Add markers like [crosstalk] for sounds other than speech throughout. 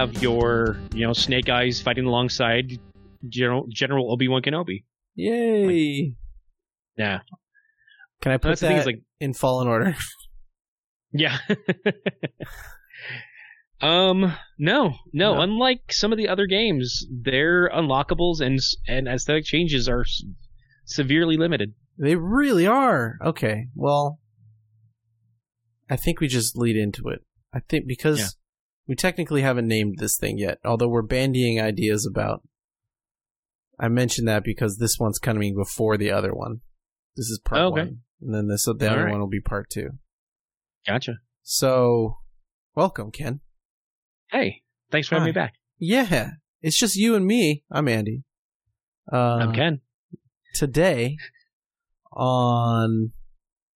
have your you know Snake Eyes fighting alongside General General Obi Wan Kenobi. Yay! Yeah, Can I put that's the that thing. Like in Fallen Order? [laughs] yeah. [laughs] um, no, no, No. Unlike some of the other games, their unlockables and and aesthetic changes are s- severely limited. They really are. Okay, well, I think we just lead into it. I think because Yeah. We technically haven't named this thing yet, although we're bandying ideas about. I mentioned that because this one's coming before the other one. This is part Okay. one, and then this the All other right. one will be part two. Gotcha. So, welcome, Ken. Hey, thanks for having me back. Yeah, it's just you and me. I'm Andy. Uh, I'm Ken. today on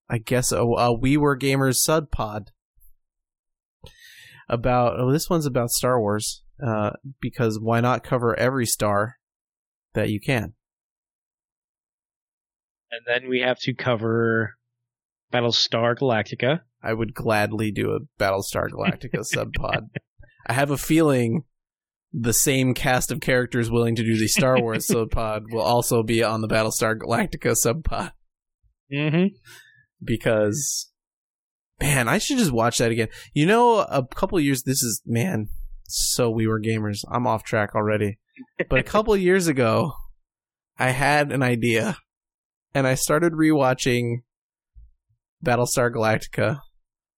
I guess a, a We Were Gamers Sud Pod about oh this one's about Star Wars uh, because why not cover every star that you can And then we have to cover Battlestar Galactica. I would gladly do a Battlestar Galactica [laughs] subpod. I have a feeling the same cast of characters willing to do the Star Wars [laughs] subpod will also be on the Battlestar Galactica subpod. Mm-hmm. because man, I should just watch that again. You know, a couple years this is man, so we were gamers. I'm off track already. But a [laughs] couple years ago, I had an idea and I started rewatching Battlestar Galactica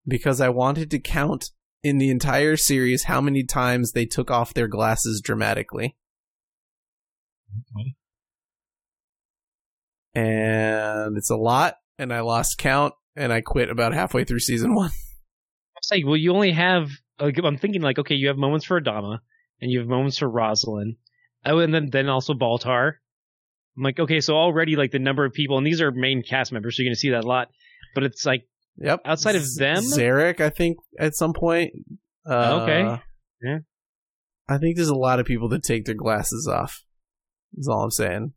because I wanted to count in the entire series how many times they took off their glasses dramatically. And it's a lot, and I lost count, and I quit about halfway through season one. [laughs] It's like, well, you only have. Like, I'm thinking like, okay, you have moments for Adama, and you have moments for Rosalind, oh, and then then also Baltar. I'm like, okay, so already like the number of people, and these are main cast members, so you're gonna see that a lot. But it's like Yep. Outside of them? Zarek, I think at some point. Uh, Okay. Yeah. I think there's a lot of people that take their glasses off. That's all I'm saying.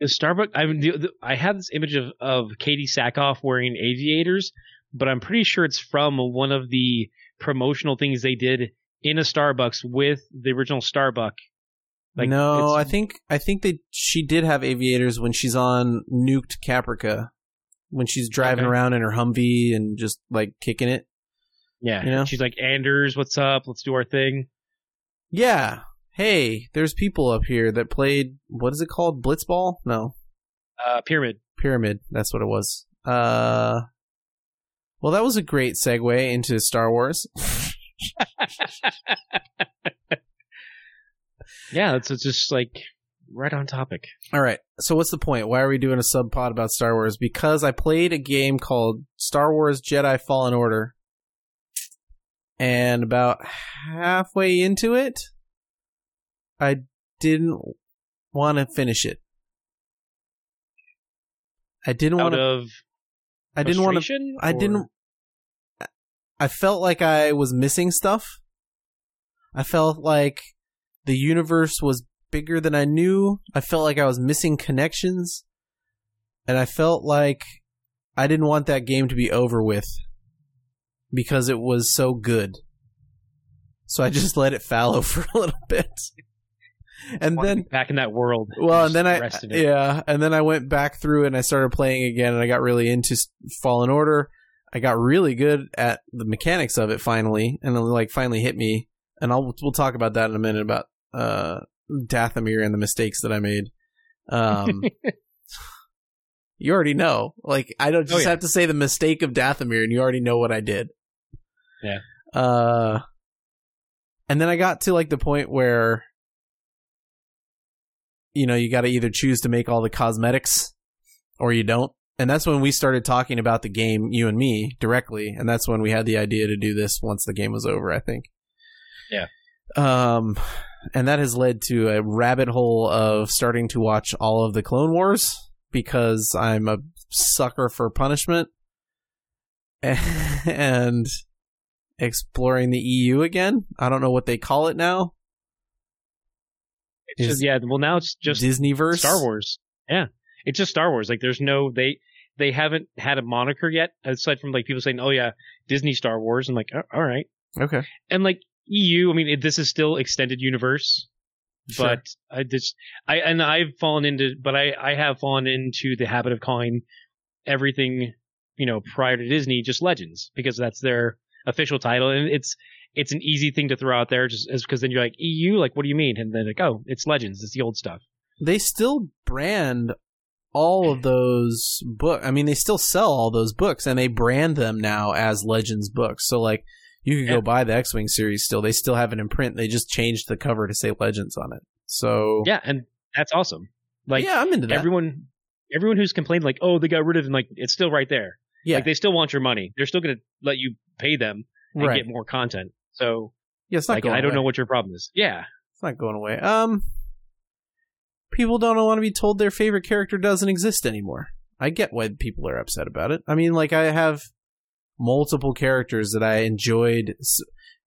The Starbucks. I mean, I have this image of of Katee Sackhoff wearing aviators, but I'm pretty sure it's from one of the promotional things they did in a Starbucks with the original Starbucks. Like, no, I think I think that she did have aviators when she's on nuked Caprica, when she's driving Okay. around in her Humvee and just like kicking it. Yeah, You know? she's like, Anders, what's up? Let's do our thing. Yeah. Hey, there's people up here that played what is it called? Blitzball? No, Uh, pyramid. Pyramid. That's what it was. Uh, well, that was a great segue into Star Wars. [laughs] Yeah, it's, it's just like right on topic. All right. So what's the point? Why are we doing a sub pod about Star Wars? Because I played a game called Star Wars Jedi Fallen Order. And about halfway into it, I didn't want to finish it. I didn't want to I didn't want to I didn't I felt like I was missing stuff. I felt like the universe was bigger than I knew. I felt like I was missing connections. And I felt like I didn't want that game to be over with because it was so good. So I just [laughs] let it fallow [laughs] for a little bit. And then back in that world. well, and then I yeah, and then I went back through and I started playing again, and I got really into Fallen Order. I got really good at the mechanics of it finally, and it like finally hit me. And I'll we'll talk about that in a minute about uh Dathomir and the mistakes that I made. Um, [laughs] you already know, like I don't Oh, just yeah. have to say the mistake of Dathomir, and you already know what I did. Yeah. Uh, and then I got to like the point where you know, you got to either choose to make all the cosmetics or you don't. And that's when we started talking about the game, you and me, directly. And that's when we had the idea to do this once the game was over, I think. Yeah. Um, and that has led to a rabbit hole of starting to watch all of the Clone Wars because I'm a sucker for punishment [laughs] and exploring the EU again. I don't know what they call it now. It's just, yeah, well now it's just Disneyverse. Star Wars. Yeah, it's just Star Wars. Like there's no they they haven't had a moniker yet aside from like people saying, "Oh yeah, Disney Star Wars." and like, "Oh, all right, Okay. and like EU. I mean, it, this is still extended universe, Sure. but I just I and I've fallen into, but I I have fallen into the habit of calling everything you know prior to Disney just Legends because that's their official title, and it's it's an easy thing to throw out there just as because then you're like EU, like what do you mean? And then like oh, it's Legends, it's the old stuff. they still brand all of those books. I mean, they still sell all those books, and they brand them now as Legends books. So like, you could Yeah. go buy the X-wing series. Still, they still have it in print. They just changed the cover to say Legends on it. So Yeah, and that's awesome. Like yeah, I'm into that. everyone everyone who's complained like oh they got rid of it like it's still right there yeah, like they still want your money they're still going to let you pay them and right. get more content so yeah, it's not like going i don't away. know what your problem is yeah It's not going away. Um, people don't want to be told their favorite character doesn't exist anymore. I get why people are upset about it. I mean, like I have multiple characters that I enjoyed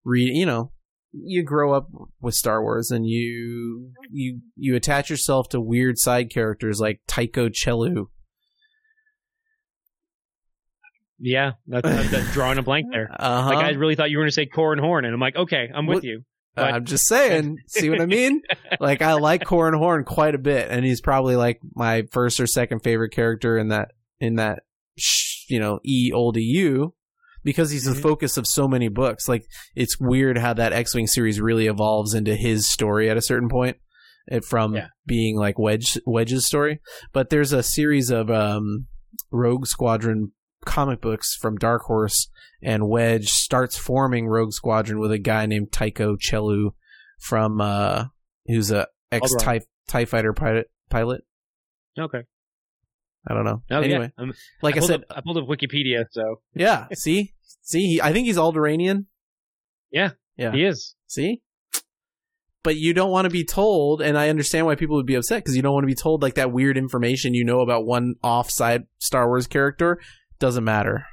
read. You know, you grow up with Star Wars and you you you attach yourself to weird side characters like Tycho Celchu. Yeah that's, that's, that's [laughs] drawing a blank there Uh-huh. like i really thought you were going to say Corran horn and i'm like okay i'm with What- you but- I'm just saying. See what I [laughs] mean? like I like Corran Horn quite a bit, and he's probably like my first or second favorite character in that in that sh- you know E old EU because he's the focus of so many books. Like it's weird how that X Wing series really evolves into his story at a certain point. It from Yeah. being like Wedge Wedge's story, but there's a series of um, Rogue Squadron comic books from Dark Horse and Wedge starts forming Rogue Squadron with a guy named Tycho Celchu from uh who's a ex tie tie fighter pilot pilot. okay I don't know. oh, anyway, yeah. I'm- like I, pulled said, up, i pulled up wikipedia so yeah. See, see, he, I think he's Alderaanian. Yeah. he is See, but you don't want to be told, and I understand why people would be upset because you don't want to be told like that weird information you know about one offside Star Wars character doesn't matter.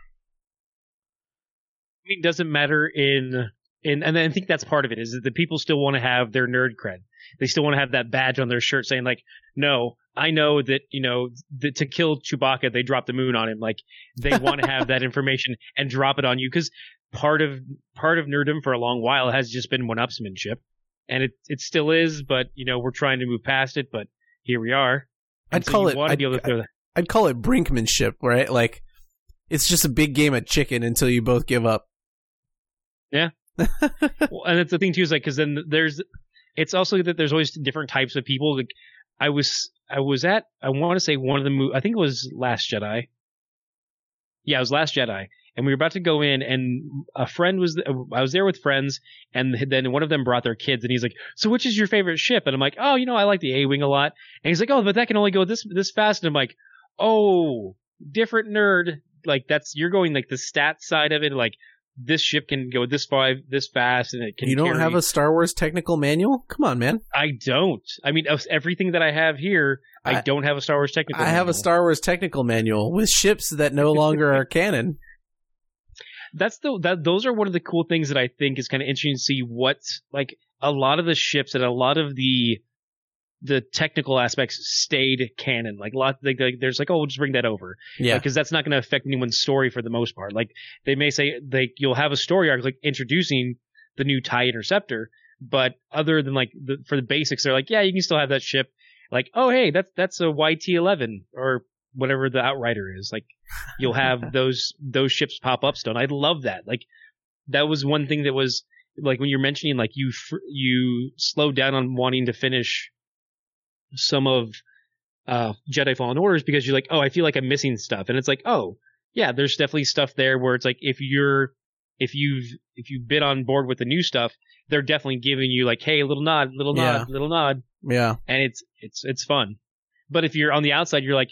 I mean, doesn't matter in in, and I think that's part of it is that the people still want to have their nerd cred. They still want to have that badge on their shirt saying like, no, I know that you know that to kill Chewbacca they dropped the moon on him. Like they want to [laughs] have that information and drop it on you because part of part of nerddom for a long while has just been one-upsmanship, and it it still is. But you know we're trying to move past it. But here we are. And I'd so call it- I'd- be able to throw that. I'd call it brinkmanship, right? Like it's just a big game of chicken until you both give up. [laughs] well, and it's the thing too is like because then there's it's also that there's always different types of people. Like i was i was at i want to say one of the mo- i think it was last jedi. Yeah it was last jedi. And we were about to go in and a friend was i was there with friends and then one of them brought their kids and he's like so which is your favorite ship? And i'm like oh you know i like the a-wing a lot. And he's like oh but that can only go this this fast. And i'm like oh different nerd like that's you're going like the stat side of it like this ship can go this far, this fast, and it can. You don't carry- have a Star Wars technical manual? Come on, man. I don't. I mean, of everything that I have here, I, I- don't have a Star Wars technical. I have a. Star Wars technical manual with ships that no [laughs] longer are canon. That's the that those are one of the cool things that I think is kind of interesting to see what like a lot of the ships and a lot of the the technical aspects stayed canon. Like lot, like, like there's like, oh, we'll just bring that over. Yeah. because that's not going to affect anyone's story for the most part. Like they may say like you'll have a story arc like introducing the new tie interceptor, but other than like the, for the basics, they're like, yeah, you can still have that ship. Like, oh hey, that's that's a YT eleven or whatever the outrider is. Like you'll have [laughs] those those ships pop up still. And I love that. Like that was one thing that was like when you're mentioning like you fr- you slowed down on wanting to finish some of uh Jedi Fallen Orders because you're like, oh, I feel like I'm missing stuff, and it's like, oh, yeah, there's definitely stuff there where it's like if you're if you've if you've been on board with the new stuff, they're definitely giving you like, hey, little nod, little nod, Yeah. little nod, Yeah. and it's it's it's fun. But if you're on the outside, you're like,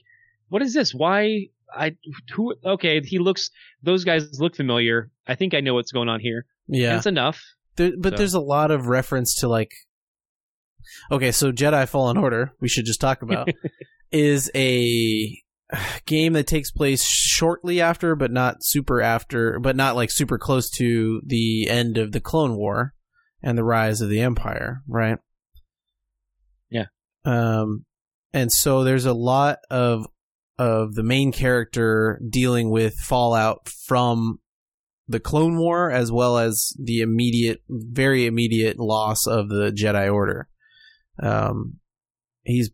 what is this? Why? I who? Okay, he looks. Those guys look familiar. I think I know what's going on here. And Yeah. it's enough. There, but So- there's a lot of reference to like okay so jedi fallen order we should just talk about [laughs] is a game that takes place shortly after but not super after but not like super close to the end of the clone war and the rise of the empire right Yeah. um and so there's a lot of of the main character dealing with fallout from the Clone War as well as the immediate, very immediate loss of the Jedi Order. Um, he's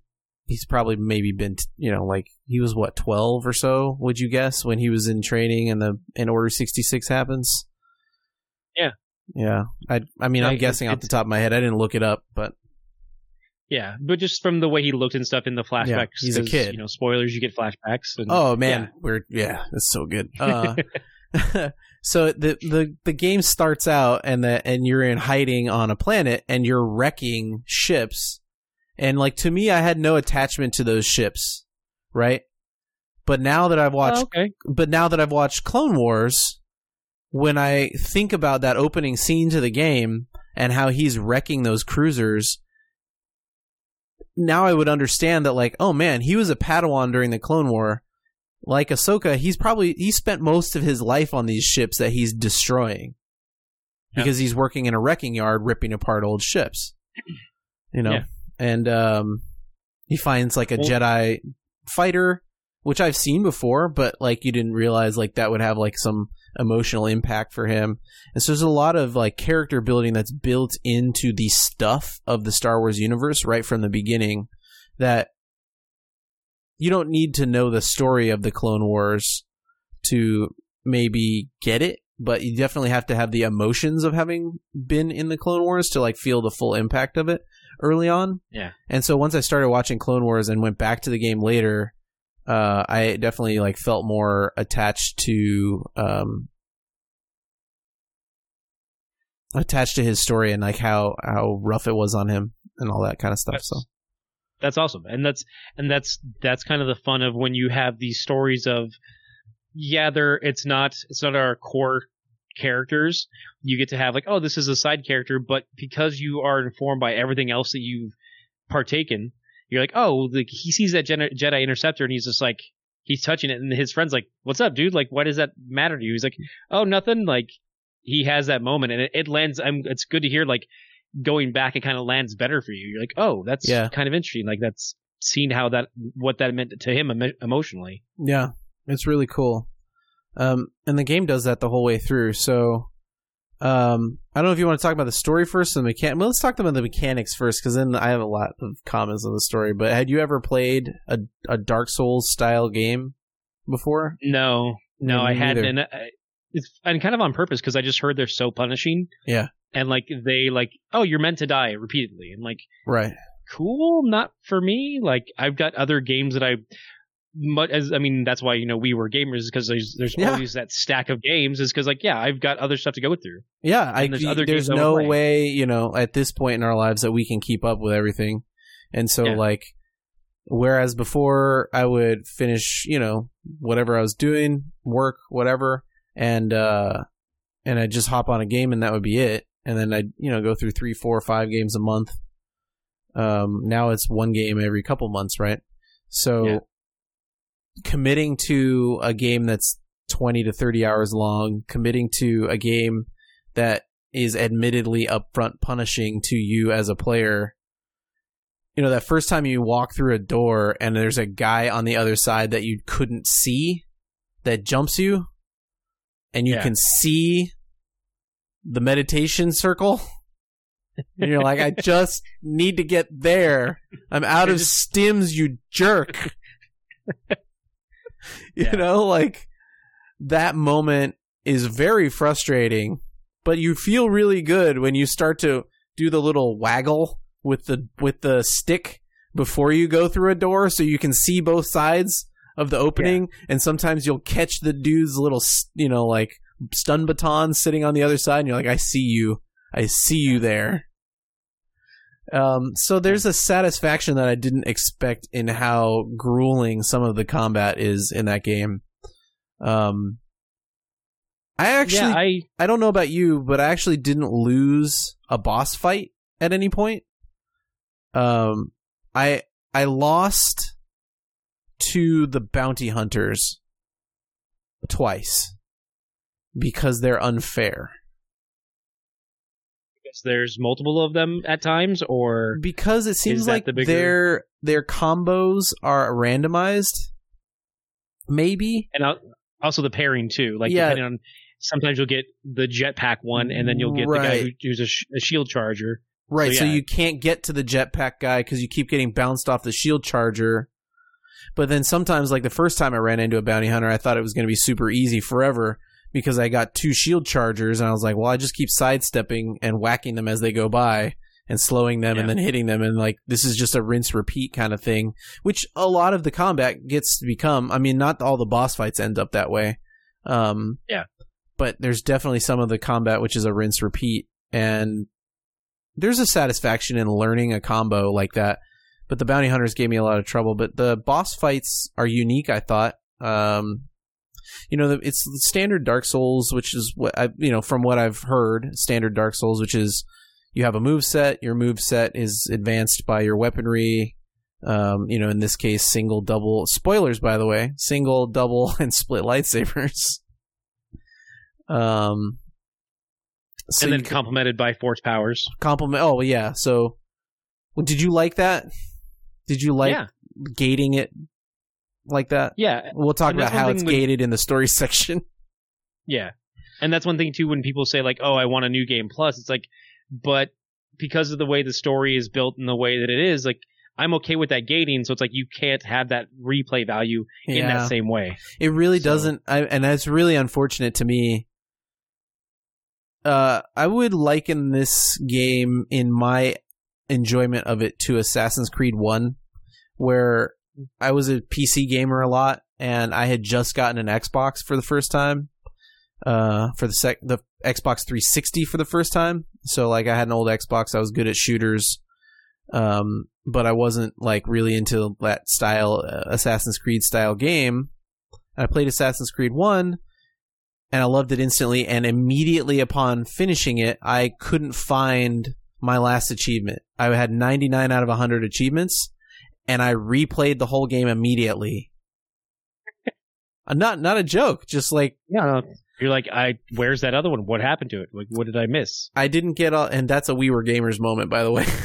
he's probably maybe been you know like he was what twelve or so would you guess when he was in training and the and Order sixty six happens. Yeah. Yeah, I I mean Yeah, I'm guessing off the top of my head. I didn't look it up, but Yeah, but just from the way he looked and stuff in the flashbacks, he's a kid. You know, spoilers. You get flashbacks. And, Oh man, Yeah. we're yeah, that's so good. Uh, [laughs] [laughs] so the the the game starts out and the and you're in hiding on a planet and you're wrecking ships, and like to me, I had no attachment to those ships, right? But now that I've watched, Oh, okay. but now that I've watched Clone Wars, when I think about that opening scene to the game and how he's wrecking those cruisers, now I would understand that like, oh man, he was a Padawan during the Clone War. Like Ahsoka, he's probably he spent most of his life on these ships that he's destroying. Yeah. Because he's working in a wrecking yard ripping apart old ships. You know? Yeah. And um he finds like a Well- Jedi fighter which I've seen before, but like you didn't realize like that would have like some emotional impact for him. And so there's a lot of like character building that's built into the stuff of the Star Wars universe right from the beginning that you don't need to know the story of the Clone Wars to maybe get it, but you definitely have to have the emotions of having been in the Clone Wars to like feel the full impact of it early on. Yeah. And so once I started watching Clone Wars and went back to the game later, uh, I definitely like felt more attached to um, attached to his story and like how how rough it was on him and all that kind of stuff. That's, So that's awesome, and that's and that's that's kind of the fun of when you have these stories of yeah, they're it's not it's not our core characters. You get to have like oh this is a side character, but because you are informed by everything else that you've partaken, you're like oh like he sees that Jedi, Jedi interceptor and he's just like he's touching it and his friend's like what's up dude like why does that matter to you? He's like oh nothing like he has that moment and it, it lands. I'm it's good to hear like going back it kind of lands better for you. You're like, oh, that's Yeah. kind of interesting. Like that's seeing how that what that meant to him emo- emotionally. yeah, it's really cool. Um, and the game does that the whole way through. So, um, I don't know if you want to talk about the story first or the mechan. Well, let's talk about the mechanics first, because then I have a lot of comments on the story. But had you ever played a a Dark Souls style game before? No, no, Me I hadn't, and I, it's and kind of on purpose because I just heard they're so punishing. Yeah. And like they like, oh, you're meant to die repeatedly, and like, Right. cool, not for me. Like I've got other games that I. Much as I mean, that's why you know we were gamers because there's there's Yeah. always that stack of games. Is because like yeah, I've got other stuff to go through. Yeah, I, there's there's no way, you know, at this point in our lives that we can keep up with everything. And so Yeah. like whereas before I would finish, you know, whatever I was doing, work, whatever, and uh and I'd just hop on a game and that would be it. And then I'd, you know, go through three, four, five games a month. Um now it's one game every couple months, right? So Yeah. committing to a game that's 20 to 30 hours long, committing to a game that is admittedly upfront punishing to you as a player. You know, that first time you walk through a door and there's a guy on the other side that you couldn't see that jumps you, and you Yeah. can see the meditation circle. And you're like, I just need to get there. I'm out of stims, you jerk. [laughs] you Yeah. know, like that moment is very frustrating, but you feel really good when you start to do the little waggle with the with the stick before you go through a door so you can see both sides of the opening and sometimes you'll catch the dude's little you know like stun baton sitting on the other side and you're like I see you. I see you there. Um so there's a satisfaction that I didn't expect in how grueling some of the combat is in that game. Um I actually yeah, I I don't know about you, but I actually didn't lose a boss fight at any point. Um, I I lost to the bounty hunters twice because they're unfair. guess there's multiple of them at times, or Because it seems like the bigger- their their combos are randomized. Maybe and also the pairing too. Like Yeah. depending on sometimes you'll get the jetpack one, and then you'll get the guy who, who's a, sh- a shield charger. Right, so, yeah. you can't get to the jetpack guy because you keep getting bounced off the shield charger. But then sometimes, like the first time I ran into a bounty hunter, I thought it was going to be super easy forever because I got two shield chargers, and I was like, well, I just keep sidestepping and whacking them as they go by and slowing them and then hitting them, and like this is just a rinse repeat kind of thing, which a lot of the combat gets to become. I mean, not all the boss fights end up that way. Um, Yeah. but there's definitely some of the combat which is a rinse repeat, and there's a satisfaction in learning a combo like that. But the bounty hunters gave me a lot of trouble. But the boss fights are unique. I thought. Um, you know, the- it's the standard Dark Souls, which is what I, you know, from what I've heard, standard Dark Souls, which is you have a move set. Your move set is advanced by your weaponry. Um, you know, in this case, single, double. Spoilers, by the way, single, double, [laughs] and split lightsabers. Um, so and then complemented by force powers. compliment. Oh yeah. So, well, did you like that? Did you like yeah, gating it like that? yeah, We'll talk about how it's with- gated in the story [laughs] section. yeah. And that's one thing too. When people say like, "Oh, I want a new game plus," it's like, but because of the way the story is built and the way that it is, like, I'm okay with that gating. So it's like you can't have that replay value in that same way. It really So- doesn't, I, and that's really unfortunate to me. Uh, I would liken this game in my enjoyment of it to Assassin's Creed One, where I was a PC gamer a lot, and I had just gotten an Xbox for the first time. Uh, for the sec, the Xbox 360 for the first time. So like, I had an old Xbox. I was good at shooters. Um, but I wasn't like really into that style, uh, Assassin's Creed style game. And I played Assassin's Creed 1 and I loved it instantly. And immediately upon finishing it, I couldn't find my last achievement. I had 99 out of 100 achievements and I replayed the whole game immediately. Uh, not, not a joke. Just like, Yeah, no, you're like, I where's that other one? What happened to it? Like, what did I miss? I didn't get all, and that's a We Were Gamers moment, by the way. [laughs]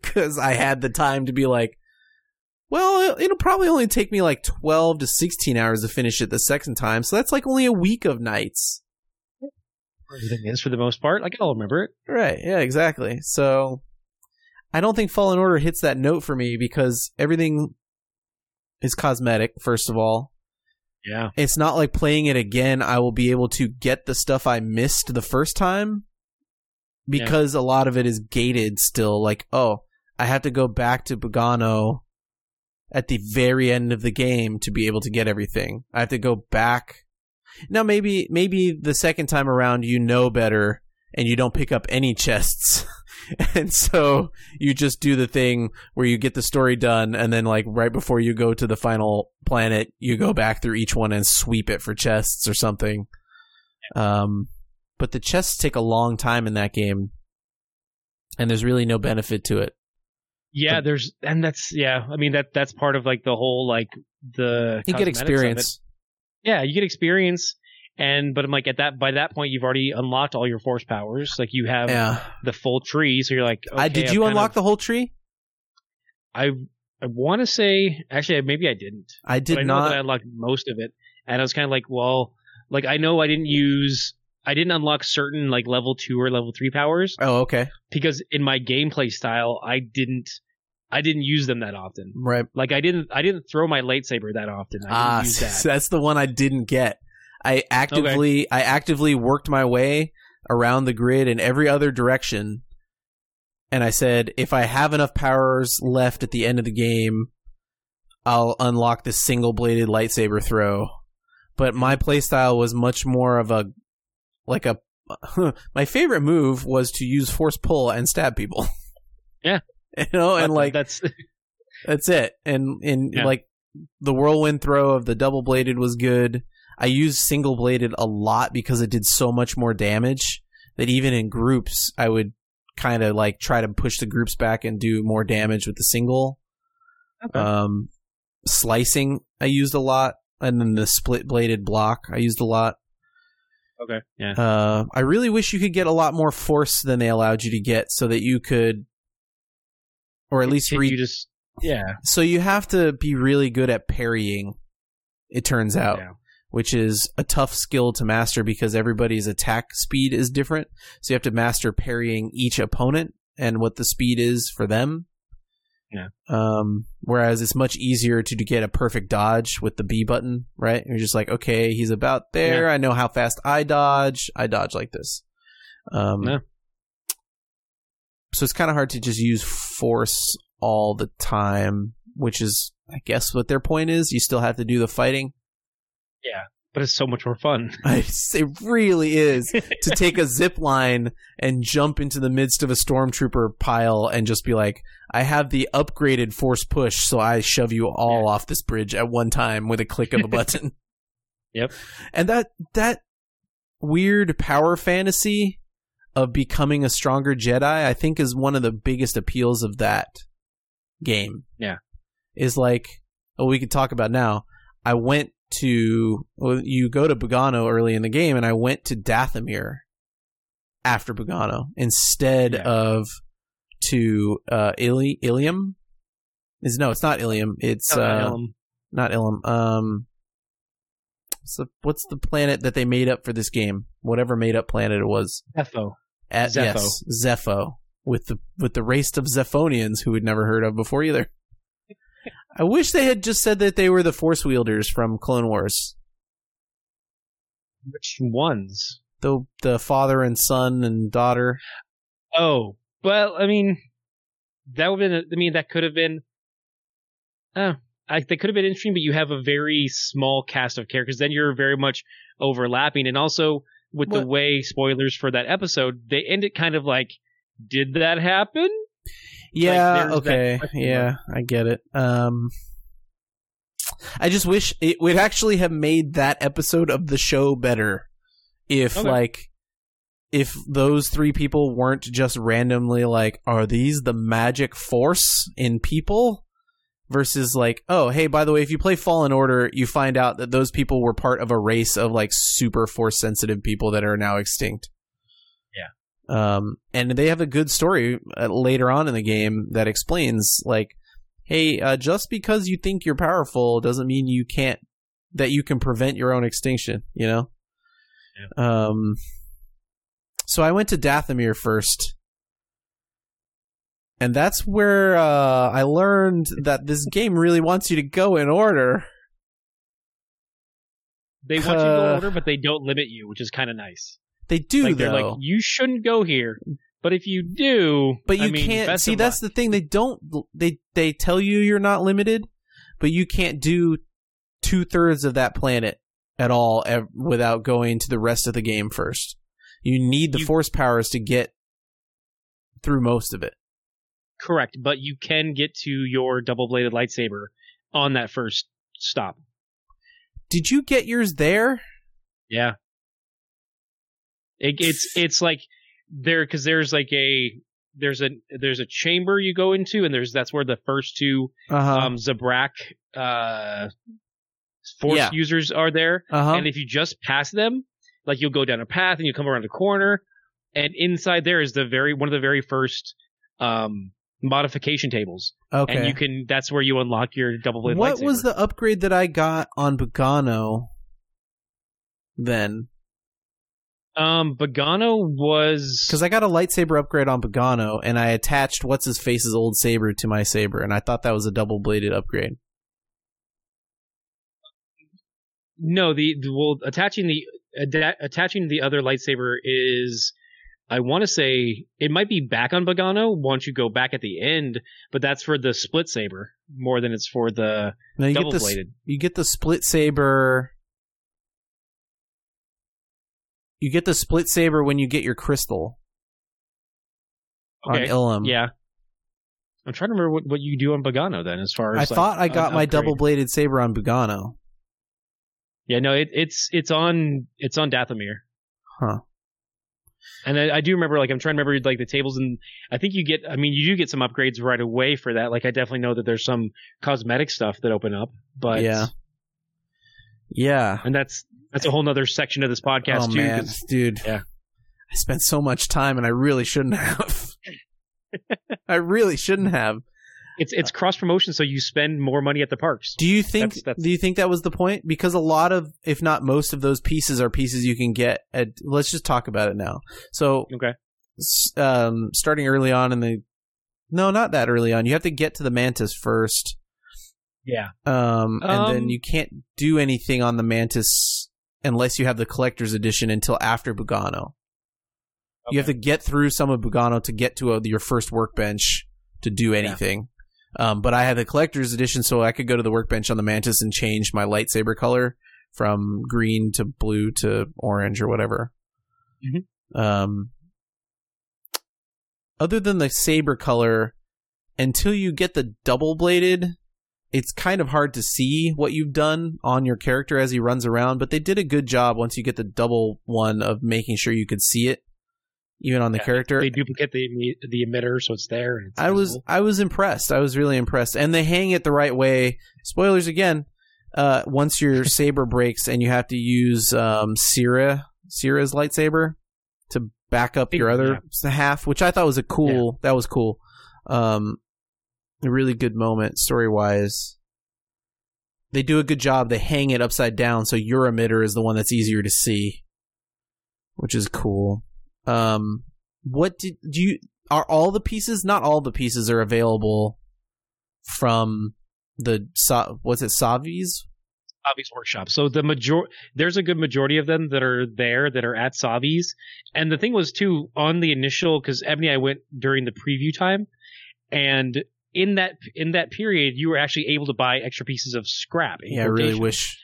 Because I had the time to be like, well, it'll probably only take me like 12 to 16 hours to finish it the second time. So that's like only a week of nights. Everything is for the most part. Like, I'll remember it. Right. Yeah, exactly. So I don't think Fallen Order hits that note for me because everything is cosmetic, first of all. Yeah, It's not like playing it again, I will be able to get the stuff I missed the first time because a lot of it is gated still. Like, oh, I have to go back to Bogano at the very end of the game to be able to get everything. I have to go back. Now, maybe, maybe the second time around you know better and you don't pick up any chests. [laughs] and so you just do the thing where you get the story done and then like right before you go to the final planet you go back through each one and sweep it for chests or something um but the chests take a long time in that game and there's really no benefit to it yeah. There's and that's yeah. I mean that that's part of like the whole like the you get cosmetics of it. experience Yeah, you get experience, and but I'm like at that by that point you've already unlocked all your force powers. Like you have yeah the full tree, so you're like, I, okay, did I've you unlock of- the whole tree I I want to say actually maybe I didn't. i did I know not that I unlocked most of it, and I was kind of like, well, like I know I didn't use. I didn't unlock certain like level two or level three powers oh okay because in my gameplay style I didn't I didn't use them that often. right Like I didn't I didn't throw my lightsaber that often. I didn't ah use [laughs] that. that's the one i didn't get i actively i actively worked my way around the grid in every other direction and i said if i have enough powers left at the end of the game i'll unlock the single bladed lightsaber throw but my playstyle was much more of a like a [laughs] my favorite move was to use force pull and stab people [laughs] Yeah. you know and like that's [laughs] that's it. And and Yeah. like the whirlwind throw of the double bladed was good. I used single bladed a lot because it did so much more damage that even in groups I would kind of like try to push the groups back and do more damage with the single. Okay. Um slicing I used a lot and then the split bladed block I used a lot. okay. Yeah. Uh I really wish you could get a lot more force than they allowed you to get so that you could or at least read you just yeah. so you have to be really good at parrying. It turns out, Yeah. Which is a tough skill to master because everybody's attack speed is different. So you have to master parrying each opponent and what the speed is for them. Yeah. Um, whereas it's much easier to, to get a perfect dodge with the B button, right? You're just like, okay, he's about there. I know how fast I dodge. I dodge like this. Um, Yeah. so it's kind of hard to just use force all the time, which is, I guess, what their point is. You still have to do the fighting. But it's so much more fun. [laughs] [laughs] It really is to take a zip line and jump into the midst of a stormtrooper pile and just be like, I have the upgraded force push, so I shove you all off this bridge at one time with a click of a [laughs] button. Yep. And that that weird power fantasy of becoming a stronger Jedi, I think is one of the biggest appeals of that game. Yeah. Is like, oh, we could talk about now. I went to well, you go to Bogano early in the game, and I went to Dathomir after Bogano instead Yeah. of to uh Ili- Ilium. Is no, it's not Ilium. It's uh, Um, not Ilum. Um, what's the, what's the planet that they made up for this game? Whatever made up planet it was. Etho. At, Zeffo. Yes, Zeffo with the with the race of Zeffonians who we'd never heard of before either. I wish they had just said that they were the Force wielders from Clone Wars. Which ones? The the father and son and daughter. Oh, well, I mean, that would have been. I mean, that could have been. Oh, I, they could have been interesting, but you have a very small cast of characters. Then you're very much overlapping, and also with the way spoilers for that episode, they end it kind of like, did that happen? Yeah, that okay. Yeah, I get it. Um I just wish it would actually have made that episode of the show better if Okay. like if those three people weren't just randomly like are these the magic force in people versus like oh hey by the way if you play fallen order you find out that those people were part of a race of like super force sensitive people that are now extinct um, and they have a good story uh, later on in the game that explains like hey uh, just because you think you're powerful doesn't mean you can't that you can prevent your own extinction you know? Um so i went to dathomir first. And that's where uh, i learned that this game really wants you to go in order. They want you to go in Uh, order, but they don't limit you, which is kind of nice. They do like though they're like, you shouldn't go here, but if you do, But you I mean, can't see. That's the thing. They don't. They they tell you you're not limited, but you can't do two thirds of that planet at all ev- without going to the rest of the game first. You need the You- force powers to get through most of it. correct. But you can get to your double bladed lightsaber on that first stop. Did you get yours there? Yeah. It, it's it's like there because there's like a there's a there's a chamber you go into and there's that's where the first two Uh huh. um Zabrak uh force Yeah. users are there uh huh. and if you just pass them like you'll go down a path and you come around a corner and inside there is the very one of the very first um modification tables Okay. and you can that's where you unlock your double bladed what lightsaber. was the upgrade that I got on Bogano? Then, um Bogano was because I got a lightsaber upgrade on Bogano, and I attached what's his face's old saber to my saber, and I thought that was a double bladed upgrade. No, the, well, attaching the ada- attaching the other lightsaber is, I want to say it might be back on Bogano once you go back at the end, but that's for the split saber more than it's for the you double bladed. you get the split saber. You get the split saber when you get your crystal Okay, on Ilum. yeah. I'm trying to remember what, what you do on Bogano then, as far as I like, thought I got my double bladed saber on Bogano. Yeah, no, it, it's it's on it's on Dathomir. Huh. And I, I do remember, like, I'm trying to remember, like, the tables, and I think you get, I mean, you do get some upgrades right away for that. Like, I definitely know that there's some cosmetic stuff that open up, but Yeah. Yeah. and that's that's a whole nother section of this podcast oh too. man, 'cause- dude. Yeah. I spent so much time and I really shouldn't have. [laughs] I really shouldn't have. It's it's cross promotion, so you spend more money at the parks. Do you think That's- that's- do you think that was the point? Because a lot of if not most of those pieces are pieces you can get at let's just talk about it now. So Okay. um starting early on in the No, not that early on. You have to get to the mantis first. Yeah. Um and then Um, you can't do anything on the mantis unless you have the collector's edition until after Bogano. You have to get through some of Bogano to get to a, your first workbench to do anything. Um, but I had the collector's edition, so I could go to the workbench on the Mantis and change my lightsaber color from green to blue to orange or whatever. Mhm. Um, other than the saber color, until you get the double bladed, it's kind of hard to see what you've done on your character as he runs around. But they did a good job once you get the double one of making sure you could see it, even on the Yeah, character. They duplicate the the emitter, so it's there. And it's I was. I was impressed. I was really impressed, and they hang it the right way. Spoilers again. Uh, once your [laughs] saber breaks and you have to use um, Cere Cere's lightsaber to back up your other half, which I thought was a cool. That was cool. Um, a really good moment story wise. They do a good job. They hang it upside down, so your emitter is the one that's easier to see, which is cool. Um, what did do you? Are all the pieces? Not all the pieces are available from the what's it Savi's? Savi's workshop. So the major there's a good majority of them that are there that are at Savi's. And the thing was too on the initial because Ebony I went during the preview time, and in that in that period you were actually able to buy extra pieces of scrap. Yeah, I really wish.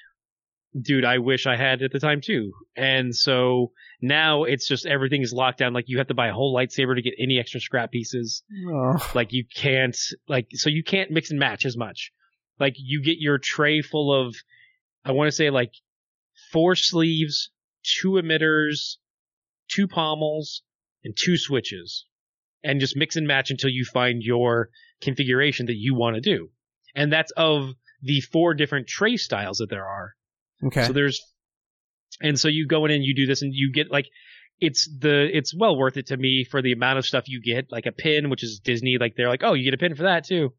dude, I wish I had at the time too. And so now it's just everything is locked down. Like you have to buy a whole lightsaber to get any extra scrap pieces. Oh, Like you can't like so you can't mix and match as much. Like you get your tray full of I want to say like four sleeves, two emitters, two pommels, and two switches. And just mix and match until you find your configuration that you want to do. And that's of the four different tray styles that there are. okay. So there's, and so you go in and you do this and you get like, it's the, it's well worth it to me for the amount of stuff you get, like a pin, which is Disney. Like they're like, oh, you get a pin for that too.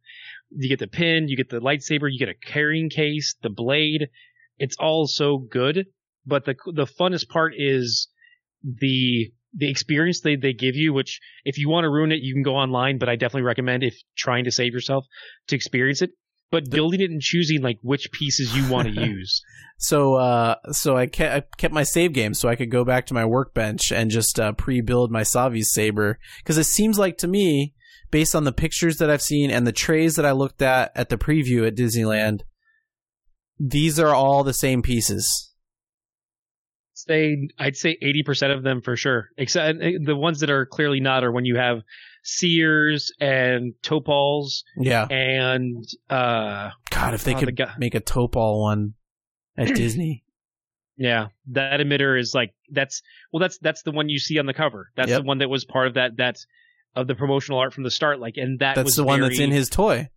You get the pin, you get the lightsaber, you get a carrying case, the blade. It's all so good. But the, the funnest part is the, the experience they, they give you, which if you want to ruin it, you can go online, but I definitely recommend if trying to save yourself to experience it. But building it and choosing like which pieces you want to [laughs] use. So, uh, so I kept, I kept my save game so I could go back to my workbench and just uh, pre-build my Savi's saber because it seems like to me, based on the pictures that I've seen and the trays that I looked at at the preview at Disneyland, these are all the same pieces. Say I'd say eighty percent of them for sure. Except the ones that are clearly not are when you have Cere's and Topals Yeah. and uh God, if they Oh, the could guy- make a Topal one at [clears throat] Disney. yeah that emitter is like that's well that's that's the one you see on the cover. That's Yep. the one that was part of that that of the promotional art from the start. Like and that That's the one that's in his toy.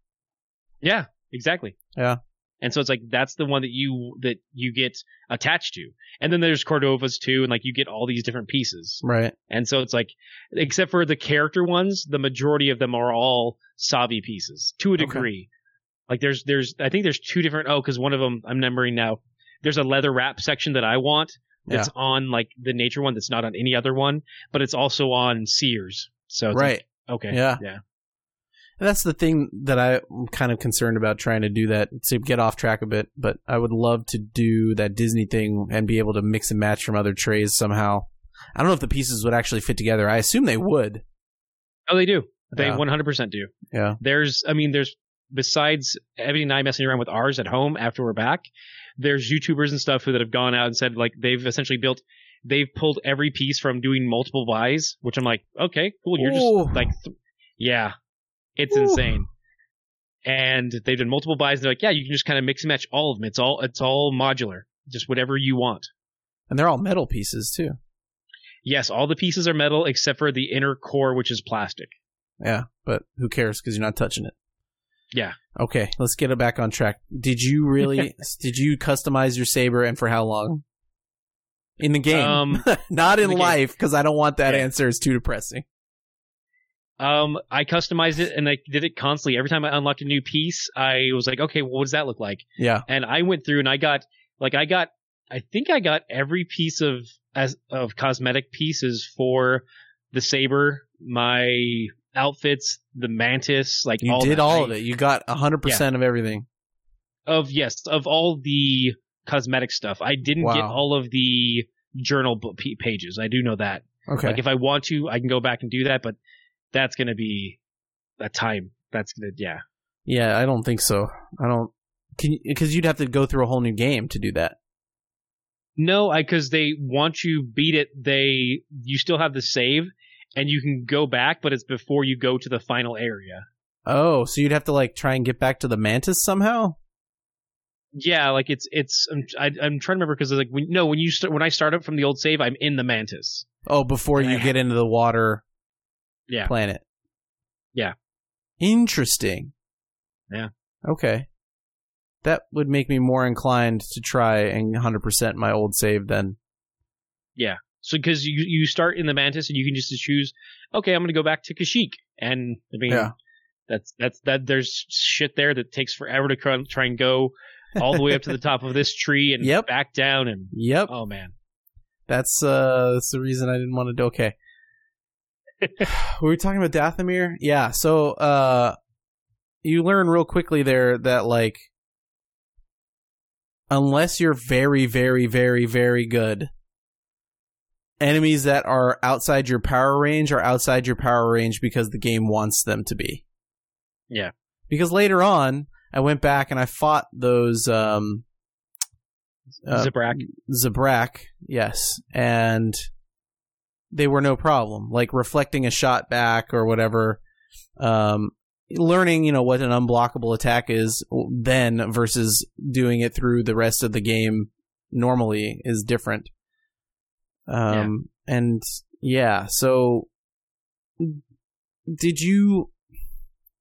Yeah, exactly. Yeah. And so it's like that's the one that you that you get attached to. And then there's Cordovas too, and like you get all these different pieces. Right. And so it's like except for the character ones, the majority of them are all Savi pieces to a degree. Okay. Like there's there's I think there's two different oh because one of them I'm remembering now. There's a leather wrap section that I want that's on like the nature one that's not on any other one, but it's also on Cere's. So it's Right. like, okay. Yeah. Yeah. And that's the thing that I'm kind of concerned about trying to do that to get off track a bit, but I would love to do that Disney thing and be able to mix and match from other trays somehow. I don't know if the pieces would actually fit together. I assume they would. Oh, they do. They Yeah. 100% do. Yeah. There's, I mean, there's besides Ebony and I messing around with ours at home after we're back. There's YouTubers and stuff who that have gone out and said like they've essentially built, they've pulled every piece from doing multiple buys, which I'm like, okay, cool. You're Ooh. just like, th- yeah, it's Ooh. insane. And they've done multiple buys. And they're like, yeah, you can just kind of mix and match all of them. It's all, it's all modular, just whatever you want. And they're all metal pieces too. Yes, all the pieces are metal except for the inner core, which is plastic. Yeah, but who cares because you're not touching it. Yeah. Okay, let's get it back on track. Did you really? [laughs] did you customize your saber and for how long? In the game, Um, [laughs] not in in life, because I don't want that Yeah. answer. It's too depressing. Um, I customized it and I did it constantly. Every time I unlocked a new piece, I was like, okay, well, what does that look like? Yeah. And I went through and I got like I got I think I got every piece of as of cosmetic pieces for the saber, my outfits, the mantis, like You all did all I- of it. You got 100% of everything. of yes of all the cosmetic stuff. I didn't get all of the journal pages. I do know that. Okay. Like if I want to, I can go back and do that, but that's gonna be a time. That's gonna yeah. yeah, I don't think so. I don't. Can because you'd have to go through a whole new game to do that. No, I because they want you beat it. They you still have the save, and you can go back, but it's before you go to the final area. Oh, so you'd have to like try and get back to the mantis somehow. Yeah, like it's it's. I'm, I, I'm trying to remember because like when, no when you start when I start up from the old save, I'm in the mantis. Oh, before And you I get into the water Yeah, planet. Yeah. Interesting. Yeah. Okay. That would make me more inclined to try and 100% my old save then. Yeah. So because you you start in the mantis and you can just choose. Okay, I'm gonna go back to Kashyyyk, and I mean Yeah. that's that's that. There's shit there that takes forever to try and go all the way up to the top of this tree and [laughs] Yep. back down and Yep. oh man. That's uh that's the reason I didn't want to do okay. [laughs] were we talking about Dathomir? Yeah, so uh you learn real quickly there that like unless you're very, very, very, very good, enemies that are outside your power range are outside your power range because the game wants them to be. Yeah. Because later on, I went back and I fought those um uh, Zabrak. Zabrak, yes, and they were no problem. Like reflecting a shot back or whatever. Um, learning, you know, what an unblockable attack is then versus doing it through the rest of the game normally is different. Um, and yeah, so did you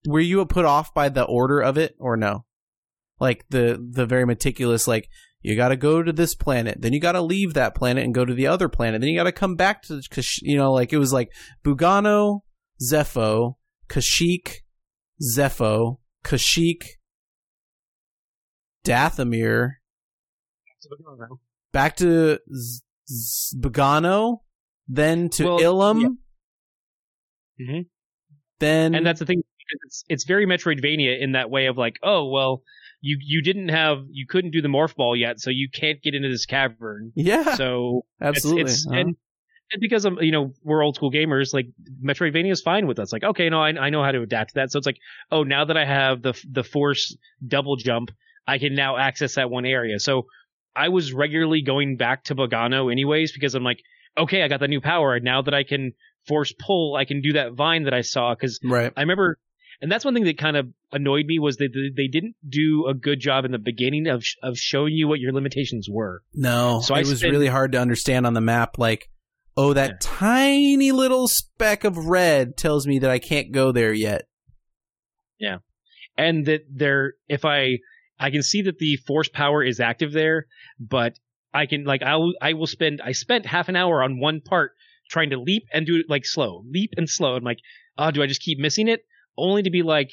were you put off by the order of it or no? Like the the very meticulous like you got to go to this planet, then you got to leave that planet and go to the other planet, then you got to come back to Kash- you know like it was like Bogano, Zeffo, Kashyyyk Zeffo, Kashyyyk Dathomir, back to Z- Z- Bogano, then to Well, Ilum, yeah. Mhm. then and that's the thing. It's, it's very metroidvania in that way of like oh well you you didn't have you couldn't do the morph ball yet so you can't get into this cavern yeah, so [laughs] absolutely. it's, it's Uh-huh. and, and because I'm you know we're old school gamers like metroidvania is fine with us like okay no I, I know how to adapt to that so it's like oh now that i have the the force double jump i can now access that one area so i was regularly going back to Bogano anyways because i'm like okay i got the new power now that i can force pull i can do that vine that i saw because right. I remember, and that's one thing that kind of annoyed me was that they didn't do a good job in the beginning of of showing you what your limitations were. No, So it I was spent- really hard to understand on the map. Like, oh, that Yeah. tiny little speck of red tells me that I can't go there yet. Yeah, and that there if i i can see that the force power is active there but i can like i will i will spend i spent half an hour on one part trying to leap and do it like slow leap and slow i'm like oh do i just keep missing it only to be like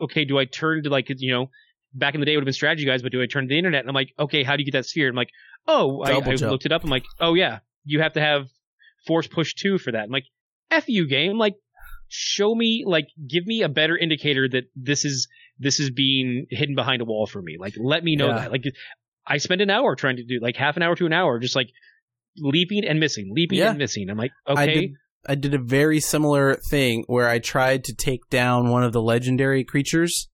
okay do i turn to like you know back in the day it would have been strategy guys but do i turn to the internet? And i'm like okay how do you get that sphere? I'm like oh i, I looked it up. I'm like oh yeah you have to have force push two for that. I'm like f you game. Like show me like give me a better indicator that this is this is being hidden behind a wall for me. Like let me know Yeah. that. Like i spent an hour trying to do like half an hour to an hour just like leaping and missing leaping Yeah. and missing. I'm like okay. I did a very similar thing where I tried to take down one of the legendary creatures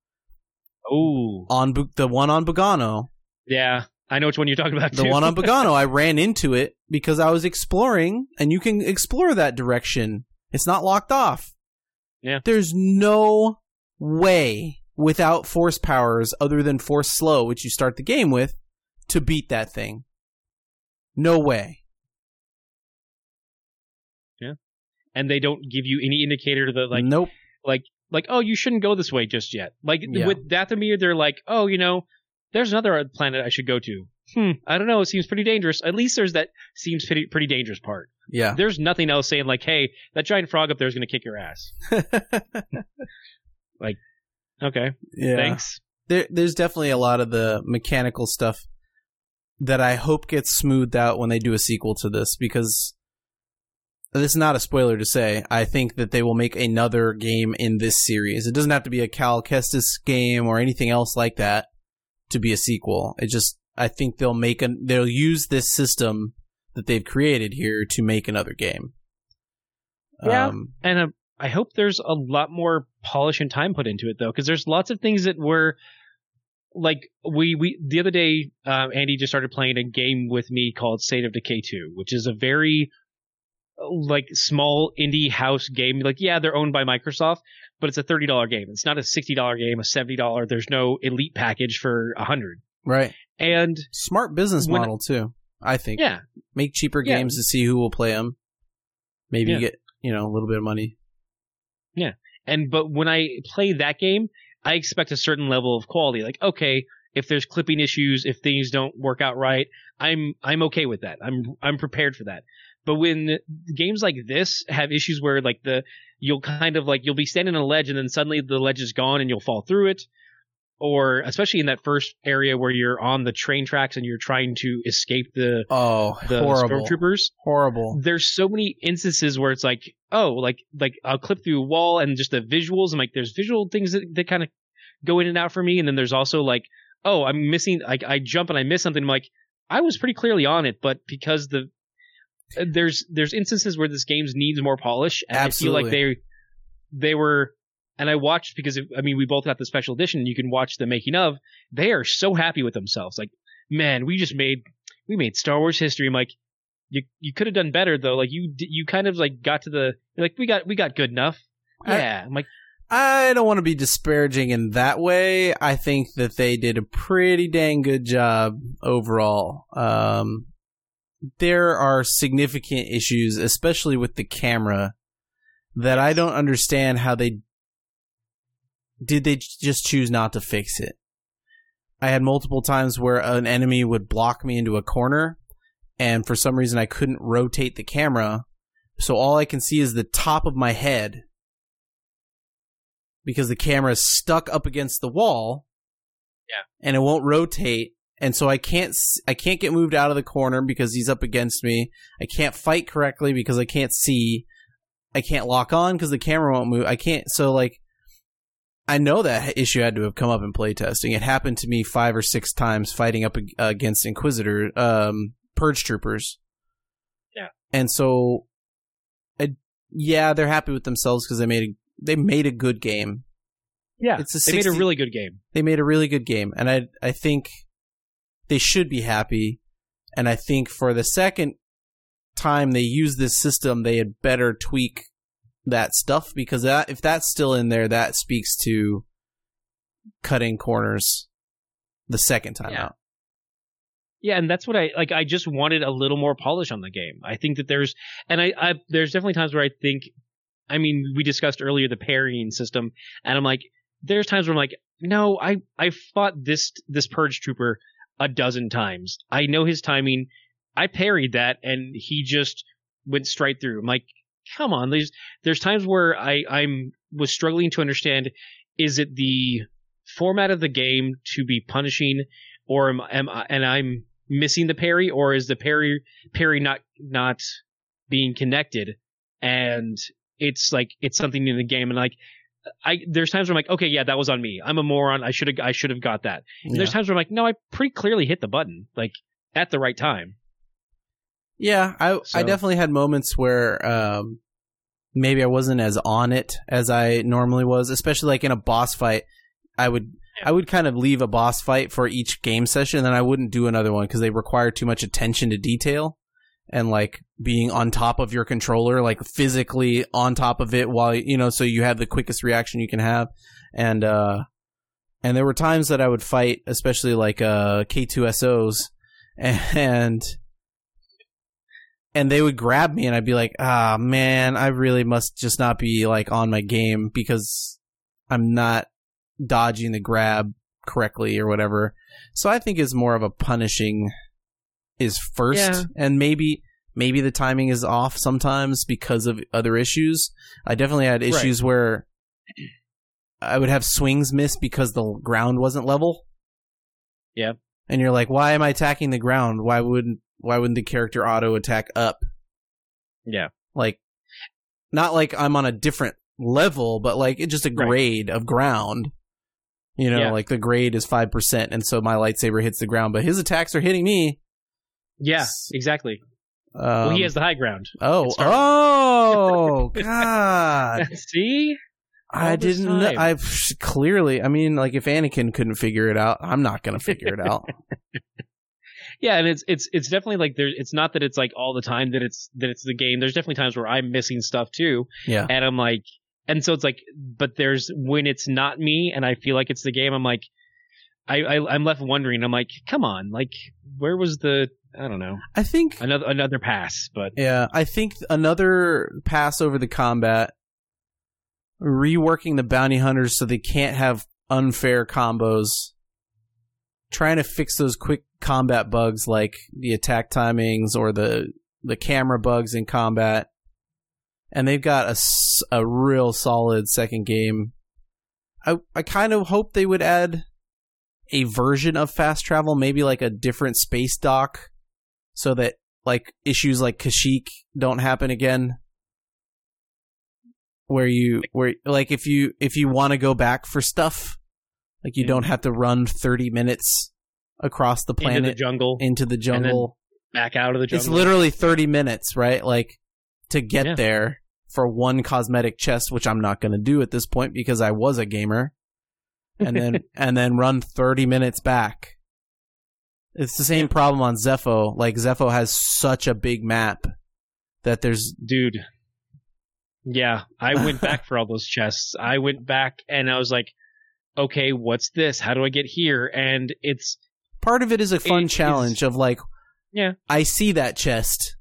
oh on Bu- the one on Bogano. yeah i know which one you're talking about The too. one on [laughs] Bogano, I ran into it because I was exploring, and you can explore that direction. It's not locked off. Yeah. There's no way without force powers other than force slow, which you start the game with, to beat that thing. No way. And they don't give you any indicator that like nope. like like oh you shouldn't go this way just yet like Yeah. with dathomir they're like oh you know there's another planet i should go to hmm, I don't know, it seems pretty dangerous. At least there's that seems pretty pretty dangerous part. Yeah. There's nothing else saying like, hey, that giant frog up there is going to kick your ass. [laughs] Like, okay, yeah. thanks. There, there's definitely a lot of the mechanical stuff that I hope gets smoothed out when they do a sequel to this because this is not a spoiler to say. I think that they will make another game in this series. It doesn't have to be a Cal Kestis game or anything else like that to be a sequel. It just I think they'll make an they'll use this system that they've created here to make another game. Yeah. Um, And uh, I hope there's a lot more polish and time put into it though, because there's lots of things that were like we we the other day um, Andy just started playing a game with me called State of Decay 2, which is a very like small indie house game. Like yeah, they're owned by Microsoft, but it's a thirty dollar game. It's not a sixty dollar game, a seventy dollar. There's no elite package for a hundred. right. And Smart business When- model too. I think. yeah, make cheaper Yeah. games to see who will play them. Maybe Yeah. get you know a little bit of money. Yeah. And but when I play that game, I expect a certain level of quality. Like, okay, if there's clipping issues, if things don't work out right, I'm I'm okay with that. I'm I'm prepared for that. But when games like this have issues where like the you'll kind of like you'll be standing on a ledge and then suddenly the ledge is gone and you'll fall through it, or especially in that first area where you're on the train tracks and you're trying to escape the Oh, the horrible, stormtroopers horrible. there's so many instances where it's like, oh, like like I'll clip through a wall and just the visuals and like there's visual things that, that kind of go in and out for me, and then there's also like, oh, I'm missing like I jump and I miss something. I'm like, I was pretty clearly on it, but because the there's there's instances where this game needs more polish, and I feel like they they were. And I watched because I mean we both got the special edition. You can watch the making of. They are so happy with themselves. Like, man, we just made we made Star Wars history. I'm like, you you could have done better though. Like you you kind of like got to the like we got we got good enough. I- Yeah, I'm like I don't want to be disparaging in that way. I think that they did a pretty dang good job overall. Um, there are significant issues, especially with the camera, that I don't understand how they did. They just choose not to fix it. I had multiple times where an enemy would block me into a corner, and for some reason I couldn't rotate the camera, so all I can see is the top of my head because the camera is stuck up against the wall. Yeah. And it won't rotate and so I can't I can't get moved out of the corner because he's up against me. I can't fight correctly because I can't see. I can't lock on because the camera won't move. I can't so like I know that issue had to have come up in playtesting. It happened to me 5 or 6 times fighting up against inquisitor um purge troopers. Yeah. And so I, yeah, they're happy with themselves cuz they made a they made a good game. yeah, It's a they made a really good game. They made a really good game, and I I think they should be happy. And I think for the second time they use this system, they had better tweak that stuff because that if that's still in there, that speaks to cutting corners the second time Yeah. out. Yeah, and that's what I like. I just wanted a little more polish on the game. I think that there's, and I, I there's definitely times where I think, I mean, we discussed earlier the parrying system, and I'm like, there's times where I'm like, no, I I fought this this purge trooper a dozen times. I know his timing. I parried that, and he just went straight through. I'm like, come on. There's there's times where I I'm was struggling to understand. Is it the format of the game to be punishing, or am, am I, and I'm missing the parry, or is the parry parry not not being connected, and it's like it's something in the game, and like I there's times where I'm like, okay, yeah, that was on me. I'm a moron. I should have I should have got that. And there's times where I'm like, no, I pretty clearly hit the button like at the right time. Yeah, I I definitely had moments where um maybe I wasn't as on it as I normally was, especially like in a boss fight. I would Yeah. I would kind of leave a boss fight for each game session, and then I wouldn't do another one because they require too much attention to detail and like being on top of your controller, like physically on top of it while you know, so you have the quickest reaction you can have. And uh and there were times that I would fight, especially like uh K2SOs, [laughs] and and they would grab me and I'd be like, ah man, I really must just not be like on my game because I'm not dodging the grab correctly or whatever. So I think it's more of a punishing is first, Yeah. and maybe maybe the timing is off sometimes because of other issues. I definitely had Right. issues where I would have swings miss because the ground wasn't level. Yeah. And you're like, why am I attacking the ground? Why wouldn't why wouldn't the character auto attack up? Yeah. Like not like I'm on a different level, but like it's just a Right. grade of ground. You know, Yeah. like the grade is five percent, and so my lightsaber hits the ground, but his attacks are hitting me. Yeah, exactly. Um, well, he has the high ground. Oh, oh, [laughs] God! [laughs] See? I All this didn't. know time. I clearly. I mean, like if Anakin couldn't figure it out, I'm not gonna figure it [laughs] out. Yeah, and it's it's it's definitely like there. It's not that it's like all the time that it's that it's the game. There's definitely times where I'm missing stuff too, Yeah, and I'm like, and so it's like, but there's when it's not me, and I feel like it's the game. I'm like, I, I I'm left wondering. I'm like, come on, like where was the I don't know I think. another another pass, but Yeah, I think another pass over the combat, reworking the bounty hunters so they can't have unfair combos, trying to fix those quick combat bugs like the attack timings or the the camera bugs in combat. And they've got a a real solid second game. I I kind of hope they would add a version of fast travel, maybe like a different space dock so that like issues like Kashyyyk don't happen again. Where you where like if you if you want to go back for stuff, like you don't have to run thirty minutes across the into the planet jungle, into the jungle. back out of the jungle. It's literally thirty minutes, right? Like to get Yeah. there for one cosmetic chest, which I'm not going to do at this point because I was a gamer, and then [laughs] and then run thirty minutes back. It's the same problem on Zeffo. Like Zeffo has such a big map that there's dude. Yeah, I [laughs] went back for all those chests. I went back and I was like, okay, what's this? How do I get here? And it's part of it is a fun It challenge of like, Yeah. I see that chest.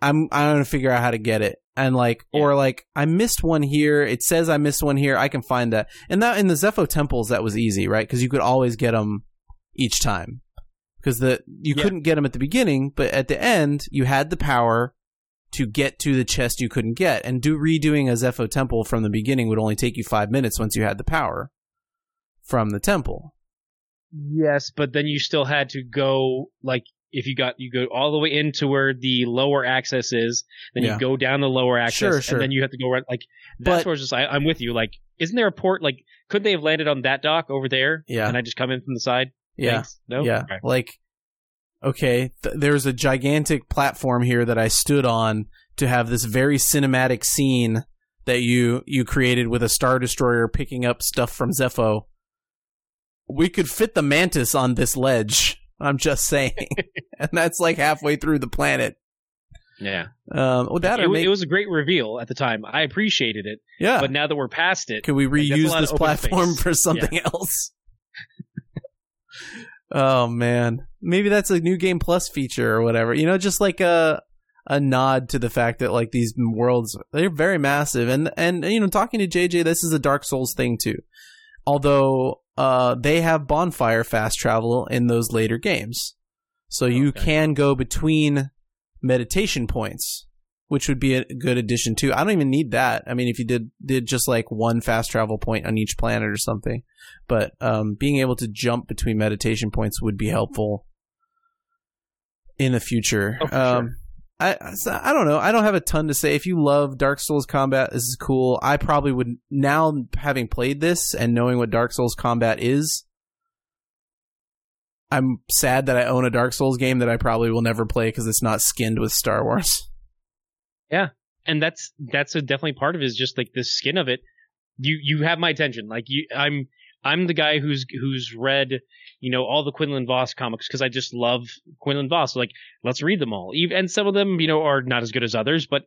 I'm I'm gonna figure out how to get it, and like, or like, I missed one here. It says I missed one here. I can find that, and that in the Zeffo temples that was easy, right? Because you could always get them each time. Because the you Yeah. couldn't get them at the beginning, but at the end you had the power to get to the chest you couldn't get, and do redoing a Zeffo temple from the beginning would only take you five minutes once you had the power from the temple. yes, but then you still had to go like if you got you go all the way into where the lower access is, then Yeah. you go down the lower access, Sure, sure. and then you have to go right like that's But- where it's just I, I'm with you. Like, isn't there a port? Like, could they have landed on that dock over there? Yeah. and I just come in from the side. Yeah. Thanks? no, Yeah. Okay. Like, okay, th- there's a gigantic platform here that I stood on to have this very cinematic scene that you you created with a star destroyer picking up stuff from Zeffo. We could fit the mantis on this ledge. I'm just saying, [laughs] and that's like halfway through the planet. Yeah, Um, oh, that it, make, it was a great reveal at the time. I appreciated it, yeah. but now that we're past it, can we reuse this platform space. for something [laughs] else? Oh man, maybe that's a new game plus feature or whatever. You know, just like a a nod to the fact that like these worlds they're very massive, and and you know, talking to JJ, this is a Dark Souls thing too. Although uh, they have bonfire fast travel in those later games, so you Okay. can go between meditation points which would be a good addition too. I don't even need that. I mean, if you did did just like one fast travel point on each planet or something, but um, being able to jump between meditation points would be helpful in the future. Oh, um, I I don't know. I don't have a ton to say. If you love Dark Souls combat, this is cool. I probably would now having played this and knowing what Dark Souls combat is. I'm sad that I own a Dark Souls game that I probably will never play because it's not skinned with Star Wars. [laughs] and that's that's definitely part of it is just like the skin of it. You you have my attention. Like you, I'm I'm the guy who's who's read you know all the Quinlan Vos comics because I just love Quinlan Vos. So like let's read them all. Even and some of them you know are not as good as others, but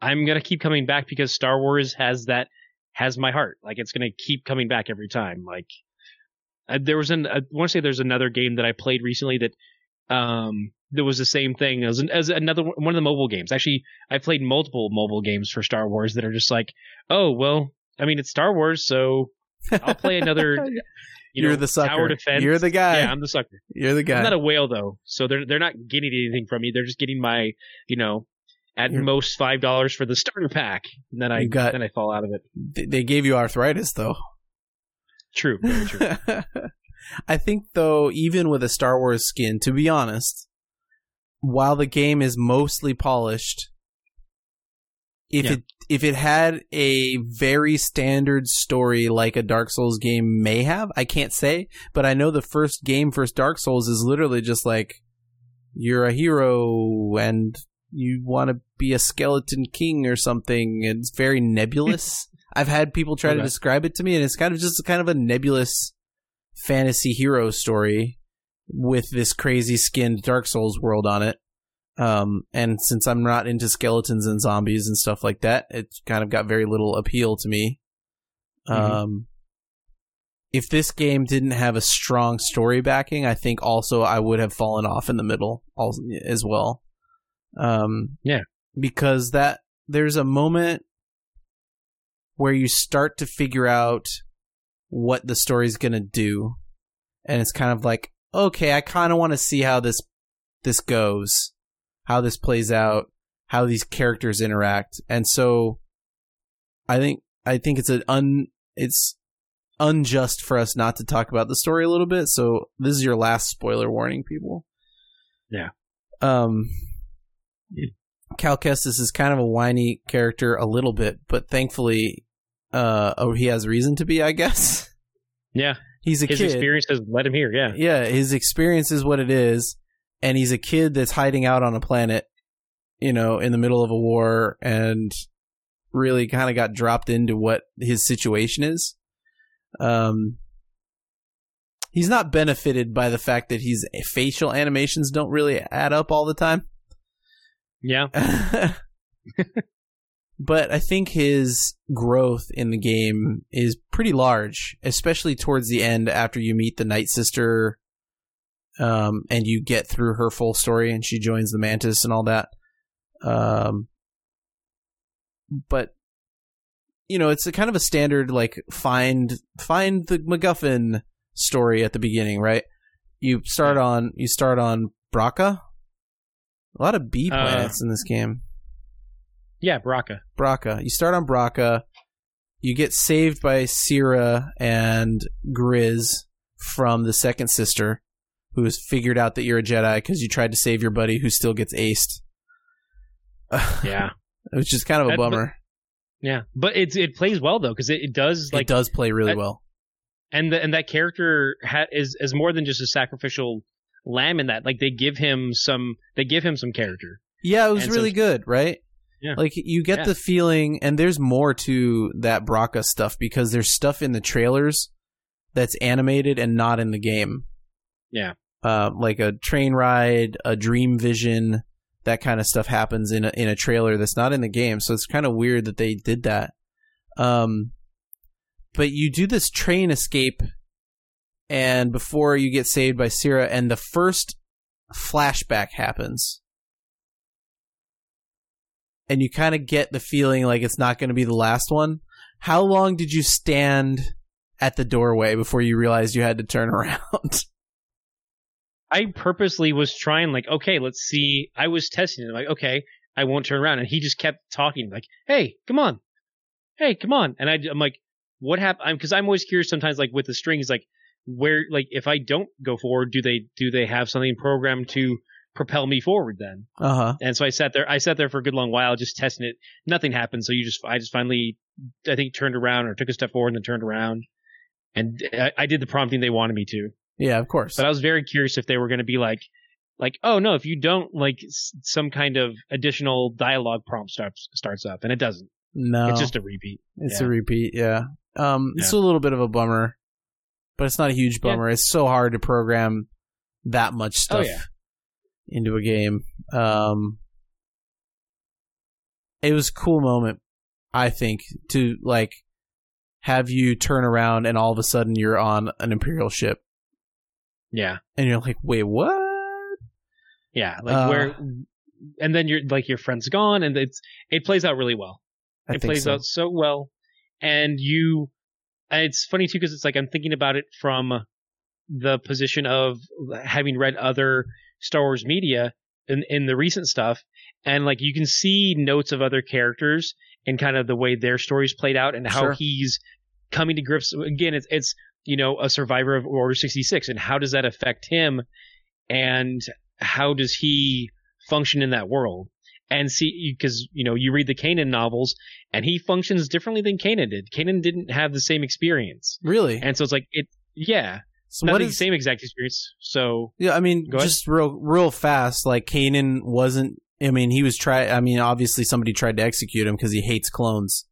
I'm gonna keep coming back because Star Wars has that has my heart. Like it's gonna keep coming back every time. Like uh, there was an I want to say there's another game that I played recently that um there was the same thing as as another one one of the mobile games. Actually, I played multiple mobile games for Star Wars that are just like, oh well, I mean it's Star Wars, so I'll play another. [laughs] You You're know, the sucker. Tower defense. You're the guy. Yeah, I'm the sucker. You're the guy. I'm not a whale though, so they're they're not getting anything from me. They're just getting my, you know, at You're- most five dollars for the starter pack. And then I got- then I fall out of it. They- they gave you arthritis though. True, very true. [laughs] I think though, even with a Star Wars skin, to be honest, while the game is mostly polished, if Yeah. it if it had a very standard story like a Dark Souls game may have, I can't say, but I know the first game, first Dark Souls, is literally just like you're a hero and you want to be a skeleton king or something. It's very nebulous. [laughs] I've had people try to describe it to me, and it's kind of just kind of a nebulous fantasy hero story with this crazy skinned Dark Souls world on it. Um, and since I'm not into skeletons and zombies and stuff like that, it kind of got very little appeal to me. Mhm. Um, if this game didn't have a strong story backing, I think also I would have fallen off in the middle as well. Um, Yeah. because that there's a moment where you start to figure out what the story's gonna do, and it's kind of like, okay, I kind of want to see how this this goes, how this plays out, how these characters interact, and so I think I think it's an un it's unjust for us not to talk about the story a little bit. So this is your last spoiler warning, people. Yeah. Um. Cal Kestis is kind of a whiny character a little bit, but thankfully, uh, oh, he has reason to be, I guess. Yeah, He's a his kid. experience has led him here. Yeah, Yeah, his experience is what it is, and he's a kid that's hiding out on a planet, you know, in the middle of a war, and really kind of got dropped into what his situation is. Um, he's not benefited by the fact that his facial animations don't really add up all the time. yeah, [laughs] [laughs] but I think his growth in the game is pretty large, especially towards the end after you meet the Night Sister um, and you get through her full story and she joins the Mantis and all that. Um, but you know, it's a kind of a standard like find find the MacGuffin story at the beginning, right? You start on you start on Bracca. A lot of B Uh, planets in this game. Yeah. Bracca. Bracca. You start on Bracca. You get saved by Syrah and Grizz from the second sister, who has figured out that you're a Jedi because you tried to save your buddy who still gets aced. [laughs] Yeah, Which is kind of a That- but- bummer. yeah. But it's it plays well though because it, it does like it does play really that- well. and the, and that character ha- is is more than just a sacrificial lamb in that like they give him some they give him some character Yeah, it was and so- really good, right? Yeah. Like you get Yeah. the feeling, and there's more to that Bracca stuff because there's stuff in the trailers that's animated and not in the game. Yeah. uh, like a train ride, a dream vision, that kind of stuff happens in a, in a trailer that's not in the game. So it's kind of weird that they did that. Um, but you do this train escape, and before you get saved by Syrah, and the first flashback happens. And you kind of get the feeling like it's not going to be the last one. How long did you stand at the doorway before you realized you had to turn [laughs] around? i purposely was trying like okay let's see i was testing it like okay i won't turn around and he just kept talking like hey come on hey come on and I, i'm like what happened because I'm, always curious sometimes like with the strings like where like if i don't go forward do they do they have something programmed to propel me forward then Uh huh. And so I sat there. I sat there for a good long while, just testing it. Nothing happened. So you just, I just finally, I think, turned around or took a step forward and then turned around, and I, I did the prompting they wanted me to. Yeah, of course. But I was very curious if they were going to be like, like, oh no, if you don't, like, s- some kind of additional dialogue prompt starts starts up, and it doesn't. no, It's just a repeat. it's yeah. a repeat. Yeah. Um, it's a little bit of a bummer, but it's not a huge Yeah. bummer. It's so hard to program that much stuff Oh, yeah. Into a game. Um, it was a cool moment, I think, to like have you turn around and all of a sudden you're on an imperial ship, Yeah, and you're like, wait, what? yeah. Like Uh, where, and then you're like your friend's gone, and it's it plays out really well. I it plays so. out so well and you it's funny too because it's like I'm thinking about it from the position of having read other Star Wars media in in the recent stuff, and like you can see notes of other characters and kind of the way their stories played out and how Sure. he's coming to grips. Again, it's it's you know a survivor of Order sixty six, and how does that affect him, and how does he function in that world? And see, because you know you read the Kanan novels, and he functions differently than Kanan did. Kanan didn't have the same experience, Really? and so it's like it. Yeah, So not what the same exact experience. So Yeah, I mean, just real, real fast. Like Kanan wasn't. I mean, he was try. I mean, obviously somebody tried to execute him because he hates clones.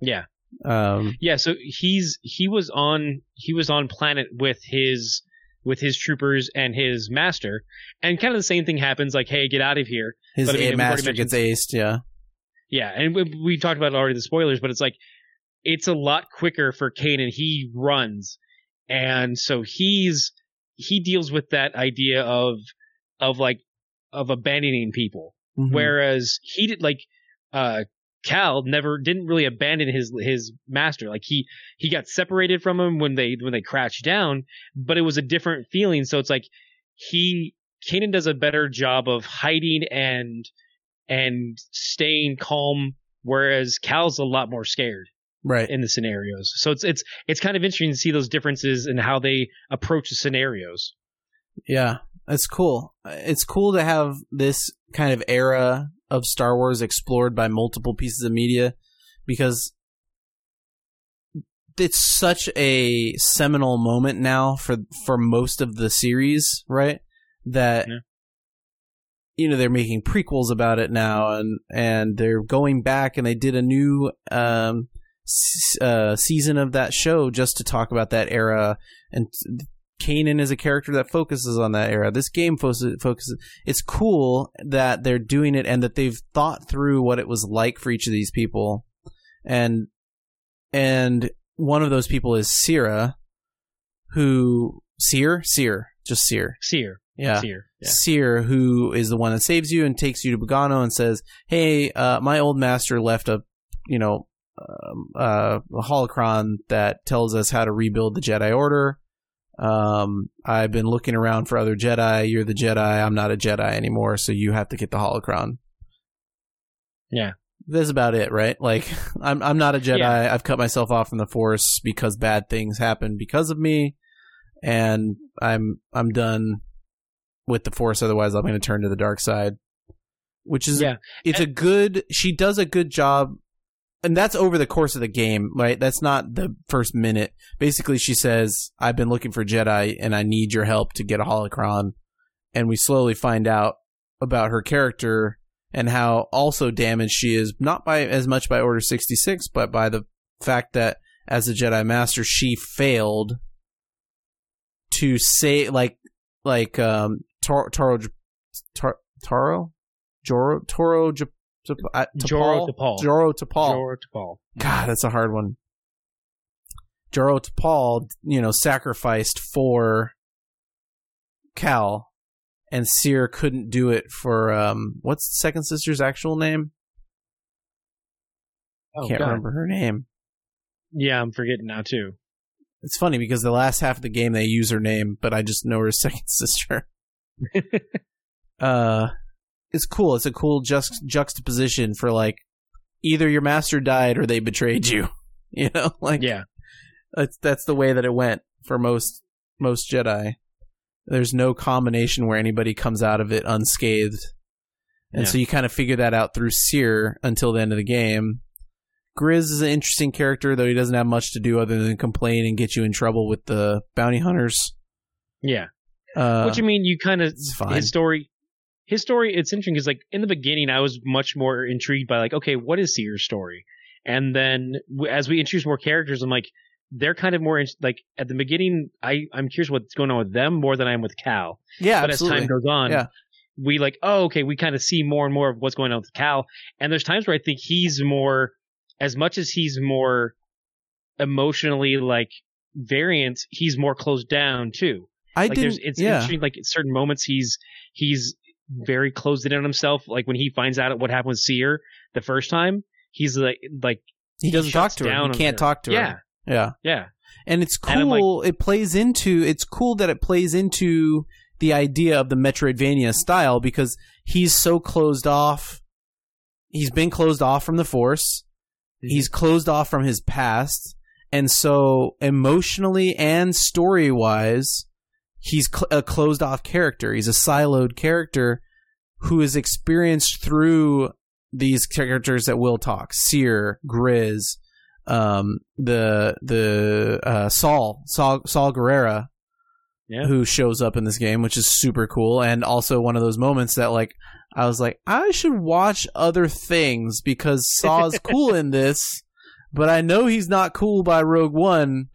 yeah, Um, Yeah, so he's he was on he was on planet with his with his troopers and his master, and kind of the same thing happens. Like, hey, get out of here. his But I mean, master gets aced. Yeah. Yeah, and we, we talked about already the spoilers, but it's like it's a lot quicker for Kanan. He runs, and so he's he deals with that idea of of like of abandoning people. Mhm. Whereas he did like uh Cal never didn't really abandon his his master. Like he he got separated from him when they when they crashed down, but it was a different feeling. So it's like he Kanan does a better job of hiding and and staying calm, whereas Cal's a lot more scared right. in the scenarios. So it's it's it's kind of interesting to see those differences in how they approach the scenarios. Yeah, it's cool. It's cool to have this kind of era of Star Wars explored by multiple pieces of media because it's such a seminal moment now for for most of the series, right? That Yeah. you know they're making prequels about it now, and and they're going back and they did a new um, uh, season of that show just to talk about that era. And Kanan is a character that focuses on that era. This game focuses, focuses. It's cool that they're doing it and that they've thought through what it was like for each of these people, and and one of those people is Sierra, who Cere, Cere, just Cere, Cere, yeah. Cere, yeah, Cere, who is the one that saves you and takes you to Bogano and says, "Hey, uh, my old master left a, you know, um, uh, a holocron that tells us how to rebuild the Jedi Order. Um, I've been looking around for other Jedi. You're the Jedi. I'm not a Jedi anymore, so you have to get the holocron." Yeah. That's about it, right? Like, [laughs] I'm I'm not a Jedi. Yeah. I've cut myself off from the Force because bad things happen because of me, and I'm I'm done with the Force. Otherwise, I'm going to turn to the dark side. Which is yeah. it's a good. She does a good job, and that's over the course of the game, right? That's not the first minute. Basically, she says, "I've been looking for Jedi, and I need your help to get a holocron." And we slowly find out about her character and how also damaged she is, not by as much by Order sixty six, but by the fact that as a Jedi Master, she failed to say like like um Tor- Toro Tar- Taro Joro Toro J- uh, Joro Tapal? Tapal. Joro Tapal. Jor Tapal. God, that's a hard one. Joro Tapal, you know, sacrificed for Cal, and Cere couldn't do it for um, what's the second sister's actual name? Oh, Can't God. remember her name. Yeah, I'm forgetting now too. It's funny because the last half of the game they use her name, but I just know her [laughs] second sister. [laughs] uh, it's cool. It's a cool just juxtaposition for like either your master died or they betrayed you. [laughs] You know, like Yeah, that's that's the way that it went for most most Jedi. There's no combination where anybody comes out of it unscathed, and Yeah. so you kind of figure that out through Cere until the end of the game. Grizz is an interesting character, though he doesn't have much to do other than complain and get you in trouble with the bounty hunters. yeah. Uh, What do you mean? You kind of his story. His story. It's interesting because like in the beginning, I was much more intrigued by like, okay, what is Cere's story? And then as we introduce more characters, I'm like, they're kind of more in- like at the beginning. I I'm curious what's going on with them more than I am with Cal. yeah, but absolutely. as time goes on, Yeah. we like, oh, okay, we kind of see more and more of what's going on with Cal. And there's times where I think he's more, as much as he's more emotionally like variant, he's more closed down too. I Like didn't. there's, it's yeah, interesting. Like certain moments, he's he's very closed in on himself. Like when he finds out what happened with Cere the first time, he's like like he doesn't talk to her. He can't her. talk to yeah. her. Yeah. Yeah. And it's And I'm cool. it plays into. It's cool that it plays into the idea of the Metroidvania style because he's so closed off. He's been closed off from the Force. Mm-hmm. He's closed off from his past, and so emotionally and story wise, he's cl- a closed off character. He's a siloed character who is experienced through these characters that will talk: Cere, Grizz, um, the the uh, Saw, Saw, Saw Gerrera, Yeah. who shows up in this game, which is super cool, and also one of those moments that like I was like, I should watch other things because Saw's [laughs] cool in this, but I know he's not cool by Rogue One.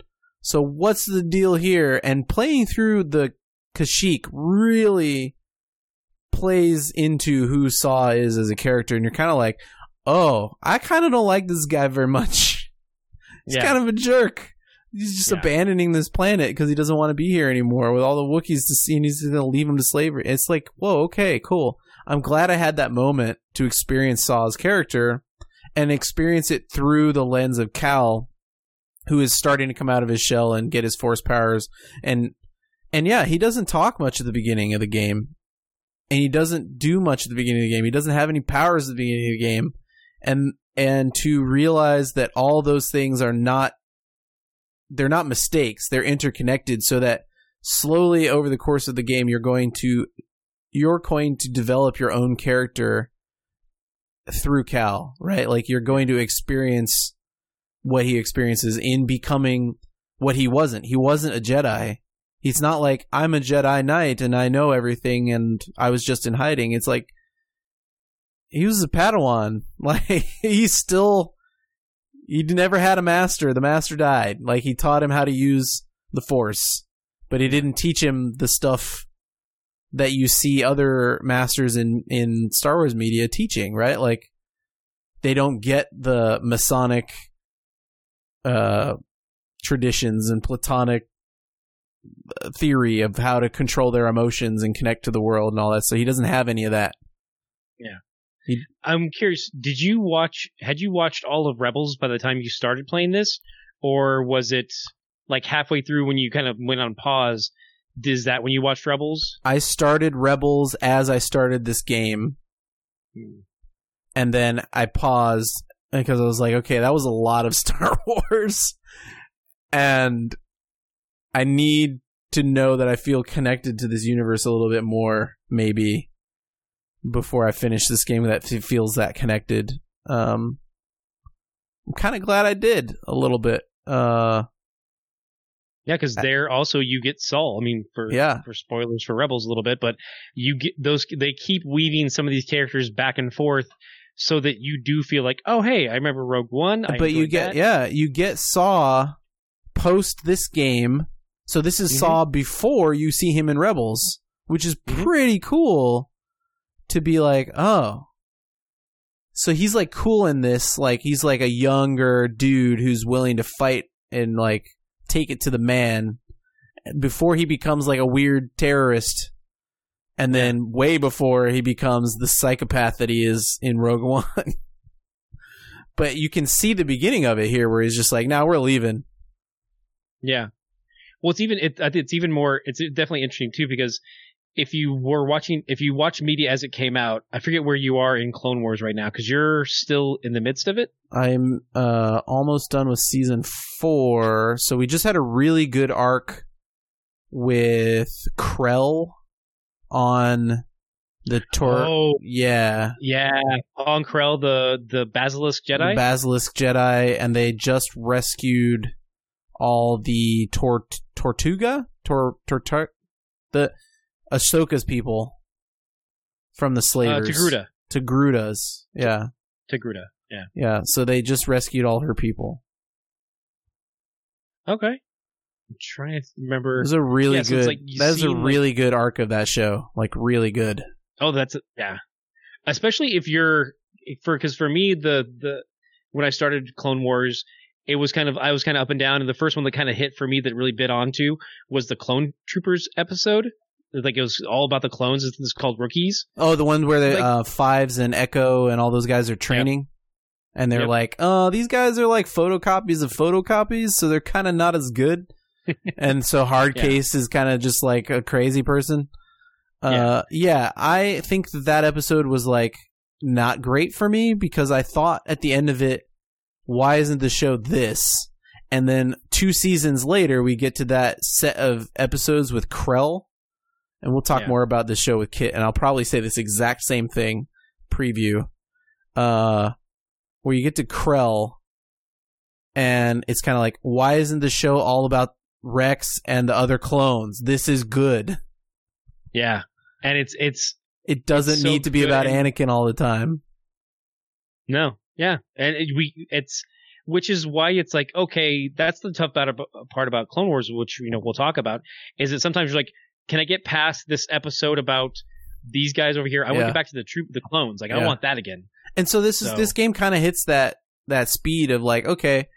So what's the deal here? And playing through the Kashyyyk really plays into who Saw is as a character, and you're kind of like, oh, I kind of don't like this guy very much. [laughs] He's Yeah. kind of a jerk. He's just Yeah. abandoning this planet because he doesn't want to be here anymore with all the Wookiees to see, and he's going to leave him to slavery. It's like, whoa, okay, cool. I'm glad I had that moment to experience Saw's character and experience it through the lens of Cal, who is starting to come out of his shell and get his force powers. And and yeah, he doesn't talk much at the beginning of the game, and he doesn't do much at the beginning of the game. He doesn't have any powers at the beginning of the game, and and to realize that all those things are not they're not mistakes they're interconnected so that slowly over the course of the game you're going to you're going to develop your own character through Cal, right? Like you're going to experience what he experiences in becoming what he wasn't. He wasn't a Jedi. He's not like I'm a Jedi Knight and I know everything and I was just in hiding. It's like he was a Padawan. [laughs] Like he's still he never had a master. The master died. Like he taught him how to use the Force, but he didn't teach him the stuff that you see other masters in in Star Wars media teaching, right? Like they don't get the Masonic uh traditions and Platonic uh, theory of how to control their emotions and connect to the world and all that. So he doesn't have any of that. Yeah. I'm curious. Did you watch? Had you watched all of Rebels by the time you started playing this, or was it like halfway through when you kind of went on pause? Is that when you watched Rebels? I started Rebels as I started this game, and then I paused because I was like, okay, that was a lot of [laughs] Star Wars, and I need to know that I feel connected to this universe a little bit more, maybe before I finish this game that feels that connected. Um, I'm kind of glad I did a little bit. Uh, Yeah, because there also you get Saw. I mean, for Yeah. for spoilers for Rebels a little bit, but you get those. They keep weaving some of these characters back and forth, so that you do feel like, oh, hey, I remember Rogue One. I but you get that. yeah you get saw post this game so this is Mhm. saw before you see him in rebels which is Mhm. pretty cool to be like oh so he's like cool in this like he's like a younger dude who's willing to fight and like take it to the man before he becomes like a weird terrorist and then way before he becomes the psychopath that he is in Rogue One. [laughs] but you can see the beginning of it here where he's just like, "Now we're leaving." Yeah. Well, it's even it, it's even more. It's definitely interesting too because if you were watching, if you watch media as it came out, I forget where you are in Clone Wars right now because you're still in the midst of it. I'm uh almost done with season 4. So we just had a really good arc with Krell on the Tor Oh, yeah, yeah, on Krell, the the Besalisk Jedi. the Besalisk Jedi and they just rescued all the Tort Tortuga? Tor Tortar the Ahsoka's people from the uh, slavers. Togruta. Togrutas. Yeah. Togruta. Yeah. Yeah. So they just rescued all her people. Okay. I'm trying to It remember. was a really Yeah, so good. like you that was a seen, like- really good arc of that show. Like really good. Oh, that's yeah. Especially if you're for because for me the the when I started Clone Wars, it was kind of I was kind of up and down, and the first one that kind of hit for me that really bit onto was the Clone Troopers episode. Like it was all about the clones. It's called Rookies. Oh, the one where the Like- uh, Fives and Echo and all those guys are training. and they're Yep. like, "Oh, these guys are like photocopies of photocopies, so they're kind of not as good." [laughs] and so Hard Yeah. Case is kind of just like a crazy person. Uh, yeah, I think that that episode was like not great for me because I thought at the end of it, why isn't the show this? And then two seasons later, we get to that set of episodes with Krell, and we'll talk Yeah. more about the show with Kit, and I'll probably say this exact same thing preview, uh, where you get to Krell, and it's kind of like, why isn't the show all about Rex and the other clones? This is good. Yeah, and it's it's It doesn't It's so need to be about and- Anakin all the time. no, yeah, and it, we it's which is why it's like okay, that's the tough part about, Clone Wars, which you know we'll talk about, is that sometimes you're like, can I get past this episode about these guys over here? I want to get back to the troop, the clones. Like I don't want that again. And so this is this game kind of hits that that speed of like, okay,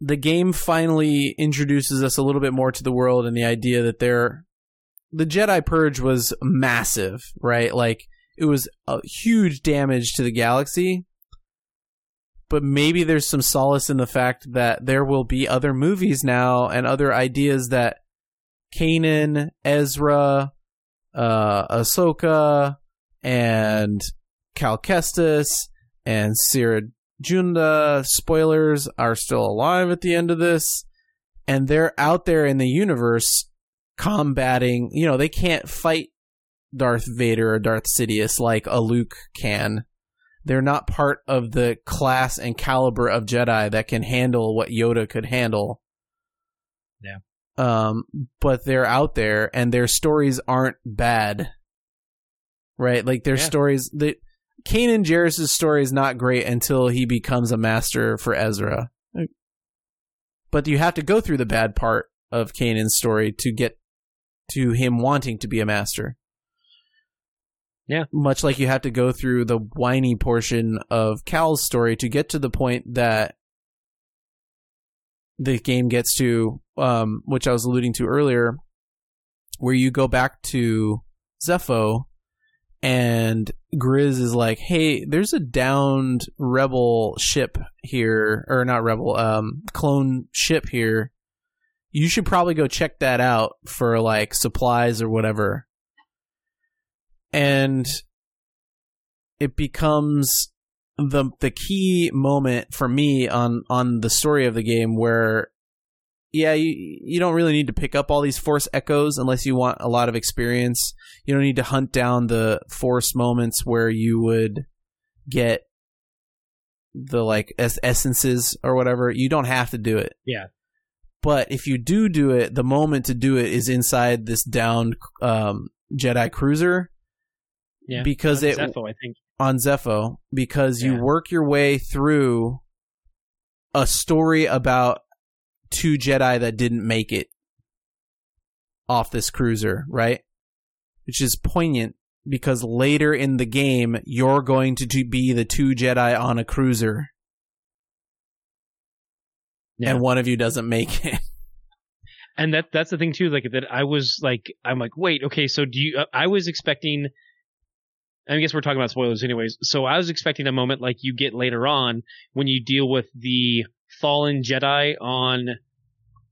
the game finally introduces us a little bit more to the world and the idea that they're the Jedi Purge was massive, right? Like it was a huge damage to the galaxy. But maybe there's some solace in the fact that there will be other movies now and other ideas that Kanan, Ezra, uh, Ahsoka, and Cal Kestis and Cere Junda, spoilers, are still alive at the end of this. And they're out there in the universe combating, you know, they can't fight Darth Vader or Darth Sidious like a Luke can. They're not part of the class and caliber of Jedi that can handle what Yoda could handle. Yeah. Um, but they're out there and their stories aren't bad. Right? Like their Yeah. stories the Kanan Jarrus' story is not great until he becomes a master for Ezra. But you have to go through the bad part of Kanan's story to get to him wanting to be a master. Yeah. Much like you have to go through the whiny portion of Cal's story to get to the point that the game gets to, um, which I was alluding to earlier, where you go back to Zeffo and Greez is like, "Hey, there's a downed rebel ship here, or not rebel, um, clone ship here. You should probably go check that out for like supplies or whatever." And it becomes the the key moment for me on on the story of the game where yeah, you you don't really need to pick up all these force echoes unless you want a lot of experience. You don't need to hunt down the force moments where you would get the like es- essences or whatever. You don't have to do it. Yeah. But if you do do it, the moment to do it is inside this downed um, Jedi cruiser Yeah, because On it Zeffo, I think. on Zeffo because you work your way through a story about two Jedi that didn't make it off this cruiser, right? Which is poignant because later in the game you're going to be the two Jedi on a cruiser Yeah. and one of you doesn't make it. [laughs] and that that's the thing too like that i was like i'm like wait okay so do you i was expecting i guess we're talking about spoilers anyways so i was expecting a moment like you get later on when you deal with the fallen jedi on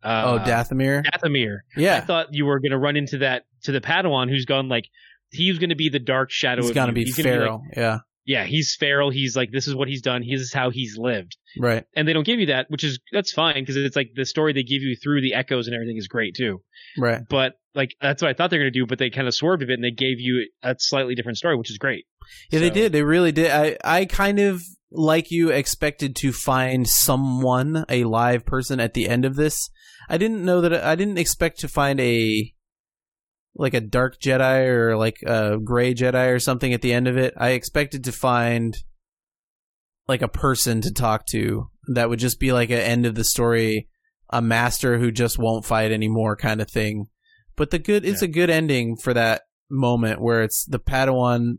uh oh, Dathomir. dathomir Yeah, i thought you were going to run into that to the padawan who's gone like he's going to be the dark shadow He's of going to be gonna like- feral. yeah. yeah he's feral he's like this is what he's done this is how he's lived Right. and they don't give you that which is that's fine because it's like the story they give you through the echoes and everything is great too Right. but like that's what I thought they were gonna do, but they kind of swerved a bit and they gave you a slightly different story, which is great. Yeah, they did. They really did. I I kind of like you expected to find someone, a live person at the end of this. I didn't know that I didn't expect to find a like a dark Jedi or like a gray Jedi or something at the end of it. I expected to find like a person to talk to that would just be like an end of the story, a master who just won't fight anymore kind of thing. But the good it's Yeah. a good ending for that moment where it's the Padawan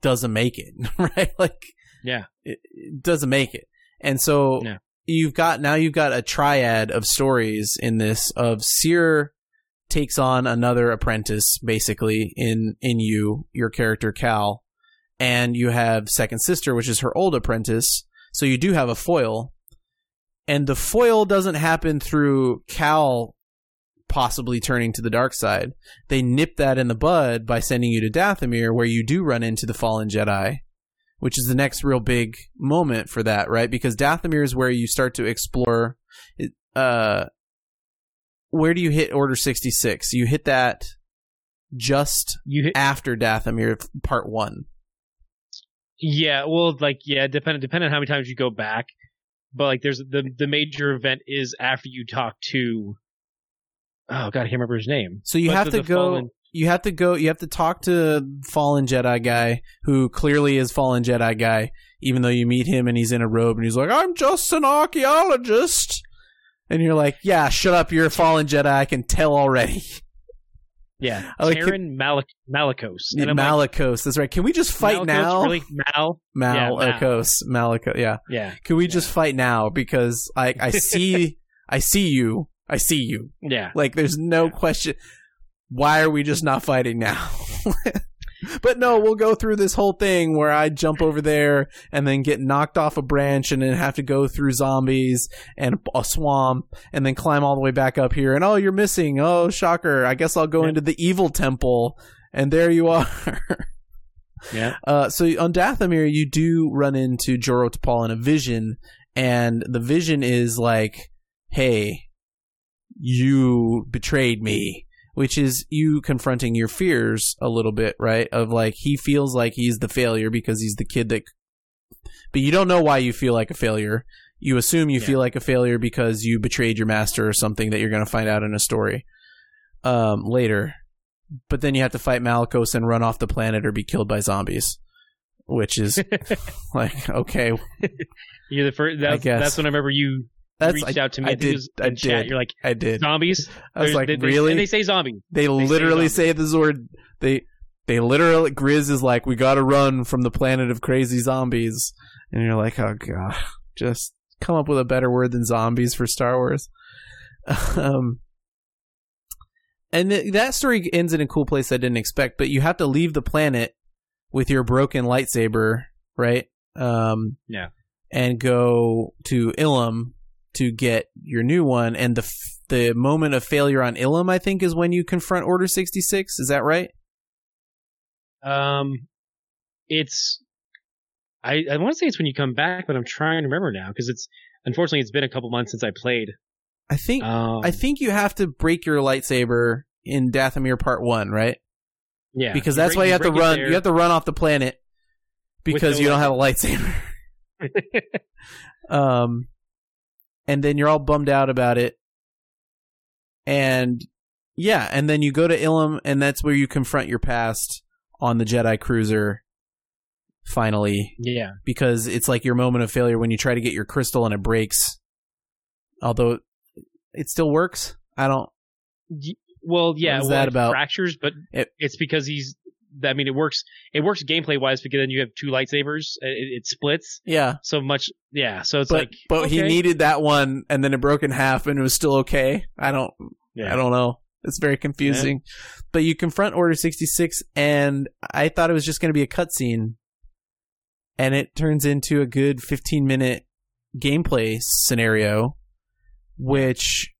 doesn't make it, [laughs] right? Like Yeah. it, it doesn't make it. And so Yeah. you've got now you've got a triad of stories in this of Cere takes on another apprentice basically in in you, your character Cal, and you have second sister, which is her old apprentice. So you do have a foil, and the foil doesn't happen through Cal possibly turning to the dark side. They nip that in the bud by sending you to Dathomir, where you do run into the fallen Jedi, which is the next real big moment for that, right? Because Dathomir is where you start to explore. Uh, where do you hit Order sixty six? You hit that just You hit, after Dathomir Part One. yeah, well, like yeah, depending depending on how many times you go back, but like there's the the major event is after you talk to. Oh god, I can't remember his name. So you But have to go. fallen- You have to go. You have to talk to fallen Jedi guy who clearly is fallen Jedi guy. Even though you meet him and he's in a robe and he's like, "I'm just an archaeologist," and you're like, "Yeah, shut up. You're a fallen Jedi. I can tell already." [laughs] Yeah, I like Taron Malik- Malicos. And I'm like, Malicos. That's right. Can we just fight Malicos, now? Really, Mal? Yeah, Mal. Malicos. Malicos. Yeah. Yeah, Can we Yeah. just fight now? Because I I see [laughs] I see you. I see you. yeah. Like there's no Yeah. question. Why are we just not fighting now? [laughs] but no, we'll go through this whole thing where I jump over there and then get knocked off a branch and then have to go through zombies and a swamp and then climb all the way back up here. And oh, you're missing. Oh, shocker. I guess I'll go Yeah. into the evil temple. And there you are. [laughs] Yeah. Uh, so on Dathomir, you do run into Joro Tapal in a vision, and the vision is like, "Hey, you betrayed me," which is you confronting your fears a little bit, right? Of like he feels like he's the failure because he's the kid that, but you don't know why you feel like a failure. You assume you Yeah. feel like a failure because you betrayed your master or something that you're going to find out in a story um, later but then you have to fight Malicos and run off the planet or be killed by zombies, which is [laughs] like okay, You're the first. That's, guess. that's when I remember you that's reached I, out to me. I it did- I in chat. did. You're like I did. zombies. I was There's- like, they, they- really? and they say zombie. They, say literally zombies. say this word. They they literally Greez is like, we got to run from the planet of crazy zombies, and you're like, oh god, just come up with a better word than zombies for Star Wars. [laughs] um, and th- that story ends in a cool place I didn't expect, but you have to leave the planet with your broken lightsaber, right? Um, Yeah. and go to Ilum to get your new one. And the f- the moment of failure on Ilum, I think, is when you confront Order sixty six. Is that right? Um, it's. I I want to say it's when you come back, but I'm trying to remember now because it's unfortunately it's been a couple months since I played. I think Um, I think you have to break your lightsaber in Dathomir Part One, right? yeah, Because that's break- why you have to run. You have to run off the planet because no you don't have a lightsaber. [laughs] um, and then you're all bummed out about it. And yeah, and then you go to Ilum, and that's where you confront your past on the Jedi cruiser. Finally, yeah, because it's like your moment of failure when you try to get your crystal and it breaks. Although it still works. I don't. Well, yeah. Well, that about? fractures? But It- it's because he's. I mean, it works. It works gameplay wise because then you have two lightsabers. It, it splits Yeah, so much. Yeah, so it's but like. but he needed that one, and then it broke in half, and it was still okay. I don't. Yeah. I don't know. It's very confusing. But you confront Order 66, and I thought it was just going to be a cutscene. And it turns into a good 15 minute gameplay scenario, which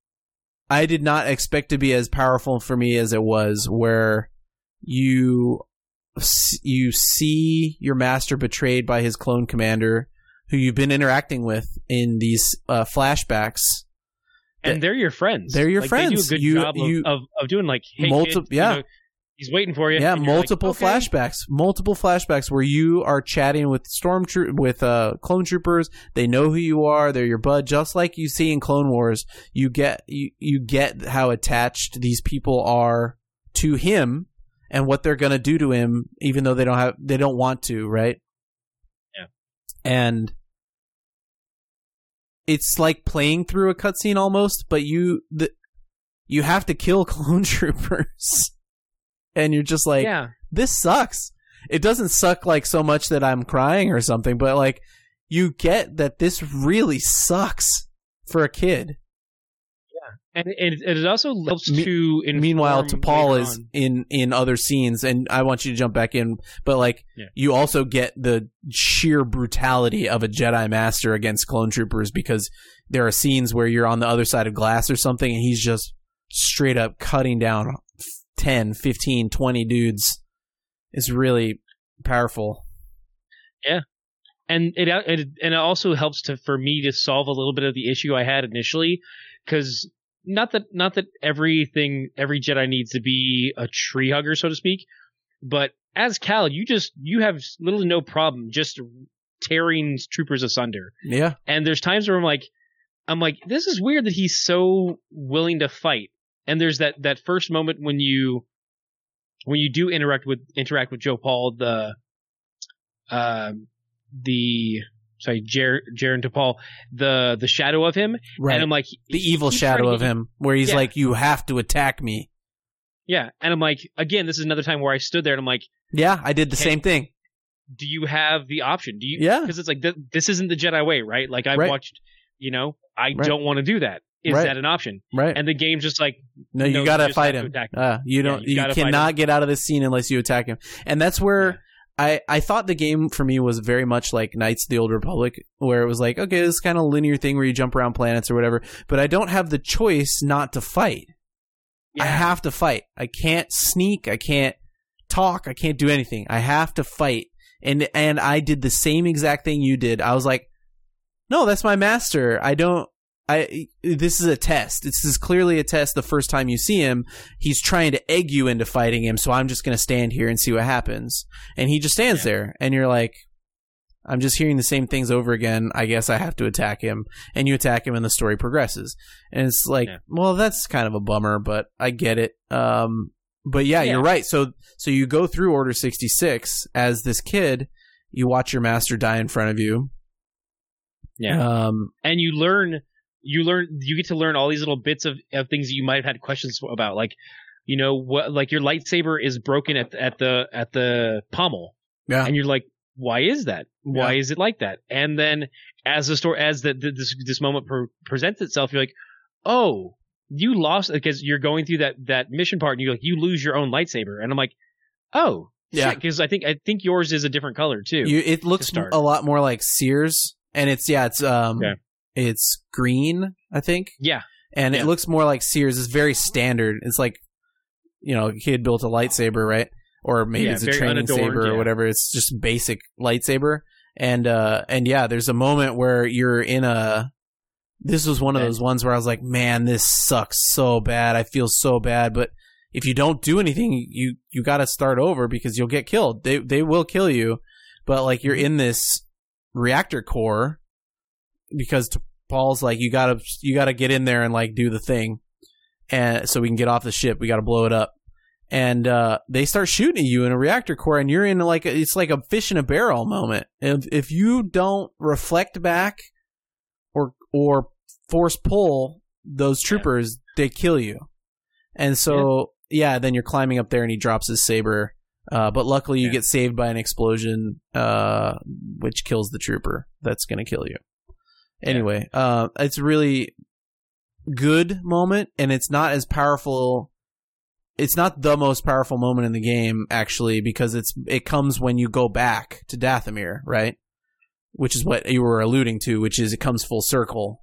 I did not expect to be as powerful for me as it was, where you you see your master betrayed by his clone commander who you've been interacting with in these uh, flashbacks and they're your friends. They're your Like, friends. They do a good You- job of, you- of, of doing like, hey, Multi- kid, yeah. you know, he's waiting for you. yeah you're like, multiple okay. flashbacks multiple flashbacks where you are chatting with stormtroop with uh clone troopers they know who you are they're your bud just like you see in clone wars you get you, you get how attached these people are to him and what they're going to do to him even though they don't have they don't want to right Yeah. and it's like playing through a cutscene almost but you the you have to kill [laughs] clone troopers and you're just like yeah, this sucks. It doesn't suck like so much that I'm crying or something, but like you get that this really sucks for a kid. And it, it also helps Me- to. Meanwhile, Tapal is on. in in other scenes, and I want you to jump back in, but like Yeah. you also get the sheer brutality of a Jedi Master against clone troopers because there are scenes where you're on the other side of glass or something, and he's just straight up cutting down 10, 15, 20 dudes. It's really powerful. Yeah, and it, it and it also helps to for me to solve a little bit of the issue I had initially because not that not that everything every Jedi needs to be a tree hugger so to speak, but as Cal you just you have little to no problem just tearing troopers asunder. Yeah. And there's times where I'm like I'm like this is weird that he's so willing to fight. And there's that that first moment when you when you do interact with interact with Joe Paul the um the sorry Jer Jaren Tapal the the shadow of him Right. and I'm like the evil shadow of him, where he's Yeah. like, "You have to attack me." yeah and I'm like again this is another time where I stood there and I'm like Yeah, I did the same thing. do you have the option do you Yeah. because it's like th- this isn't the Jedi way right like I've Right. watched you know I Right. don't want to do that is that an option Right. and the game's just like No, you gotta fight him. him. Uh, you don't. you you cannot get out of this scene unless you attack him. And that's where I I thought the game for me was very much like Knights of the Old Republic, where it was like, okay, this kind of linear thing where you jump around planets or whatever. But I don't have the choice not to fight. I have to fight. I can't sneak. I can't talk. I can't do anything. I have to fight. And and I did the same exact thing you did. I was like, no, that's my master. I don't. I this is a test. This is clearly a test. The first time you see him, he's trying to egg you into fighting him. So I'm just going to stand here and see what happens. And he just stands Yeah. there, and you're like, I'm just hearing the same things over again. I guess I have to attack him, and you attack him, and the story progresses. And it's like, Yeah. well, that's kind of a bummer, but I get it. Um, but yeah, Yeah. you're right. So so you go through Order 66 as this kid. You watch your master die in front of you. yeah Um, and you learn you learn you get to learn all these little bits of, of things that you might have had questions about like you know what like your lightsaber is broken at at the at the pommel Yeah. and you're like why is that why Yeah. is it like that and then as the story as the, the this this moment pre- presents itself you're like oh you lost because you're going through that that mission part and you like you lose your own lightsaber and i'm like oh Yeah. because i think i think yours is a different color too You, it looks start. a lot more like Cere's, and it's yeah, it's um, Yeah. It's green, I think, yeah and Yeah. it looks more like Cere's. It's very standard. It's like, you know, he had built a lightsaber, right? Or maybe Yeah, it's a training unadorned, saber or whatever. It's just basic lightsaber, and uh, and yeah, there's a moment where you're in a. This was one of those ones where I was like, man, this sucks so bad. I feel so bad, but if you don't do anything, you you got to start over because you'll get killed. They they will kill you, but like you're in this reactor core because t- Paul's like you gotta you gotta get in there and like do the thing, and so we can get off the ship. We gotta blow it up, and uh, they start shooting at you in a reactor core, and you're in like a, it's like a fish in a barrel moment. If if you don't reflect back or or force pull those troopers, they kill you. And so yeah. then you're climbing up there, and he drops his saber. Uh, but luckily, you Yeah. get saved by an explosion, uh, which kills the trooper. That's gonna kill you. Anyway, uh, it's a really good moment, and it's not as powerful. It's not the most powerful moment in the game, actually, because it's it comes when you go back to Dathomir, right? Which is what you were alluding to, which is it comes full circle.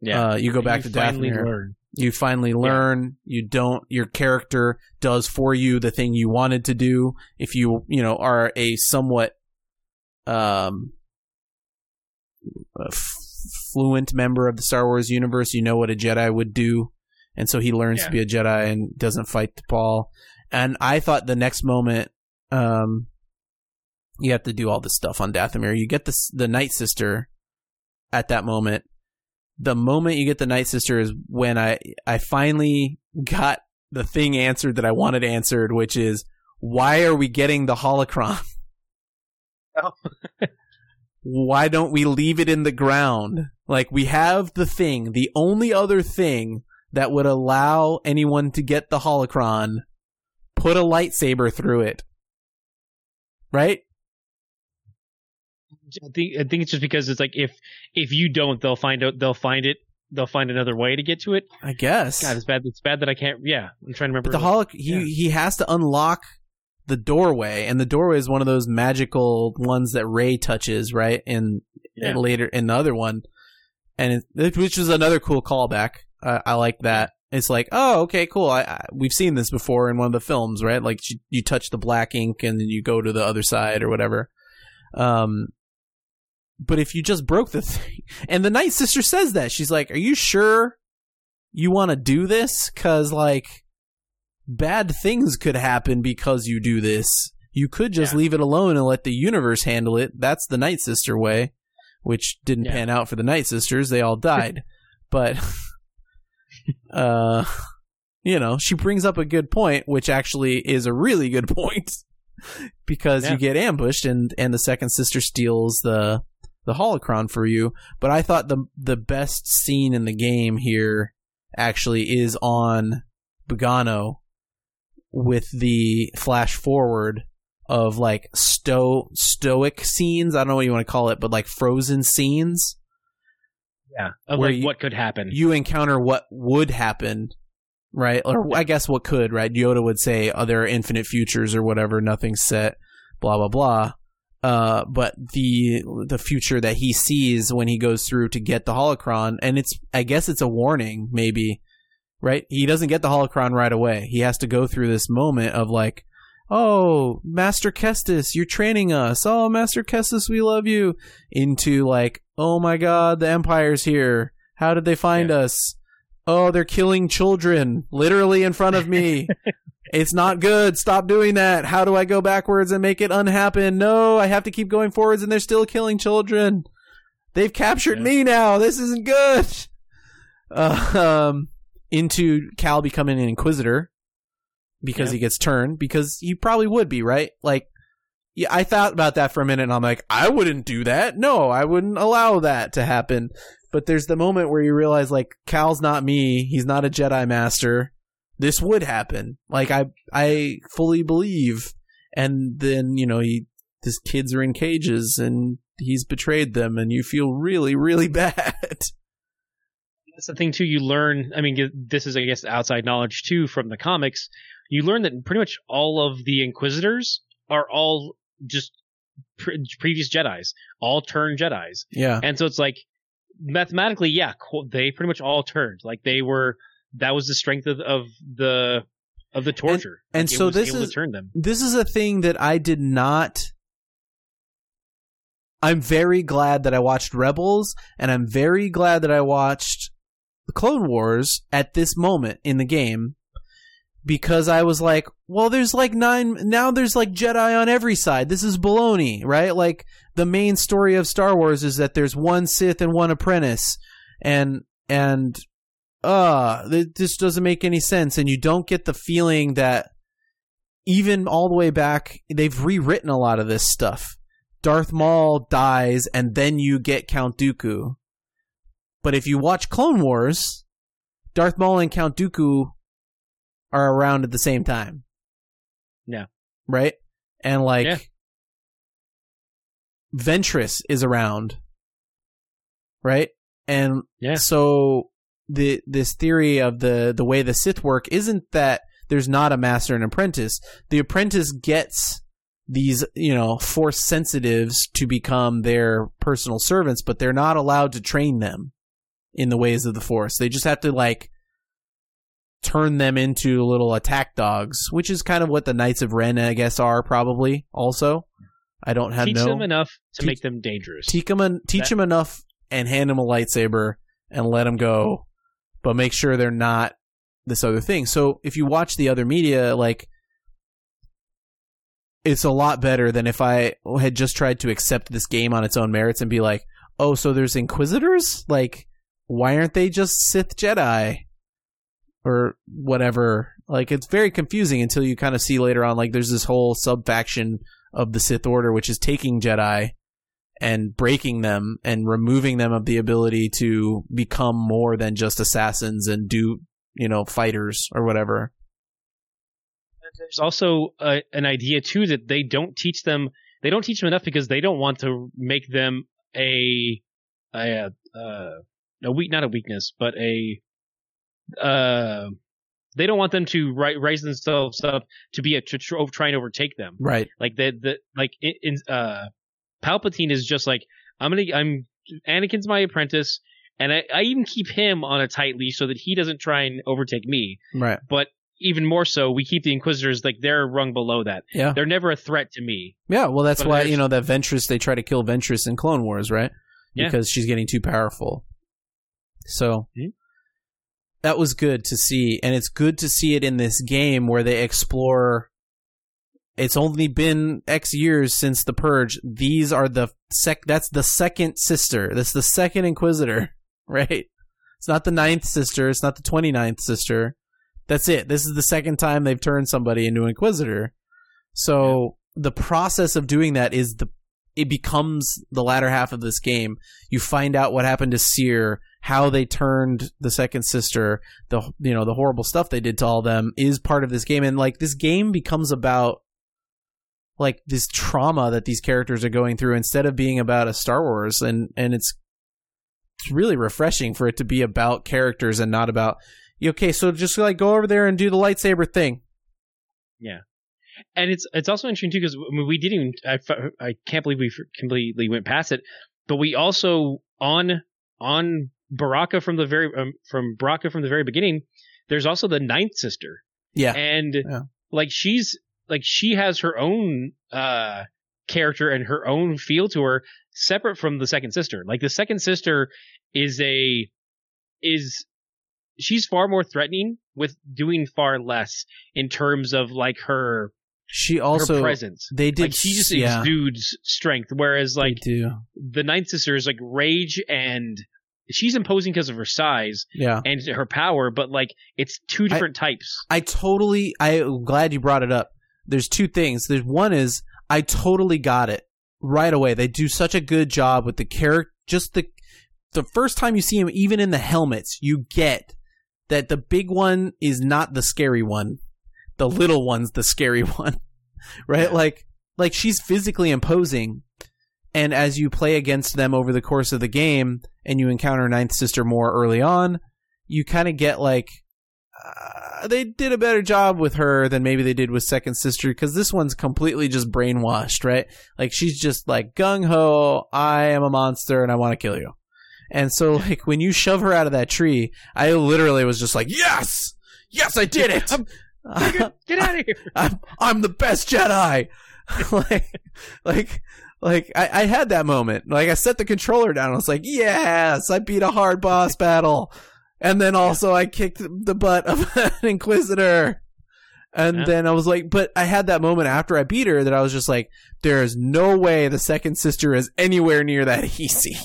yeah Uh, you go back You to Dathomir learn. you finally learn you don't your character does for you the thing you wanted to do if you you know are a somewhat um f- fluent member of the Star Wars universe you know what a Jedi would do and so he learns Yeah. to be a Jedi and doesn't fight Paul and I thought the next moment um you have to do all this stuff on Dathomir you get the the Night Sister at that moment the moment you get the Night Sister is when I I finally got the thing answered that I wanted answered, which is why are we getting the holocron? Oh. [laughs] why don't we leave it in the ground? Like we have the thing, the only other thing that would allow anyone to get the holocron, put a lightsaber through it. Right? I think I think it's just because it's like if if you don't, they'll find out they'll find it they'll find another way to get to it. I guess. God, it's bad. It's bad that I can't. Yeah, I'm trying to remember. But the holo he yeah. he has to unlock the doorway, and the doorway is one of those magical ones that Rey touches, right? In, Yeah. in later in the other one, and it, which is another cool callback. Uh, I like that. It's like, oh, okay, cool. I, I we've seen this before in one of the films, right? Like you, you touch the black ink and then you go to the other side or whatever. Um, but if you just broke the [laughs] thing, and the Night Sister says that she's like, "Are you sure you want to do this? Because like." Bad things could happen because you do this. You could just Yeah. leave it alone and let the universe handle it. That's the Night Sister way, which didn't Yeah. pan out for the Night Sisters. They all died. [laughs] but uh you know, she brings up a good point, which actually is a really good point [laughs] because Yeah. you get ambushed and and the second sister steals the the holocron for you. But I thought the the best scene in the game here actually is on Bogano with the flash forward of like sto stoic scenes. I don't know what you want to call it, but like frozen scenes. yeah, of where like you- what could happen. You encounter what would happen, right? Or I guess what could, right? Yoda would say, "Oh, there are infinite futures or whatever. Nothing's set." Blah blah blah. Uh, but the the future that he sees when he goes through to get the holocron, and it's I guess it's a warning, maybe, right? He doesn't get the holocron right away. He has to go through this moment of like, oh, Master Kestis, you're training us. Oh, Master Kestis, we love you. Into like, oh my God, the Empire's here. How did they find us? Oh, they're killing children literally in front of me. [laughs] it's not good. Stop doing that. How do I go backwards and make it unhappen? No, I have to keep going forwards and they're still killing children. They've captured Yeah. me now. This isn't good. Uh, [laughs] um, into Cal becoming an Inquisitor because Yeah. he gets turned because he probably would be right. Like, yeah, I thought about that for a minute and I'm like, I wouldn't do that. No, I wouldn't allow that to happen. But there's the moment where you realize like Cal's not me. He's not a Jedi Master. This would happen. Like I, I fully believe. And then you know he, his kids are in cages and he's betrayed them, and you feel really, really [laughs] bad. That's the thing too. You learn. I mean, this is I guess outside knowledge too from the comics. You learn that pretty much all of the Inquisitors are all just pre- previous Jedi's, all turned Jedi's. yeah, And so it's like mathematically, yeah, they pretty much all turned. Like they were that was the strength of, of the of the torture. and Like, it so this is- this is a thing that I did not. I'm very glad that I watched Rebels, and I'm very glad that I watched Clone Wars at this moment in the game because I was like, well, there's like nine now. There's like Jedi on every side. This is baloney, right? Like the main story of Star Wars is that there's one Sith and one apprentice, and and uh, th- this doesn't make any sense. And you don't get the feeling that even all the way back, they've rewritten a lot of this stuff. Darth Maul dies, and then you get Count Dooku. But if you watch Clone Wars, Darth Maul and Count Dooku are around at the same time. Yeah. Right? And like Yeah. Ventress is around. Right? And Yeah. so the this theory of the the way the Sith work isn't that there's not a master and apprentice. The apprentice gets these, you know, force sensitives to become their personal servants, but they're not allowed to train them in the ways of the force. They just have to like turn them into little attack dogs, which is kind of what the Knights of Ren, I guess, are probably also. I don't have Teach no them enough to Teach- make them dangerous. teach them en- teach That- them enough and hand them a lightsaber and let them go, but make sure they're not this other thing. So if you watch the other media, like it's a lot better than if I had just tried to accept this game on its own merits and be like, oh, so there's Inquisitors? Like, why aren't they just Sith Jedi? Or whatever. Like, it's very confusing until you kind of see later on, like, there's this whole sub faction of the Sith Order, which is taking Jedi and breaking them and removing them of the ability to become more than just assassins and do, you know, fighters or whatever. There's also a, an idea too that they don't teach them. They don't teach them enough because they don't want to make them a, a uh, a weak not a weakness, but a uh they don't want them to ri- raise themselves up to be a to tr- try and overtake them. Right. Like the the like in, in uh Palpatine is just like I'm gonna I'm Anakin's my apprentice, and I, I even keep him on a tight leash so that he doesn't try and overtake me. Right. But even more so, we keep the Inquisitors like they're rung below that. Yeah. They're never a threat to me. Yeah. Well, that's But why you know that Ventress they try to kill Ventress in Clone Wars, right? Yeah. Because she's getting too powerful. So Mhm. that was good to see, and it's good to see it in this game where they explore. It's only been X years since the purge. These are the sec. That's the second sister. That's the second Inquisitor, [laughs] right? It's not the ninth sister. It's not the 29th sister. That's it. This is the second time they've turned somebody into an Inquisitor. So the process of doing that is the it becomes the latter half of this game. You find out what happened to Cere, how they turned the second sister, the you know the horrible stuff they did to all them is part of this game, and like this game becomes about like this trauma that these characters are going through instead of being about a Star Wars, and and it's it's really refreshing for it to be about characters and not about okay, so just like go over there and do the lightsaber thing. Yeah. And it's it's also interesting too because I mean, we didn't I, I can't believe we completely went past it but we also on on Bracca from the very um, from Bracca from the very beginning there's also the ninth sister. Yeah, and Yeah. like she's like she has her own uh character and her own feel to her separate from the second sister. Like the second sister is a is she's far more threatening with doing far less in terms of like her she her also presence. they did like she just yeah, exudes strength, whereas like the ninth sister is like rage and she's imposing because of her size yeah. and her power, but like it's two different types. I totally. I'm glad you brought it up. There's two things. There's one is I totally got it right away. They do such a good job with the character. Just the the first time you see him, even in the helmets, you get that the big one is not the scary one. The little one's the scary [laughs] one, right? Like like she's physically imposing. And as you play against them over the course of the game, and you encounter Ninth Sister more early on, you kind of get like uh, they did a better job with her than maybe they did with Second Sister because this one's completely just brainwashed, right? Like she's just like gung ho, I am a monster and I want to kill you. And so like when you shove her out of that tree, I literally was just like, yes, yes, I did it. I'm- [laughs] Get out of here! I'm I'm the best Jedi. [laughs] like like like I, I had that moment. Like I set the controller down. I was like, yes, I beat a hard boss battle. And then also I kicked the butt of [laughs] an Inquisitor. And Yeah. then I was like, but I had that moment after I beat her that I was just like, there is no way the second sister is anywhere near that [laughs] easy.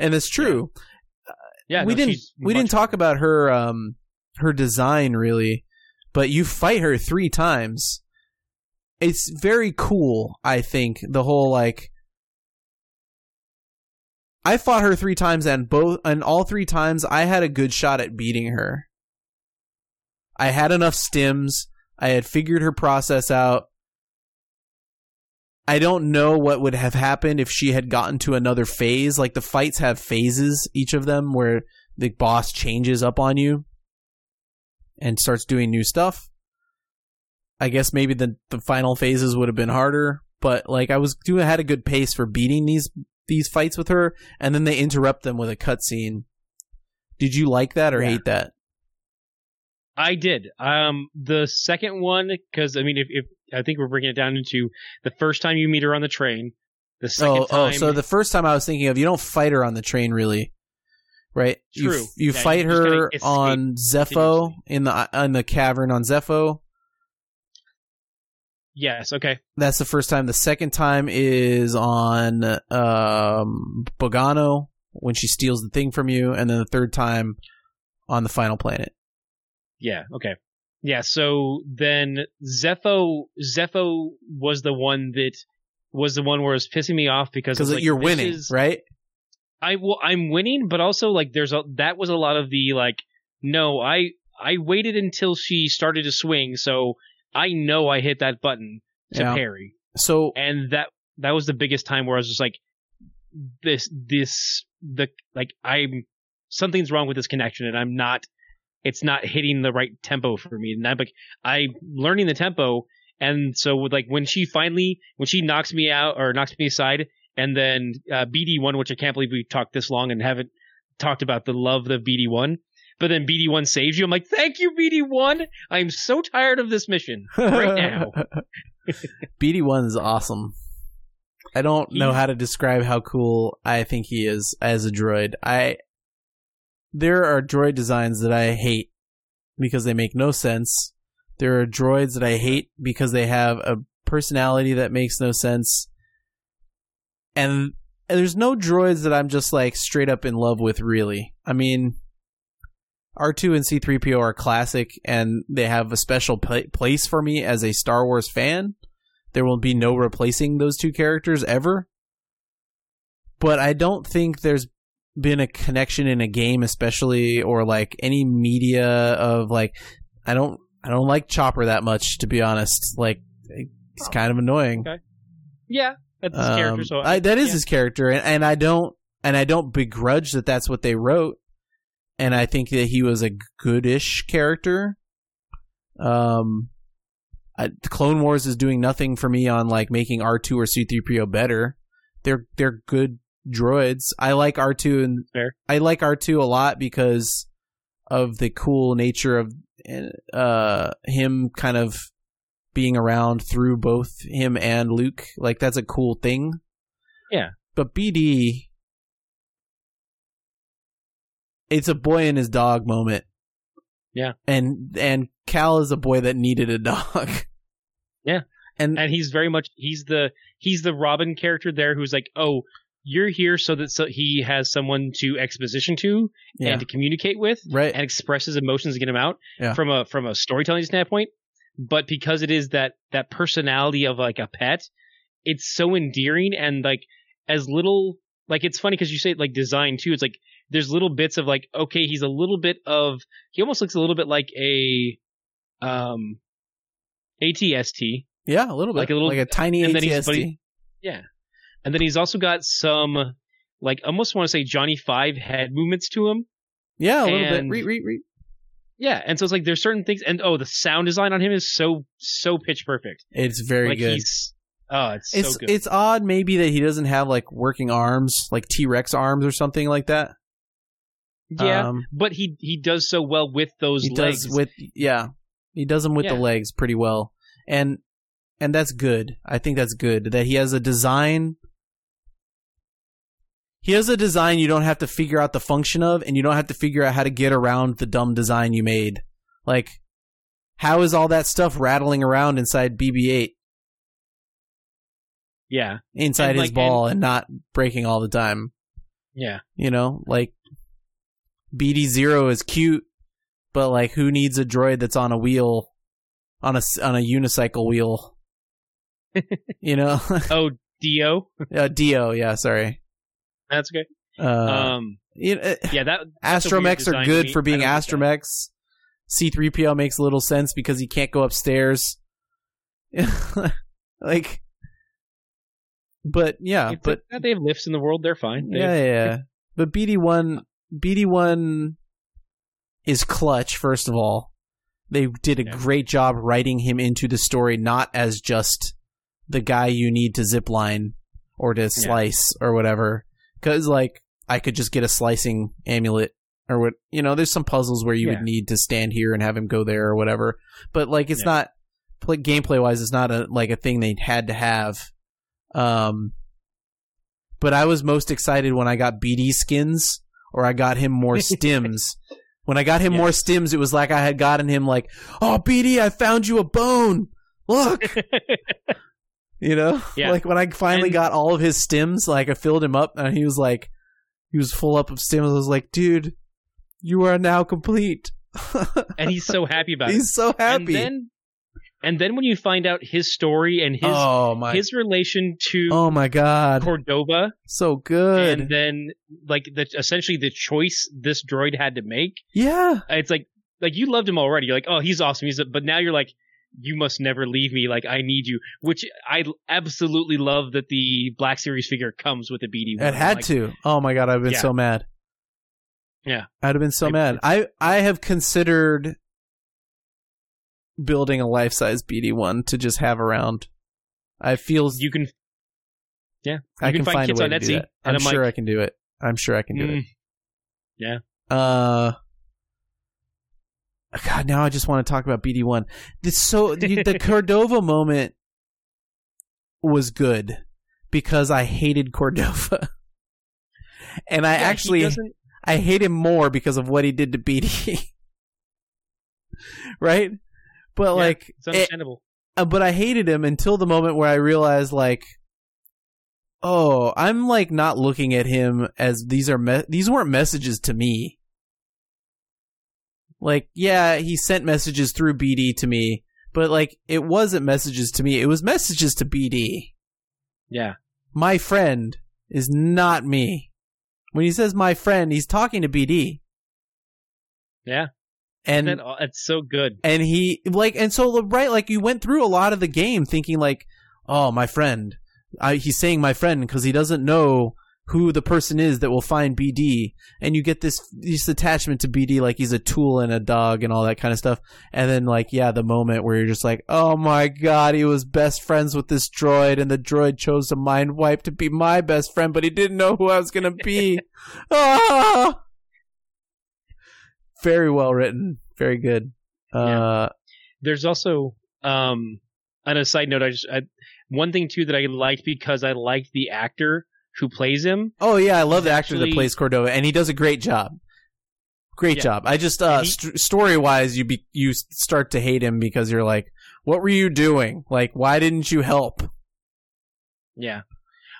And it's true Yeah, we no, didn't we didn't talk about her um her design really, but you fight her three times. It's very cool, I think. The whole like I fought her three times and both and all three times I had a good shot at beating her. I had enough stims. I had figured her process out. I don't know what would have happened if she had gotten to another phase. Like the fights have phases, each of them, where the boss changes up on you and starts doing new stuff. I guess maybe the the final phases would have been harder, but like I was doing, I had a good pace for beating these these fights with her, and then they interrupt them with a cutscene. Did you like that or Yeah. hate that? I did. Um, the second one, because I mean, if, if I think we're bringing it down into the first time you meet her on the train, the second Oh, time. oh, so the first time I was thinking of you don't fight her on the train really, right? You True. f- You, Yeah, fight her on Zeffo in the in the cavern on Zeffo. Yes, okay, That's the first time. The second time is on um, Bogano when she steals the thing from you, and then the third time on the final planet. yeah, okay, yeah. So then Zeffo, Zeffo was the one that was the one where it was pissing me off because Because like, you're winning, is- right? I well, I'm winning, but also like there's a that was a lot of the like no, I I waited until she started to swing, so I know I hit that button to Yeah. parry, So and that that was the biggest time where I was just like this this the like I'm something's wrong with this connection, and I'm not. It's not hitting the right tempo for me, and I'm like I'm learning the tempo, and so with like when she finally when she knocks me out or knocks me aside, and then uh, BD one, which I can't believe we talked this long and haven't talked about the love of BD one. But then BD one saves you. I'm like, thank you, BD one. I'm so tired of this mission right [laughs] now. [laughs] BD one is awesome. I don't know how to describe how cool I think he is as a droid. I there are droid designs that I hate because they make no sense. There are droids that I hate because they have a personality that makes no sense. And there's no droids that I'm just like straight up in love with really. I mean R2 and C3PO are classic and they have a special pla place for me as a Star Wars fan there will be no replacing those two characters ever. But I don't think there's been a connection in a game, especially or like any media of like I don't I don't like Chopper that much to be honest. Like he's kind of annoying. Okay. Yeah, that's his Um, character. So I, that is yeah. his character, and, and I don't and I don't begrudge that that's what they wrote, and I think that he was a goodish character. Um, I, Clone Wars is doing nothing for me on like making R two or C three PO better. They're they're good droids. I like R two and Fair. I like R two a lot because of the cool nature of uh him kind of being around through both him and Luke. Like that's a cool thing. Yeah. But BD it's a boy and his dog moment. Yeah. And and Cal is a boy that needed a dog. [laughs] Yeah. And, and he's very much he's the he's the Robin character there who's like, oh, you're here so that so he has someone to exposition to yeah. and to communicate with right. and express his emotions and get him out Yeah. from a from a storytelling standpoint. But because it is that that personality of like a pet, it's so endearing and like as little like it's funny because you say like design too. It's like there's little bits of like okay, he's a little bit of he almost looks a little bit like a um ATST yeah, a little bit. like a little- like a tiny and then he's- ATST. but he- and then he's also got some like I almost want to say Johnny Five head movements to him. yeah, a little bit. and- Read, read, read. Yeah, and so it's like there's certain things, and oh, the sound design on him is so so pitch perfect. It's very like good. he's oh, it's, It's so good. it's odd maybe that he doesn't have like working arms, like T Rex arms or something like that. Yeah, Um, but he he does so well with those he legs. does with yeah, he does them with the legs pretty well, and and that's good. I think that's good that he has a design. He has a design you don't have to figure out the function of, and you don't have to figure out how to get around the dumb design you made. Like, how is all that stuff rattling around inside BB-8, yeah, inside And, his like, ball, and not breaking all the time? yeah, You know, like BD Zero is cute, but like, who needs a droid that's on a wheel, on a on a unicycle wheel? [laughs] you know, oh Dio, [laughs] uh, Dio. Yeah, sorry. that's good. Uh, um, you know, yeah, that astromechs are good for being don't get that. astromechs. C3PO makes a little sense because he can't go upstairs. [laughs] like, but yeah, It's but they have lifts in the world. They're fine. They- yeah, yeah, yeah. But BD one, BD one is clutch. First of all, they did a Yeah. great job writing him into the story, not as just the guy you need to zip line or to slice or whatever. Because like I could just get a slicing amulet or what you know. There's some puzzles where you Yeah. would need to stand here and have him go there or whatever. But like it's Yeah. not play, gameplay wise. It's not a like a thing they had to have. Um, but I was most excited when I got BD skins or I got him more [laughs] stims. when I got him Yeah. more stims, it was like I had gotten him like, "Oh, BD, I found you a bone. Look." [laughs] you know? Yeah. Like when I finally And- got all of his stims, like I filled him up and he was like he was full up of stims. I was like, "Dude, you are now complete." and he's so [laughs] happy about it. He's so happy. And then, and then when you find out his story and his oh my his relation to Oh my god. Cordova, So good. and then like the essentially the choice this droid had to make. yeah. It's like like you loved him already. You're like, oh, he's awesome. He's a, but now you're like, you must never leave me. Like I need you. Which I absolutely love that the Black Series figure comes with a BD. It had like, to. Oh my god, I've been Yeah. so mad. Yeah. I'd have been so I- mad. I I have considered building a life size BD one to just have around. I feel You can. Yeah, I you can, can find find kits a way on to Etsy, do that. and I'm, I'm sure like- I can do it. I'm sure I can do it. Mm, yeah. Uh, God, now I just want to talk about BD one. This so the, the [laughs] Cordova moment was good because I hated Cordova, [laughs] and I Yeah, actually I hate him more because of what he did to BD. [laughs] right? But Yeah, like, it's it- understandable. uh, but I hated him until the moment where I realized like oh, I'm like not looking at him as these are me- these weren't messages to me. Like, yeah, he sent messages through BD to me, but like it wasn't messages to me. It was messages to BD. yeah. My friend is not me. When he says my friend, he's talking to BD. Yeah. And it's so good. and he like and so right like you went through a lot of the game thinking like oh my friend I, he's saying my friend because he doesn't know who the person is that will find bd and you get this this attachment to bd like he's a tool and a dog and all that kind of stuff and then like yeah the moment where you're just like oh my god he was best friends with this droid and the droid chose to mind wipe to be my best friend but he didn't know who i was gonna be [laughs] ah! Very well written very good uh There's also um on a side note, I just I, one thing too that I liked because I liked the actor who plays him. Oh yeah, I love the actor that plays Cordova, and he does a great job. Great Yeah. job. I just uh, he- st- story wise, you be you start to hate him because you're like, what were you doing? Like, why didn't you help? Yeah.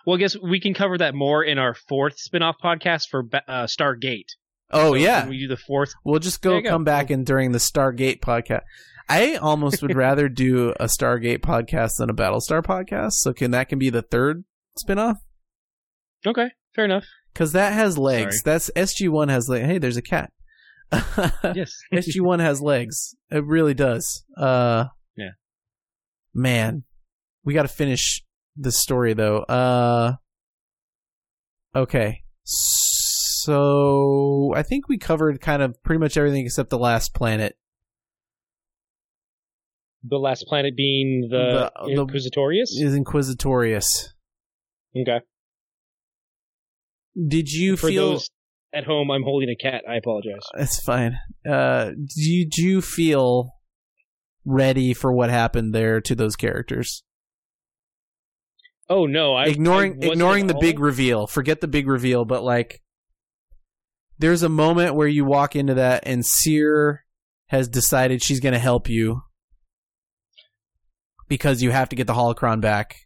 Well, I guess we can cover that more in our fourth spin-off podcast for uh, Stargate. Oh So yeah, we do the fourth. we'll just go you go. come back and during the Stargate podcast. I almost would [laughs] rather do a Stargate podcast than a Battlestar podcast. So can that can be the third spinoff? Okay, fair enough. Because that has legs. That's SG One has like. Hey, there's a cat. [laughs] Yes. [laughs] SG One has legs. It really does. Uh, Yeah. Man, we got to finish the story though. Uh, okay. So I think we covered kind of pretty much everything except the last planet. the last planet being the, The- the- Inquisitorius. Is Inquisitorius. okay. Did you For feel? those at home, I'm holding a cat. I apologize. It's fine. Uh, did you feel ready for what happened there to those characters? Oh no, I ignoring I ignoring the big reveal. Forget the big reveal, but like there's a moment where you walk into that and Cere has decided she's going to help you because you have to get the holocron back,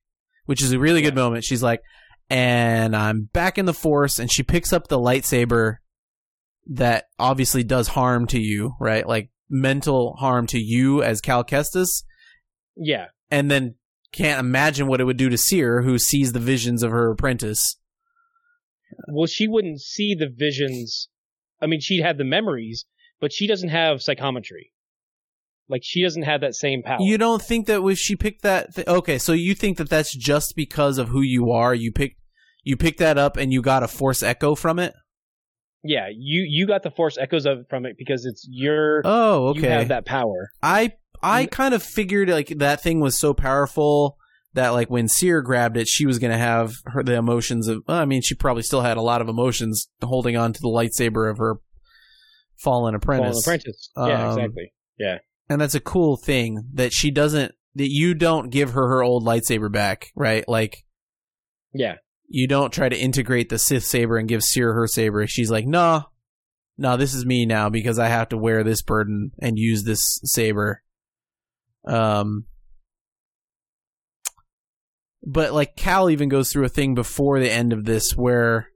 which is a really good moment. She's like, "And I'm back in the force," and she picks up the lightsaber that obviously does harm to you, right? Like mental harm to you as Cal Kestis Yeah, and then can't imagine what it would do to Cere, who sees the visions of her apprentice. Well, she wouldn't see the visions. I mean, she'd have the memories, but she doesn't have psychometry. Like she doesn't have that same power. You don't think that if she picked that? Th- okay, so you think that that's just because of who you are? You picked you picked that up and you got a force echo from it. yeah, you you got the force echoes of from it because it's your Oh, you okay. have that power. I I kind of figured like that thing was so powerful that like when Cere grabbed it, she was gonna have her the emotions of. Well, I mean, she probably still had a lot of emotions holding on to the lightsaber of her fallen apprentice. Fallen apprentice. yeah, Um, exactly. and that's a cool thing that she doesn't that you don't give her her old lightsaber back, right? Like Yeah, you don't try to integrate the Sith saber and give Cere her saber. She's like, nah, nah, this is me now because I have to wear this burden and use this saber." Um, but like Cal even goes through a thing before the end of this where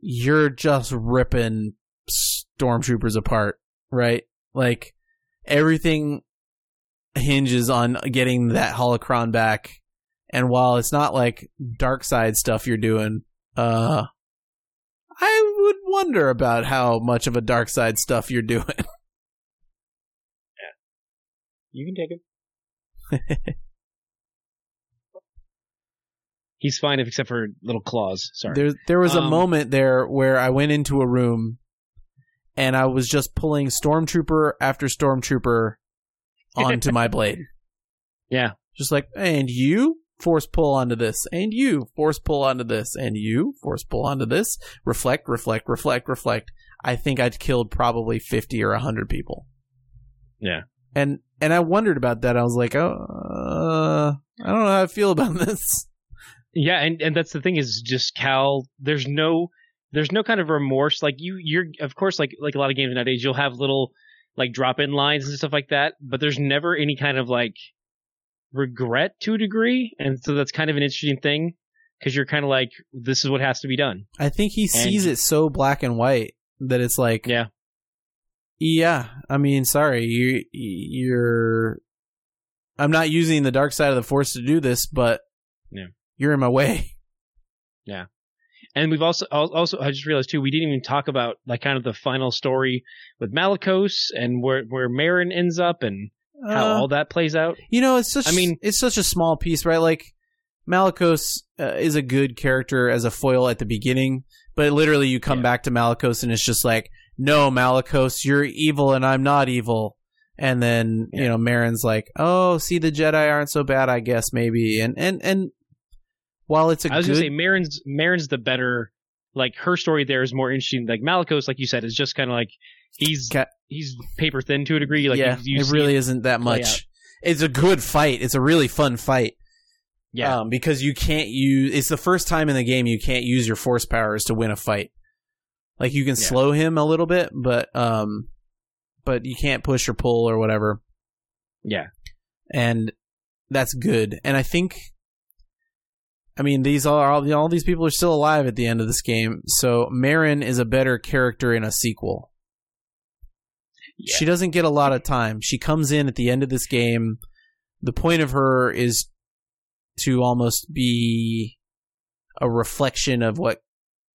you're just ripping stormtroopers apart, right? Like everything hinges on getting that holocron back. And while it's not like dark side stuff you're doing, uh I would wonder about how much of a dark side stuff you're doing. Yeah. You can take it. [laughs] He's fine if except for little claws. Sorry. There, there was a Um, moment there where I went into a room, and I was just pulling stormtrooper after stormtrooper [laughs] onto my blade. yeah. Just like, and you force pull onto this, and you force pull onto this, and you force pull onto this. Reflect, reflect, reflect, reflect. I think I'd killed probably fifty or hundred people. Yeah. And and I wondered about that. I was like, oh, uh, I don't know how I feel about [laughs] this. Yeah, and, and that's the thing is just Cal. There's no there's no kind of remorse. Like you, you're of course like like a lot of games nowadays, you'll have little like drop in lines and stuff like that, but there's never any kind of like regret to a degree, and so that's kind of an interesting thing because you're kind of like this is what has to be done. I think he sees it so black and white that it's like, Yeah. yeah. I mean, sorry, you you're. I'm not using the dark side of the force to do this, but Yeah. You're in my way. [laughs] Yeah. And we've also also I just realized too we didn't even talk about like kind of the final story with Malicos and where where Merrin ends up and how Uh, all that plays out. You know, it's such. I mean- it's such a small piece, right? Like Malicos uh, is a good character as a foil at the beginning, but literally you come Yeah. back to Malicos and it's just like, no, Malicos, you're evil and I'm not evil. And then you know Merrin's like, oh, see, the Jedi aren't so bad, I guess maybe. And and and while it's a I was good, gonna say Merrin's Merrin's the better like her story there is more interesting. Like Malicos, like you said, is just kind of like he's Ca- he's paper thin to a degree. Like yeah, you, you it really isn't that much. It's a good fight. It's a really fun fight. yeah um, because you can't use. It's the first time in the game you can't use your force powers to win a fight. Like you can Yeah. slow him a little bit, but um, but you can't push or pull or whatever, yeah and that's good. And I think, I mean, these are all all these people are still alive at the end of this game, so Merrin is a better character in a sequel. yeah She doesn't get a lot of time. She comes in at the end of this game. The point of her is to almost be a reflection of what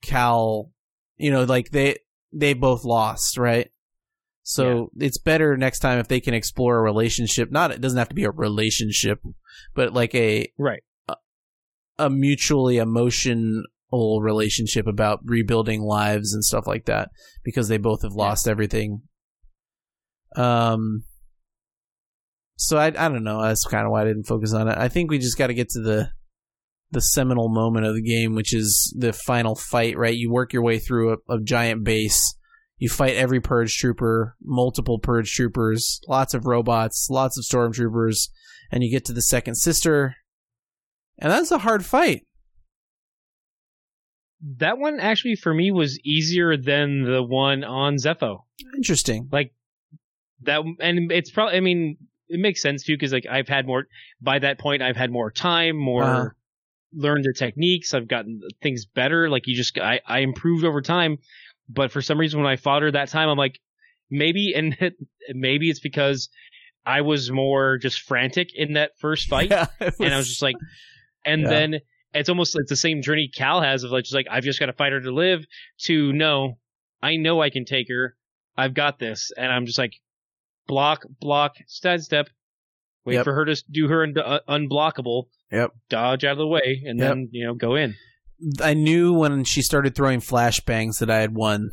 Cal, you know, like they they both lost, right? So it's better next time if they can explore a relationship. Not it doesn't have to be a relationship, but like a right a mutually emotional relationship about rebuilding lives and stuff like that because they both have lost everything. Um so I I don't know, that's kind of why I didn't focus on it. I think we just got to get to the the seminal moment of the game which is the final fight, right? You work your way through a, a giant base. You fight every purge trooper, multiple purge troopers, lots of robots, lots of stormtroopers, and you get to the second sister and that's a hard fight. that one actually for me was easier than the one on Zeffo. Interesting. Like that, and it's probably I mean it makes sense too because like I've had more by that point I've had more time, more Uh-huh. learned the techniques. I've gotten things better. Like you just I I improved over time, but for some reason when I fought her that time I'm like maybe and it, maybe it's because I was more just frantic in that first fight. [laughs] Yeah, it and I was just like, and Yeah. then it's almost it's the same journey Cal has of like just like I've just got to fight her to live. To no, I know I can take her. I've got this, and I'm just like block, block, side step, wait Yep. for her to do her un- uh, unblockable. Yep. Dodge out of the way, and Yep. then you know go in. I knew when she started throwing flashbangs that I had won.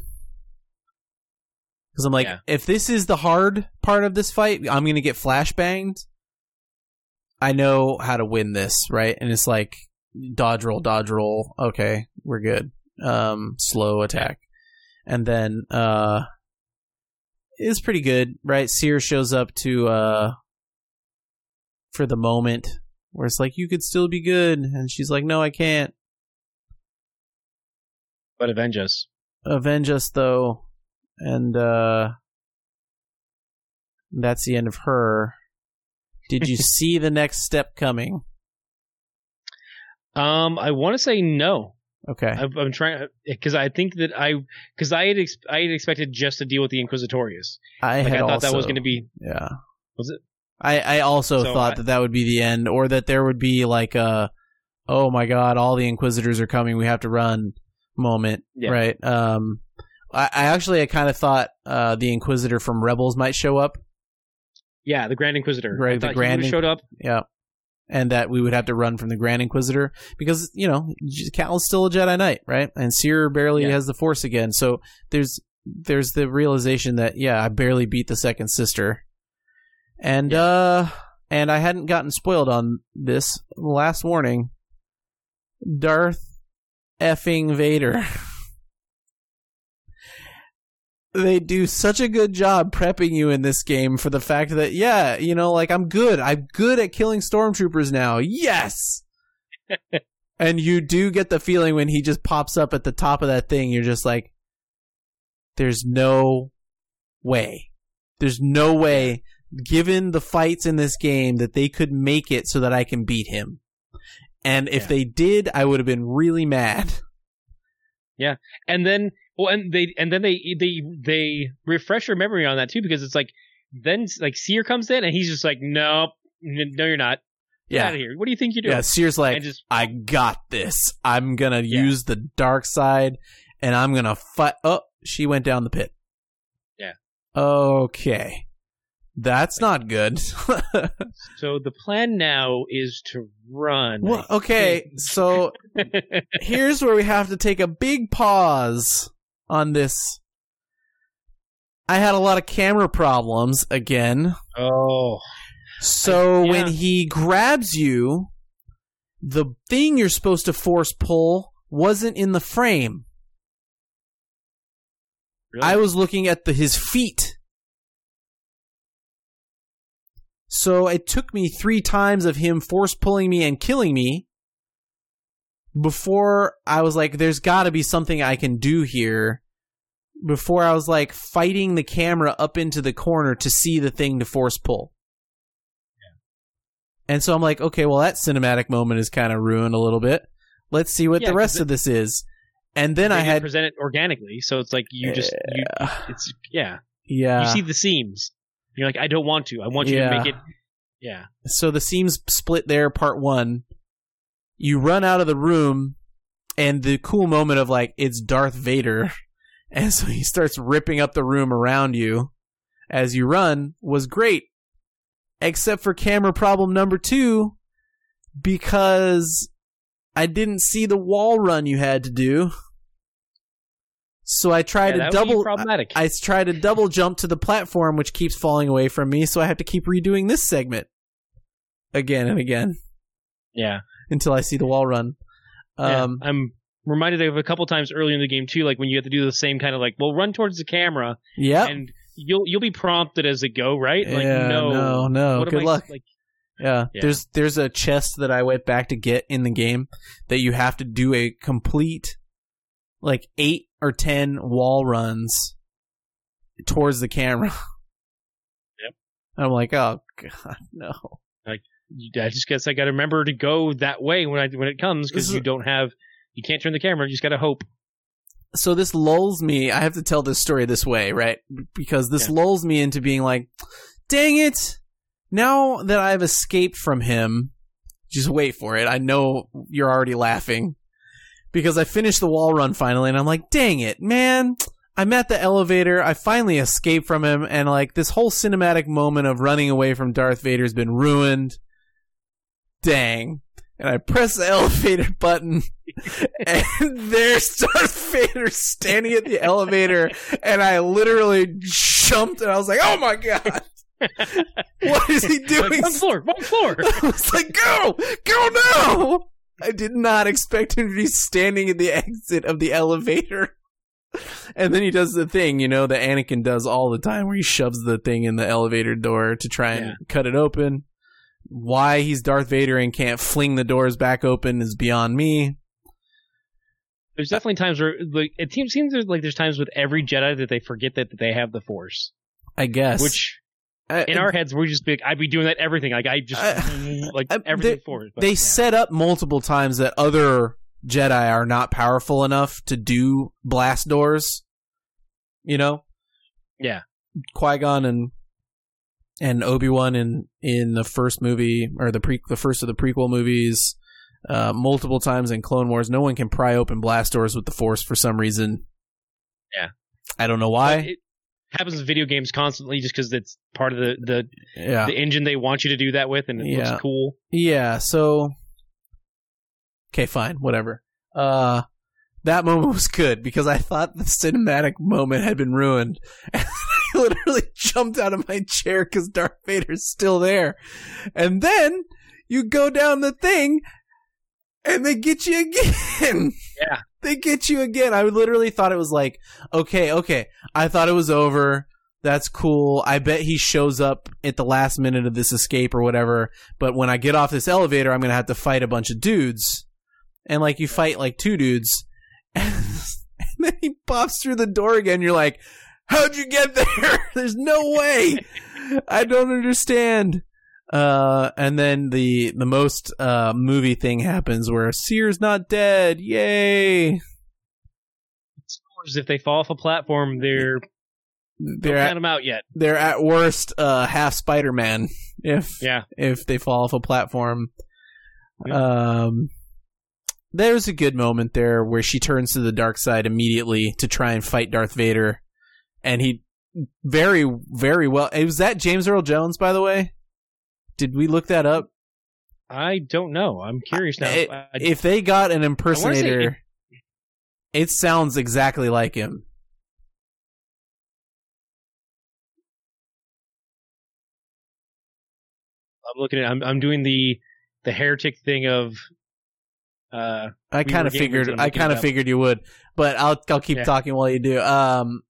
Because I'm like, Yeah. if this is the hard part of this fight, I'm going to get flashbanged. I know how to win this, right? And it's like dodge roll, dodge roll. Okay, we're good. Um, slow attack, and then uh, it's pretty good, right? Cere shows up to uh for the moment where it's like you could still be good, and she's like, no, I can't. But avenge us. avenge us though and uh that's the end of her did you [laughs] see the next step coming Um, I want to say no. okay I, I'm trying because I think that I because I had ex- I had expected just to deal with the Inquisitorius. i Like had I thought also, that was going to be yeah was it? i i also So thought I- that that would be the end or that there would be like a oh my god all the inquisitors are coming we have to run moment Yeah. right um I, I actually I kind of thought uh, the Inquisitor from Rebels might show up. Yeah, the Grand Inquisitor. Right, the he Grand showed up. Yeah, and that we would have to run from the Grand Inquisitor because you know Cal is still a Jedi Knight, right? And Cere barely Yeah. has the Force again, so there's there's the realization that yeah, I barely beat the second sister, and uh, and I hadn't gotten spoiled on this. Last warning: Darth effing Vader. [laughs] they do such a good job prepping you in this game for the fact that yeah, you know, like I'm good. I'm good at killing stormtroopers now. Yes. [laughs] and you do get the feeling when he just pops up at the top of that thing, you're just like there's no way. There's no way given the fights in this game that they could make it so that I can beat him. And if Yeah. they did, I would have been really mad. Yeah. And then well and they and then they they they refresh your memory on that too because it's like then like Cere comes in and he's just like nope n- no you're not get out of here what do you think you're doing Yeah, Cere's like, just I got this. I'm gonna Yeah. use the dark side, and I'm gonna fight. Oh, she went down the pit. Yeah. Okay, that's not good. [laughs] so the plan now is to run well, okay, so [laughs] here's where we have to take a big pause on this. I had a lot of camera problems again. oh So yeah. when he grabs you, the thing you're supposed to force pull wasn't in the frame. really? I was looking at the his feet. So it took me three times of him force pulling me and killing me before I was like, there's got to be something I can do here. Before I was like fighting the camera up into the corner to see the thing to force pull. And so I'm like, okay, well, that cinematic moment is kind of ruined a little bit. Let's see what Yeah, the rest it- of this is. And then I had, present it organically so it's like you just you, it's yeah yeah. you see the seams you're like I don't want to I want you Yeah. to make it yeah so the seams split there part one you run out of the room and the cool moment of like it's darth vader [laughs] and so he starts ripping up the room around you as you run was great. Except for camera problem number two because i didn't see the wall run you had to do. So i tried yeah, to that would be double problematic. I try to double jump to the platform, which keeps falling away from me, so I have to keep redoing this segment again and again. Yeah until I see the wall run. Yeah, Um, I'm reminded of a couple times earlier in the game too, like when you have to do the same kind of like, well, run towards the camera, Yeah. and you'll you'll be prompted as it go, right? Like, yeah, no, no, no. Good I- luck. Like, yeah. Yeah. there's there's a chest that I went back to get in the game that you have to do a complete like eight or ten wall runs towards the camera. Yep. And I'm like, oh god, no. you- I just guess I got to remember to go that way when I when it comes because you don't have, you can't turn the camera. You just got to hope. so this lulls me. I have to tell this story this way, right? Because this Yeah. lulls me into being like, dang it. Now that I've escaped from him, just wait for it. I know you're already laughing because I finished the wall run finally and I'm like, dang it, man. I'm at the elevator. I finally escaped from him and like this whole cinematic moment of running away from Darth Vader's been ruined. Dang. And I press the elevator button and [laughs] there's Darth Vader standing at the elevator, and I literally jumped, and I was like, "Oh my god, [laughs] what is he doing?" One floor, one floor. [laughs] I was like, "Go, go now!" I did not expect him to be standing at the exit of the elevator. And then he does the thing, you know, that Anakin does all the time, where he shoves the thing in the elevator door to try and Yeah. cut it open. Why he's Darth Vader and can't fling the doors back open is beyond me. There's definitely times where like it seems seems there's, like there's times with every Jedi that they forget that, that they have the Force, I guess. which I- in our heads we just be like, I'd be doing that everything like I just I- [laughs] like everything they- Force. but they yeah. set up multiple times that other Jedi are not powerful enough to do blast doors. You know, Yeah. Qui Gon and and Obi Wan in in the first movie or the pre the first of the prequel movies, uh, multiple times in Clone Wars. No one can pry open blast doors with the Force for some reason. Yeah. I don't know But why. it- happens in video games constantly, just because it's part of the the, Yeah. the engine they want you to do that with, and it Yeah. looks cool. Yeah, so Okay, fine, whatever. Uh that moment [laughs] was good because I thought the cinematic moment had been ruined. [laughs] [laughs] Literally jumped out of my chair cuz Darth Vader's still there. And then you go down the thing and they get you again. [laughs] Yeah. They get you again. I literally thought it was like, okay, okay. I thought it was over. That's cool. I bet he shows up at the last minute of this escape or whatever. But when I get off this elevator, I'm going to have to fight a bunch of dudes. And like you fight like two dudes. [laughs] And then he pops through the door again. You're like, how'd you get there? [laughs] There's no way. I don't understand. Uh, and then the the most uh movie thing happens where Cere's not dead. Yay! If they fall off a platform, they're They're don't at, them out yet. they're at worst uh half Spider Man if Yeah, if they fall off a platform. Yeah. Um, there's a good moment there where she turns to the dark side immediately to try and fight Darth Vader, and he very very well. Was that James Earl Jones, by the way? Did we look that up? I don't know. I'm curious now. It- I- if they got an impersonator, it sounds exactly like him. I'm looking at. I'm, I'm doing the the heretic thing of. Uh, I kind of figured. I kind of figured you would, but I'll I'll keep Yeah. talking while you do. Um,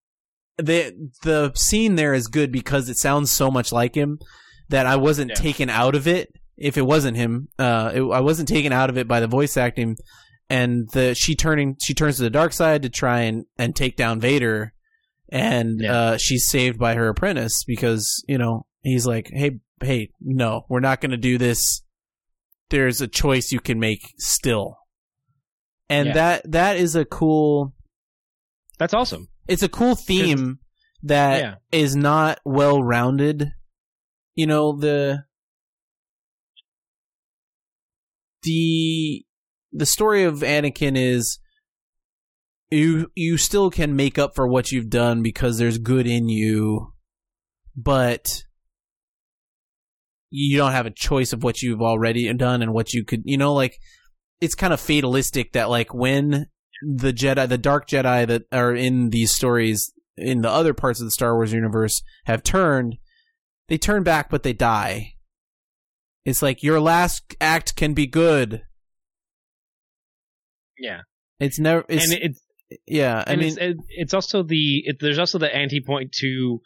the the scene there is good because it sounds so much like him that I wasn't Yeah. taken out of it. If it wasn't him, uh, it, I wasn't taken out of it by the voice acting, and the she turning she turns to the dark side to try and and take down Vader, and Yeah. uh, she's saved by her apprentice because you know he's like, hey hey, no, we're not going to do this. There's a choice you can make still. And Yeah. that that is a cool that's awesome. It's a cool theme that is Yeah. not well rounded. You know, the the the story of Anakin is you you still can make up for what you've done because there's good in you, but you don't have a choice of what you've already done and what you could you know like it's kind of fatalistic that like when the Jedi the dark Jedi that are in these stories in the other parts of the Star Wars universe have turned they turn back but they die it's like your last act can be good Yeah, it's never it's and it's yeah i and mean it's, it's also the it, there's also the anti point to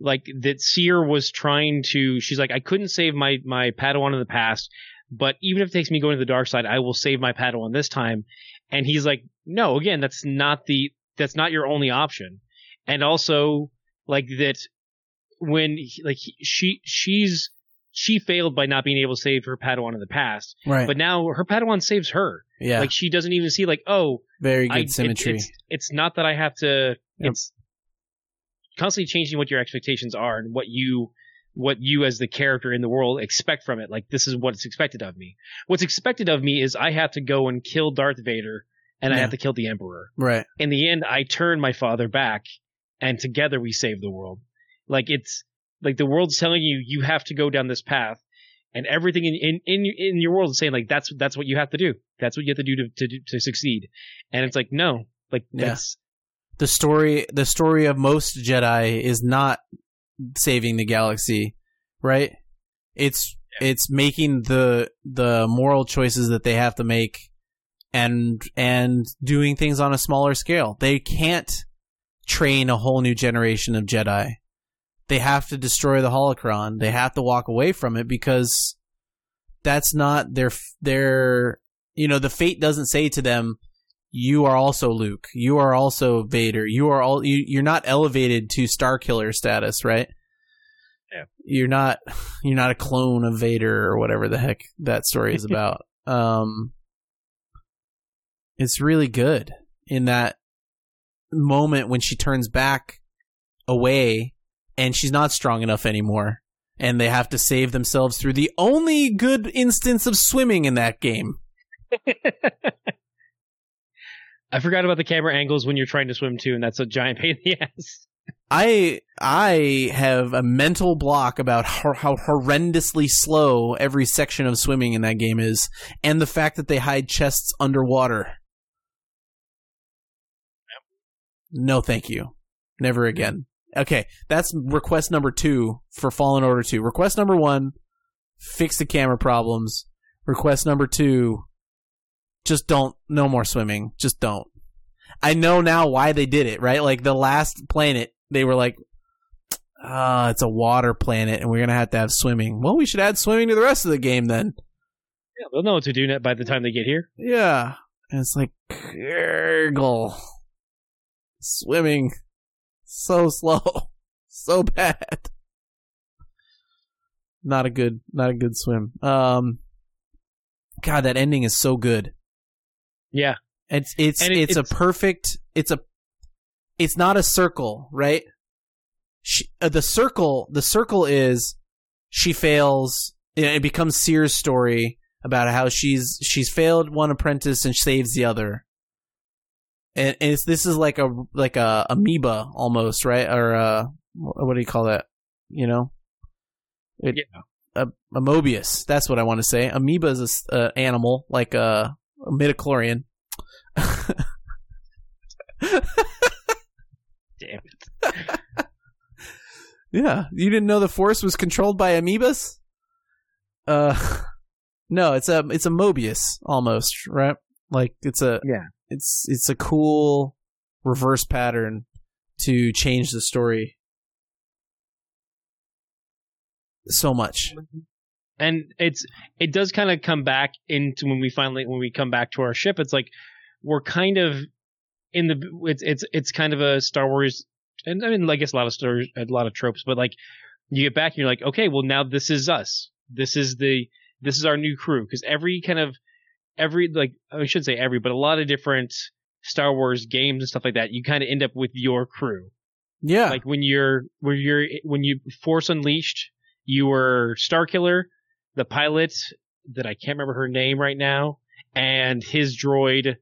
like that Cere was trying to. She's like, I couldn't save my my Padawan in the past, but even if it takes me going to the dark side, I will save my Padawan this time. And he's like, No, again, that's not the that's not your only option. And also like that when like she she's she failed by not being able to save her Padawan in the past, right but now her Padawan saves her. yeah Like she doesn't even see like, oh, very good I, it- symmetry it's, it's not that I have to. Yep. It's constantly changing what your expectations are and what you what you as the character in the world expect from it. Like this is what's expected of me. What's expected of me is I have to go and kill Darth Vader and I have to kill the Emperor. right In the end, I turn my father back, and together we save the world. Like it's like the world's telling you you have to go down this path. And everything in, in, in, in your world is saying like that's that's what you have to do. That's what you have to do to to, to succeed. And it's like no, like Yeah. the story the story of most Jedi is not saving the galaxy, right? It's it's making the the moral choices that they have to make and and doing things on a smaller scale. They can't train a whole new generation of Jedi. They have to destroy the holocron. They have to walk away from it because that's not their their you know the fate doesn't say to them you are also Luke. You are also Vader. You are all you, you're not elevated to Star Killer status, right? Yeah. You're not [sighs] you're not a clone of Vader or whatever the heck that story is [laughs] about. um it's really good in that moment when she turns back away and she's not strong enough anymore and they have to save themselves through the only good instance of swimming in that game. [laughs] I forgot about the camera angles when you're trying to swim too, and that's a giant pain in the ass. I I have a mental block about how, how horrendously slow every section of swimming in that game is, and the fact that they hide chests underwater. No, thank you. Never again. Okay, that's request number two for Fallen Order 2. Request number one, fix the camera problems. Request number two, just don't, no more swimming. Just don't. I know now why they did it, right? Like the last planet, they were like, ah, it's a water planet and we're going to have to have swimming. Well, we should add swimming to the rest of the game then. Yeah, they'll know what to do by the time they get here. Yeah. And it's like, gurgle. Swimming so slow, [laughs] so bad. Not a good, not a good swim. Um, God, that ending is so good. Yeah, it's it's it, it's, it's, a perfect. It's a. It's not a circle, right? She, uh, the circle, the circle is she fails. It becomes Cere's story about how she's she's failed one apprentice and saves the other and, it's this is like a like a amoeba almost, right? Or uh, what do you call that? You know, it, yeah. a, a Mobius. That's what I want to say. Amoeba is a uh, animal like a, a midichlorian. [laughs] Damn it. [laughs] yeah, you didn't know the force was controlled by amoebas? Uh, [laughs] no, it's a it's a Mobius almost, right? Like it's a yeah it's it's a cool reverse pattern to change the story so much. And it's it does kind of come back into when we finally when we come back to our ship. It's like we're kind of in the it's it's it's kind of a Star Wars and I mean I guess a lot of stories a lot of tropes, but like you get back and you're like, okay, well now this is us. This is the this is our new crew because every kind of every like I should say every, but a lot of different Star Wars games and stuff like that, you kind of end up with your crew. Yeah. Like when you're when you're when you Force Unleashed, you were Starkiller, the pilot that I can't remember her name right now, and his droid,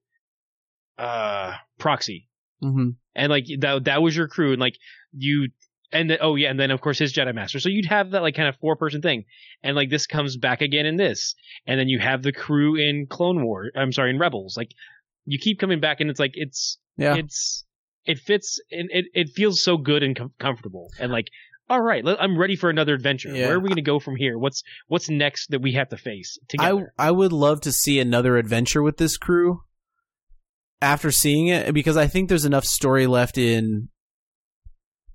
uh, Proxy. Mm-hmm. And like that that was your crew, and like you and then, oh yeah, and then of course his Jedi Master. So you'd have that like kind of four person thing, and like this comes back again in this, and then you have the crew in Clone War. I'm sorry, in Rebels. Like you keep coming back, and it's like it's yeah, it's it fits and it it feels so good and com- comfortable, and like all right, I'm ready for another adventure. Yeah. Where are we going to go from here? What's what's next that we have to face together? I I would love to see another adventure with this crew after seeing it because I think there's enough story left in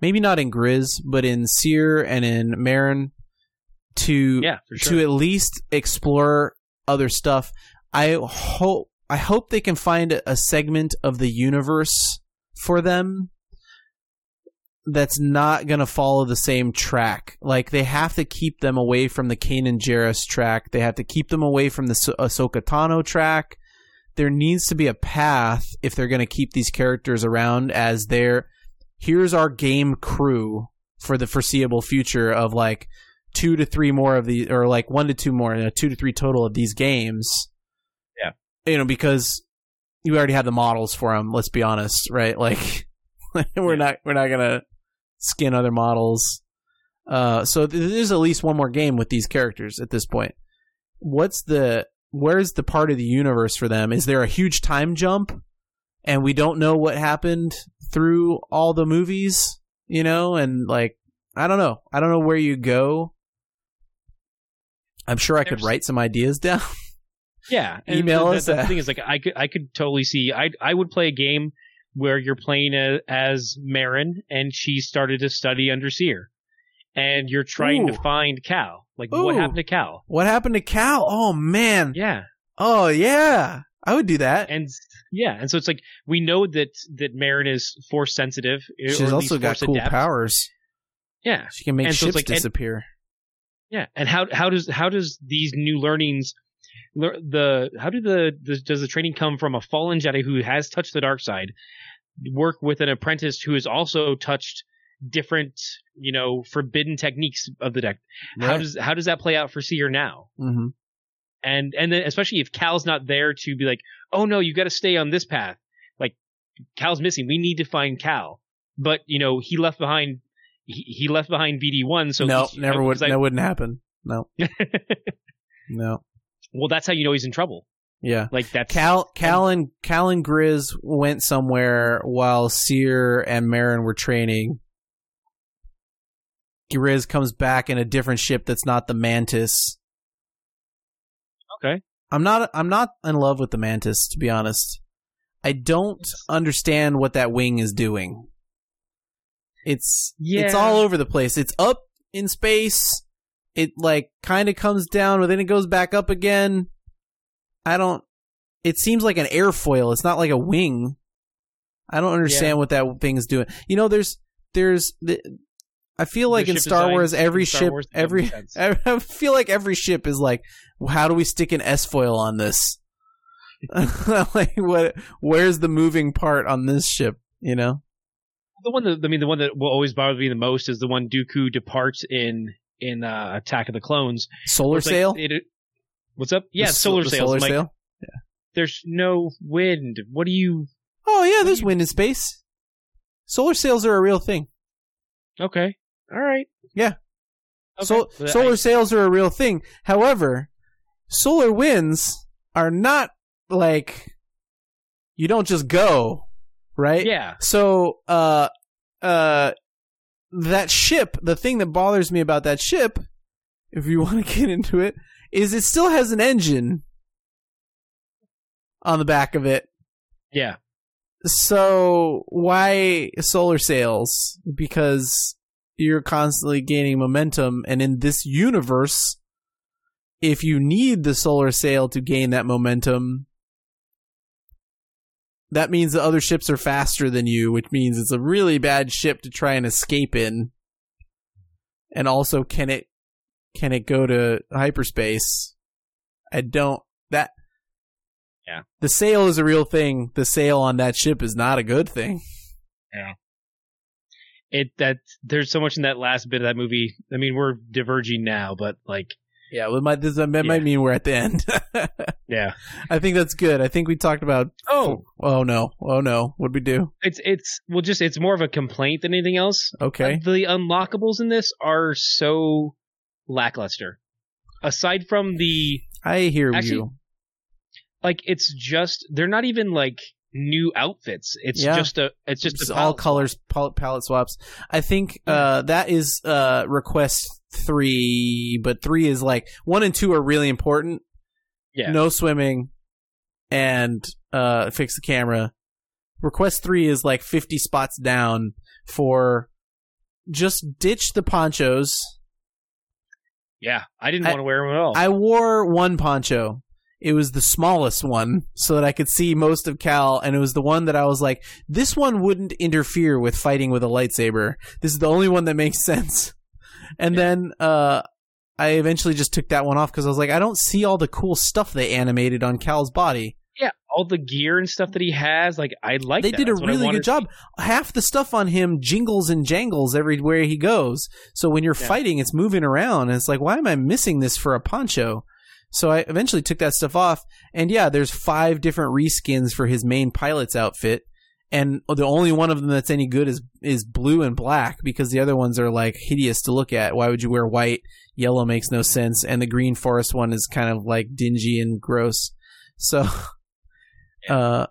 maybe not in Greez, but in Cere and in Merrin to yeah, sure. to at least explore other stuff. I hope I hope they can find a segment of the universe for them that's not going to follow the same track. Like they have to keep them away from the Kanan Jarrus track. They have to keep them away from the Ahsoka Tano track. There needs to be a path if they're going to keep these characters around as their here's our game crew for the foreseeable future of like two to three more of these, or like one to two more, you know, two to three total of these games. Yeah, you know, because you already have the models for them. Let's be honest, right? Like [laughs] we're yeah. not we're not gonna skin other models. Uh, so there's at least one more game with these characters at this point. What's the where's the part of the universe for them? Is there a huge time jump? and we don't know what happened through all the movies, you know, and like I don't know. I don't know where you go. I'm sure I There's, could write some ideas down. [laughs] Yeah, email the, us. The, the thing is, like, I could I could totally see. I I would play a game where you're playing a, as Merrin, and she started to study under Cere, and you're trying Ooh. to find Cal. Like, Ooh. what happened to Cal? What happened to Cal? Oh man. Yeah. Oh yeah. I would do that. And yeah, and so it's like we know that that Merrin is force sensitive. She's also got cool adept. powers. Yeah, she can make and ships so like, disappear. And, yeah, and how how does how does these new learnings the how do the, the does the training come from a fallen Jedi who has touched the dark side work with an apprentice who has also touched different you know forbidden techniques of the deck? Right. How does how does that play out for Cere now? Mm-hmm and and then especially if Cal's not there to be like, oh no, you got to stay on this path. Like Cal's missing. We need to find Cal. but you know he left behind he, he left behind BD one. So no, never would. I- That wouldn't happen. No, [laughs] no. well, that's how you know he's in trouble. Yeah. Like that's Cal, Cal, and Cal and Greez went somewhere while Cere and Merrin were training. Greez comes back in a different ship that's not the Mantis. Okay. I'm not. I'm not in love with the Mantis, to be honest. I don't understand what that wing is doing. It's it's all over the place. It's up in space. It like kind of comes down, but then it goes back up again. I don't. It seems like an airfoil. It's not like a wing. I don't understand what that thing is doing. You know, there's there's the. I feel like in Star design Wars, every in Star ship, every. [laughs] I feel like every ship is like, how do we stick an S foil on this? [laughs] like, what? Where's the moving part on this ship? You know? the one that I mean the one that will always bother me the most is the one Dooku departs in in uh, Attack of the Clones. Solar like, sail. it- what's up? Yeah, The solar the sails. Solar I'm like, sail. There's no wind. What do you? Oh yeah, there's you- wind in space. Solar sails are a real thing. Okay, all right. Yeah. Okay. So, solar I- sails are a real thing. However, solar winds are not like you don't just go, right? yeah, So, uh, uh, that ship, the thing that bothers me about that ship, if you [laughs] want to get into it, is it still has an engine on the back of it. yeah. So, why solar sails? Because you're constantly gaining momentum, and in this universe, if you need the solar sail to gain that momentum, that means the other ships are faster than you, which means it's a really bad ship to try and escape in. And also, can it can it go to hyperspace? I don't that. Yeah. The sail is a real thing. The sail on that ship is not a good thing. It that there's so much in that last bit of that movie. I mean, we're diverging now, but like, Yeah, well, might, this, that Yeah. might mean we're at the end. [laughs] yeah. I think that's good. I think we talked about. Oh, Oh no! Oh no! What'd we do? it's it's well, just it's more of a complaint than anything else. Okay. Uh, the unlockables in this are so lackluster. Aside from the I hear Actually, you. like, it's just they're not even like new outfits. It's Yeah. just a it's just It's a all colors pal- palette swaps. I think uh, that is uh, request three, but three is like one and two are really important. Yeah. No swimming and uh, fix the camera. Request three is like fifty spots down for just ditch the ponchos. Yeah, I didn't I- want to wear them at all. I wore one poncho. It was the smallest one so that I could see most of Cal, and it was the one that I was like, this one wouldn't interfere with fighting with a lightsaber. This is the only one that makes [laughs] sense. And then uh, I eventually just took that one off because I was like, I don't see all the cool stuff they animated on Cal's body. yeah, all the gear and stuff that he has, like I like. they that. did a That's really good job. Half the stuff on him jingles and jangles everywhere he goes. So when you're Yeah. fighting, it's moving around, and it's like, why am I missing this for a poncho? So I eventually took that stuff off, and yeah, there's five different reskins for his main pilot's outfit, and the only one of them that's any good is is blue and black because the other ones are like hideous to look at. Why would you wear white? Yellow makes no sense, and the green forest one is kind of like dingy and gross. So, [laughs] uh,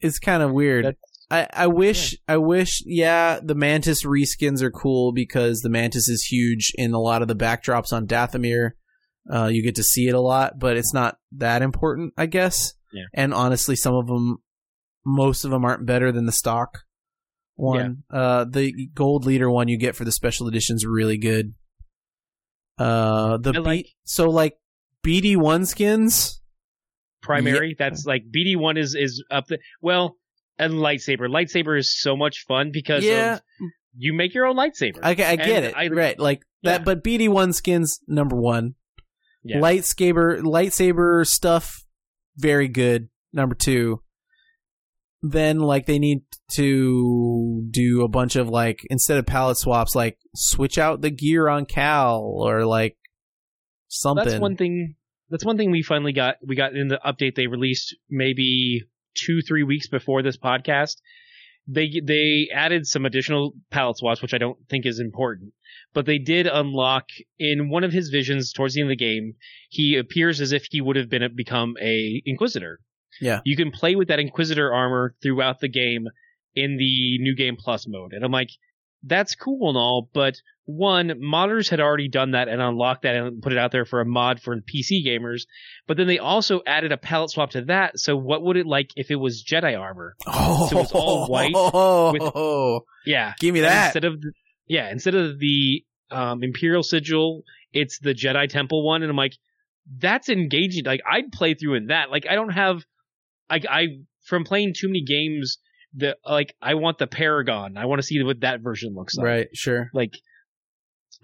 it's kind of weird. That's- I, I wish I wish yeah the mantis reskins are cool because the mantis is huge in a lot of the backdrops on Dathomir. Uh, you get to see it a lot, but it's not that important, I guess. Yeah. And honestly, some of them, most of them aren't better than the stock one. Uh, the gold leader one you get for the special edition is really good. Uh, the like- B- so like BD one skins. primary. That's like BD one is is up the well, and lightsaber. Lightsaber is so much fun because Yeah. of you make your own lightsaber. I, I get And it, I- right? Like Yeah. that, but BD one skins number one. Yeah. Lightsaber, lightsaber stuff, very good. Number two. Then like they need to do a bunch of like instead of palette swaps, like switch out the gear on Cal or like something. That's one thing. That's one thing we finally got. We got in the update they released maybe two, three weeks before this podcast. They they added some additional palette swaps, which I don't think is important. But they did unlock in one of his visions towards the end of the game. He appears as if he would have been become a Inquisitor. Yeah. you can play with that Inquisitor armor throughout the game in the new game plus mode, and I'm like, that's cool and all, but one, modders had already done that and unlocked that and put it out there for a mod for PC gamers. But then they also added a palette swap to that. So what would it like if it was Jedi armor? Oh, So it's all white with, [laughs] Yeah. give me that. Instead of the, yeah, instead of the um, Imperial sigil, it's the Jedi Temple one, and I'm like, that's engaging. Like I'd play through in that. Like I don't have, I I from playing too many games. The like I want the Paragon. I want to see what that version looks like. right, sure. Like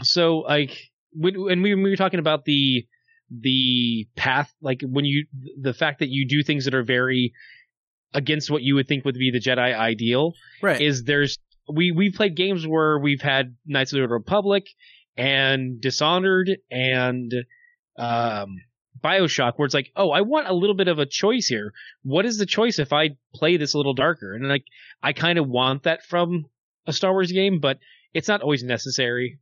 so like when and we, we were talking about the the path like when you the fact that you do things that are very against what you would think would be the Jedi ideal Right. is there's we we played games where we've had Knights of the Republic and Dishonored and um Bioshock where it's like, oh, I want a little bit of a choice here. What is the choice if I play this a little darker? And like I kind of want that from a Star Wars game, but it's not always necessary.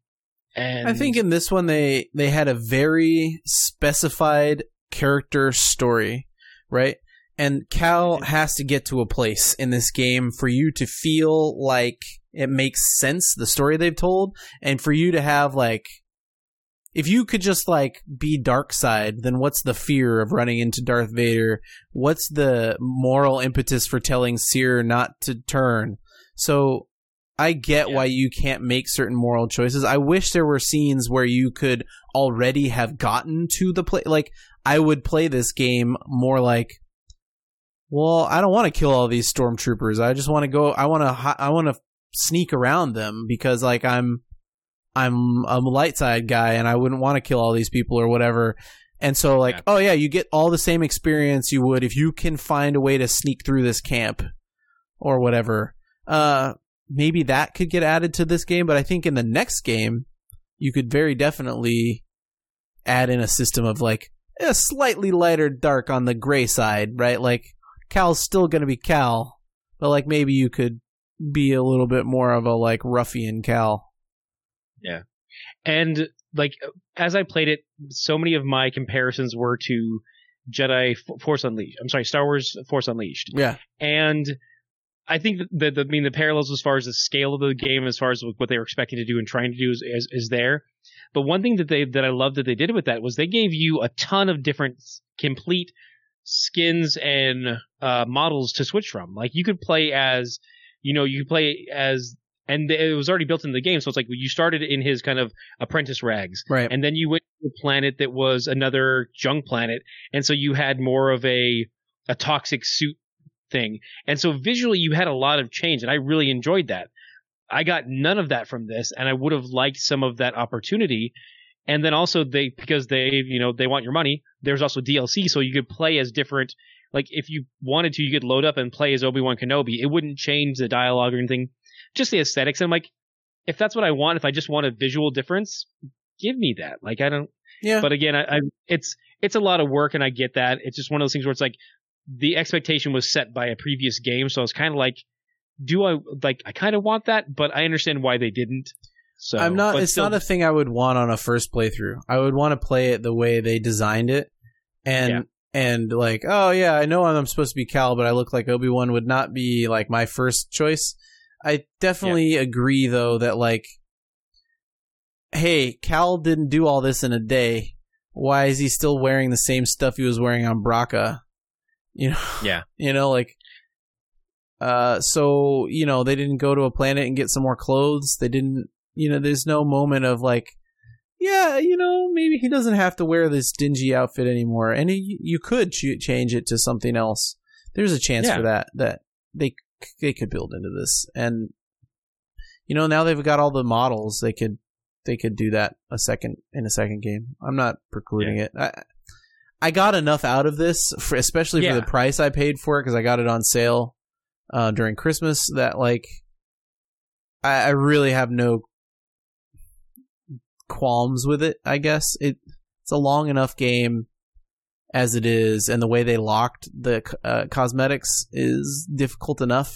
And I think in this one they they had a very specified character story, right? And Cal mm-hmm. has to get to a place in this game for you to feel like it makes sense the story they've told and for you to have like if you could just like be dark side, then what's the fear of running into Darth Vader? What's the moral impetus for telling Cere not to turn? So I get Yeah. why you can't make certain moral choices. I wish there were scenes where you could already have gotten to the play. Like I would play this game more like, well, I don't want to kill all these stormtroopers. I just want to go. I want to. I want to sneak around them because like I'm, I'm I'm a light side guy and I wouldn't want to kill all these people or whatever. And so like, Yeah. oh yeah, you get all the same experience you would if you can find a way to sneak through this camp or whatever. Uh maybe that could get added to this game, but I think in the next game you could very definitely add in a system of like a slightly lighter dark on the gray side, right? Like Cal's still going to be Cal, but like maybe you could be a little bit more of a like ruffian Cal. And like as I played it, so many of my comparisons were to Jedi Force Unleashed. I'm sorry, Star Wars Force Unleashed, Yeah. and I think that the, I mean the parallels as far as the scale of the game, as far as what they were expecting to do and trying to do is, is, is there. But one thing that they that I love that they did with that was they gave you a ton of different complete skins and uh, models to switch from. Like you could play as, you know, you could play as, and it was already built into the game. So it's like you started in his kind of apprentice rags, Right. and then you went to a planet that was another junk planet, and so you had more of a a toxic suit thing, and so visually you had a lot of change, and I really enjoyed that. I got none of that from this, and I would have liked some of that opportunity. And then also they because they you know they want your money. There's also DLC, so you could play as different. Like if you wanted to, you could load up and play as Obi Wan Kenobi. It wouldn't change the dialogue or anything, just the aesthetics. And I'm like, if that's what I want, if I just want a visual difference, give me that. Like I don't. Yeah. But again, I, I it's it's a lot of work, and I get that. It's just one of those things where it's like the expectation was set by a previous game, so I was kind of like, do I like? I kind of want that, but I understand why they didn't. So I'm not. It's still- not a thing I would want on a first playthrough. I would want to play it the way they designed it, and Yeah. and like, oh yeah, I know I'm supposed to be Cal, but I look like Obi Wan would not be like my first choice. I definitely agree though that like, hey, Cal didn't do all this in a day. Why is he still wearing the same stuff he was wearing on Bracca? You know. [laughs] Yeah. You know, like. Uh, so you know they didn't go to a planet and get some more clothes. They didn't you know, there's no moment of like, yeah, you know, maybe he doesn't have to wear this dingy outfit anymore, and he, you could ch- change it to something else. There's a chance Yeah. for that that they they could build into this, and you know, now they've got all the models. They could they could do that a second in a second game. I'm not precluding it. I I got enough out of this, for, especially for the price I paid for it because I got it on sale uh, during Christmas. That like, I, I really have no qualms with it. I guess it it's a long enough game as it is, and the way they locked the uh, cosmetics is difficult enough.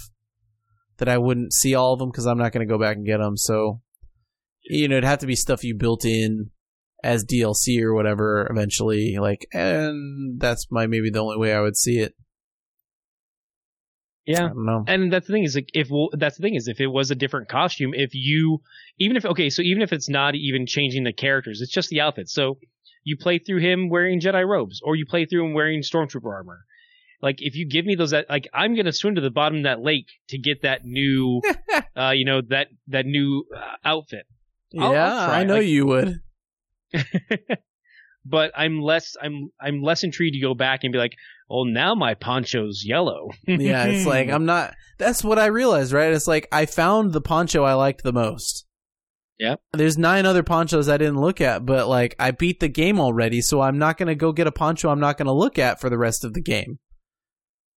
that I wouldn't see all of them because I'm not going to go back and get them. So, you know, it'd have to be stuff you built in as DLC or whatever eventually. Like, and that's my maybe the only way I would see it. I Yeah. don't know. And that's the thing is like if well, that's the thing is if it was a different costume, if you even if okay, so even if it's not even changing the characters, it's just the outfit. So you play through him wearing Jedi robes, or you play through him wearing stormtrooper armor. Like if you give me those, like I'm gonna swim to the bottom of that lake to get that new, [laughs] uh, you know that that new uh, outfit. I'll- I'll yeah. I know Like- you would. [laughs] but I'm less I'm I'm less intrigued to go back and be like, oh now my poncho's yellow. yeah, it's like [laughs] I'm not. That's what I realized, right? It's like I found the poncho I liked the most. Yep. There's nine other ponchos I didn't look at, but like I beat the game already, so I'm not gonna go get a poncho I'm not gonna look at for the rest of the game.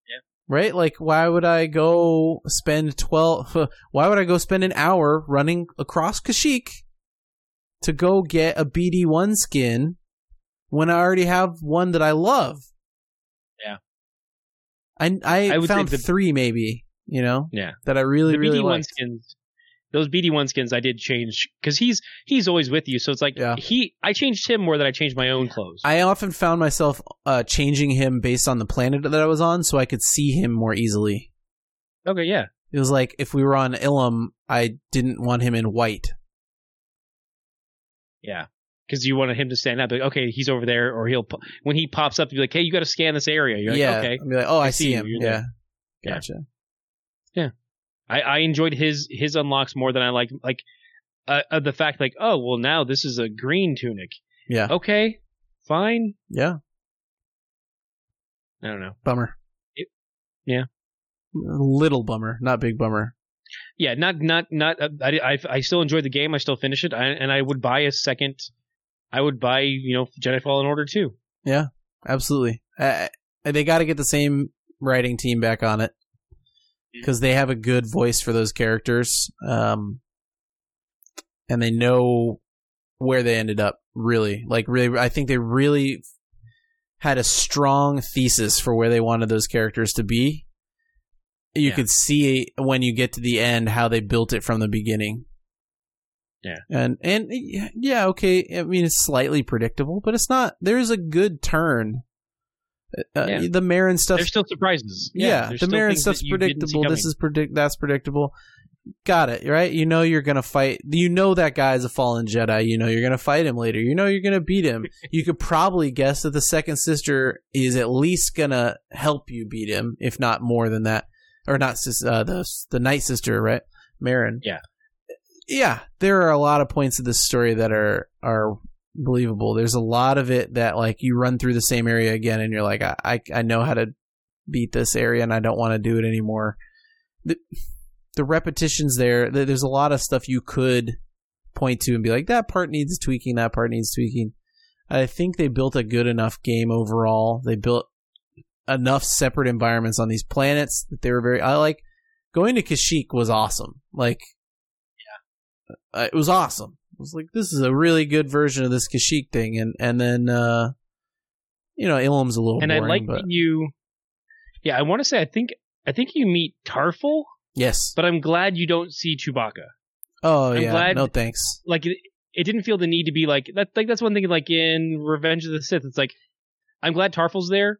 Yep. Right? Like, why would I go spend twelve? Why would I go spend an hour running across Kashyyyk to go get a BD one skin when I already have one that I love? Yeah. I I, I found the- three maybe, you know, yeah. that I really really one skins, those BD one skins, I did change because he's he's always with you. So it's like Yeah. he, I changed him more than I changed my own clothes. I often found myself uh, changing him based on the planet that I was on, so I could see him more easily. okay, yeah, It was like if we were on Ilum, I didn't want him in white. yeah, because you wanted him to stand up. Like, okay, he's over there, or he'll when he pops up, you're like, hey, you got to scan this area. You're like, yeah, okay. I'd be like, oh, I, I see see him. Yeah, there. Yeah. I, I enjoyed his his unlocks more than I like like uh, uh, the fact like oh well now this is a green tunic. Yeah, Okay, fine. yeah. I don't know. Bummer. It- yeah. little bummer, not big bummer. Yeah, not not not. Uh, I, I I still enjoyed the game. I still finish it, I, and I would buy a second. I would buy you know Jedi Fallen Order too. Yeah, absolutely. Uh, they got to get the same writing team back on it because they have a good voice for those characters, um, and they know where they ended up. Really, like really, I think they really had a strong thesis for where they wanted those characters to be. You Yeah. could see when you get to the end how they built it from the beginning. Yeah. And and yeah, okay. I mean, it's slightly predictable, but it's not. There's a good turn. Uh, Yeah. The Merrin stuff. There's still surprises. yeah, there's the Merrin stuff's you didn't see predictable. This is predict. That's predictable. Got it right. You know you're gonna fight. You know that guy's a fallen Jedi. You know you're gonna fight him later. You know you're gonna beat him. [laughs] you could probably guess that the second sister is at least gonna help you beat him, if not more than that, or not sis- uh, the the night sister, right? Merrin. Yeah. Yeah, there are a lot of points of this story that are are believable. There's a lot of it that like you run through the same area again, and you're like, I I, I know how to beat this area, and I don't want to do it anymore. The, the repetitions there. th- There's a lot of stuff you could point to and be like, that part needs tweaking. That part needs tweaking. I think they built a good enough game overall. They built enough separate environments on these planets that they were very. I like going to Kashyyyk was awesome. Like, yeah, uh, it was awesome. I was like, this is a really good version of this Kashyyyk thing, and and then uh, you know, Ilum's a little and boring, I like but that you. Yeah, I want to say I think I think you meet Tarfful, yes. but I'm glad you don't see Chewbacca. Oh I'm yeah, glad- no thanks. Like it, it didn't feel the need to be like that. Like that's one thing. Like in Revenge of the Sith, it's like I'm glad Tarfful's there.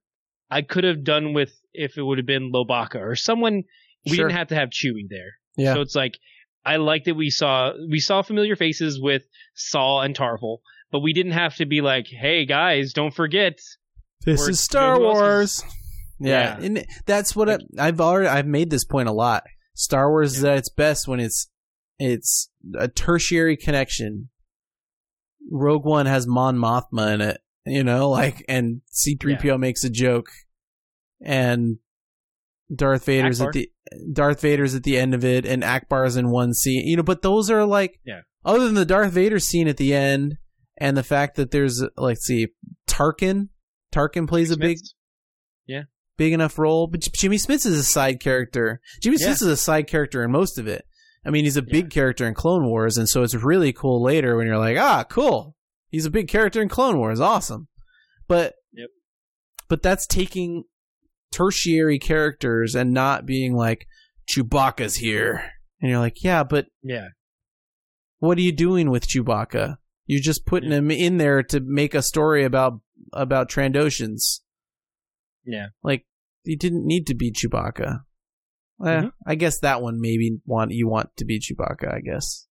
I could have done with if it would have been Lowbacca or someone. We Sure. didn't have to have Chewie there. Yeah. So it's like I like that we saw we saw familiar faces with Saw and Tarfful, but we didn't have to be like, "Hey guys, don't forget." This is Star you know, Wars. is- Yeah, Yeah. and that's what I, I've already I've made this point a lot. Star Wars is at its best when it's it's a tertiary connection. Rogue One has Mon Mothma in it, you know, like and C-3PO makes a joke and Darth Vader's Ackbar. at the Darth Vader's at the end of it and Ackbar's in one scene. You know, but those are like Yeah. other than the Darth Vader scene at the end and the fact that there's let's see Tarkin Tarkin plays a big yeah, big enough role. But Jimmy Smits is a side character. Jimmy Yeah. Smits is a side character in most of it. I mean, he's a big character in Clone Wars, and so it's really cool later when you're like, ah, cool. He's a big character in Clone Wars, awesome. But Yep. but that's taking tertiary characters and not being like Chewbacca's here. And you're like, yeah, but Yeah. what are you doing with Chewbacca? You're just putting him in there to make a story about about Trandoshans. Yeah. Like you didn't need to be Chewbacca. Eh, Mhm. I guess that one maybe want you want to be Chewbacca. I guess.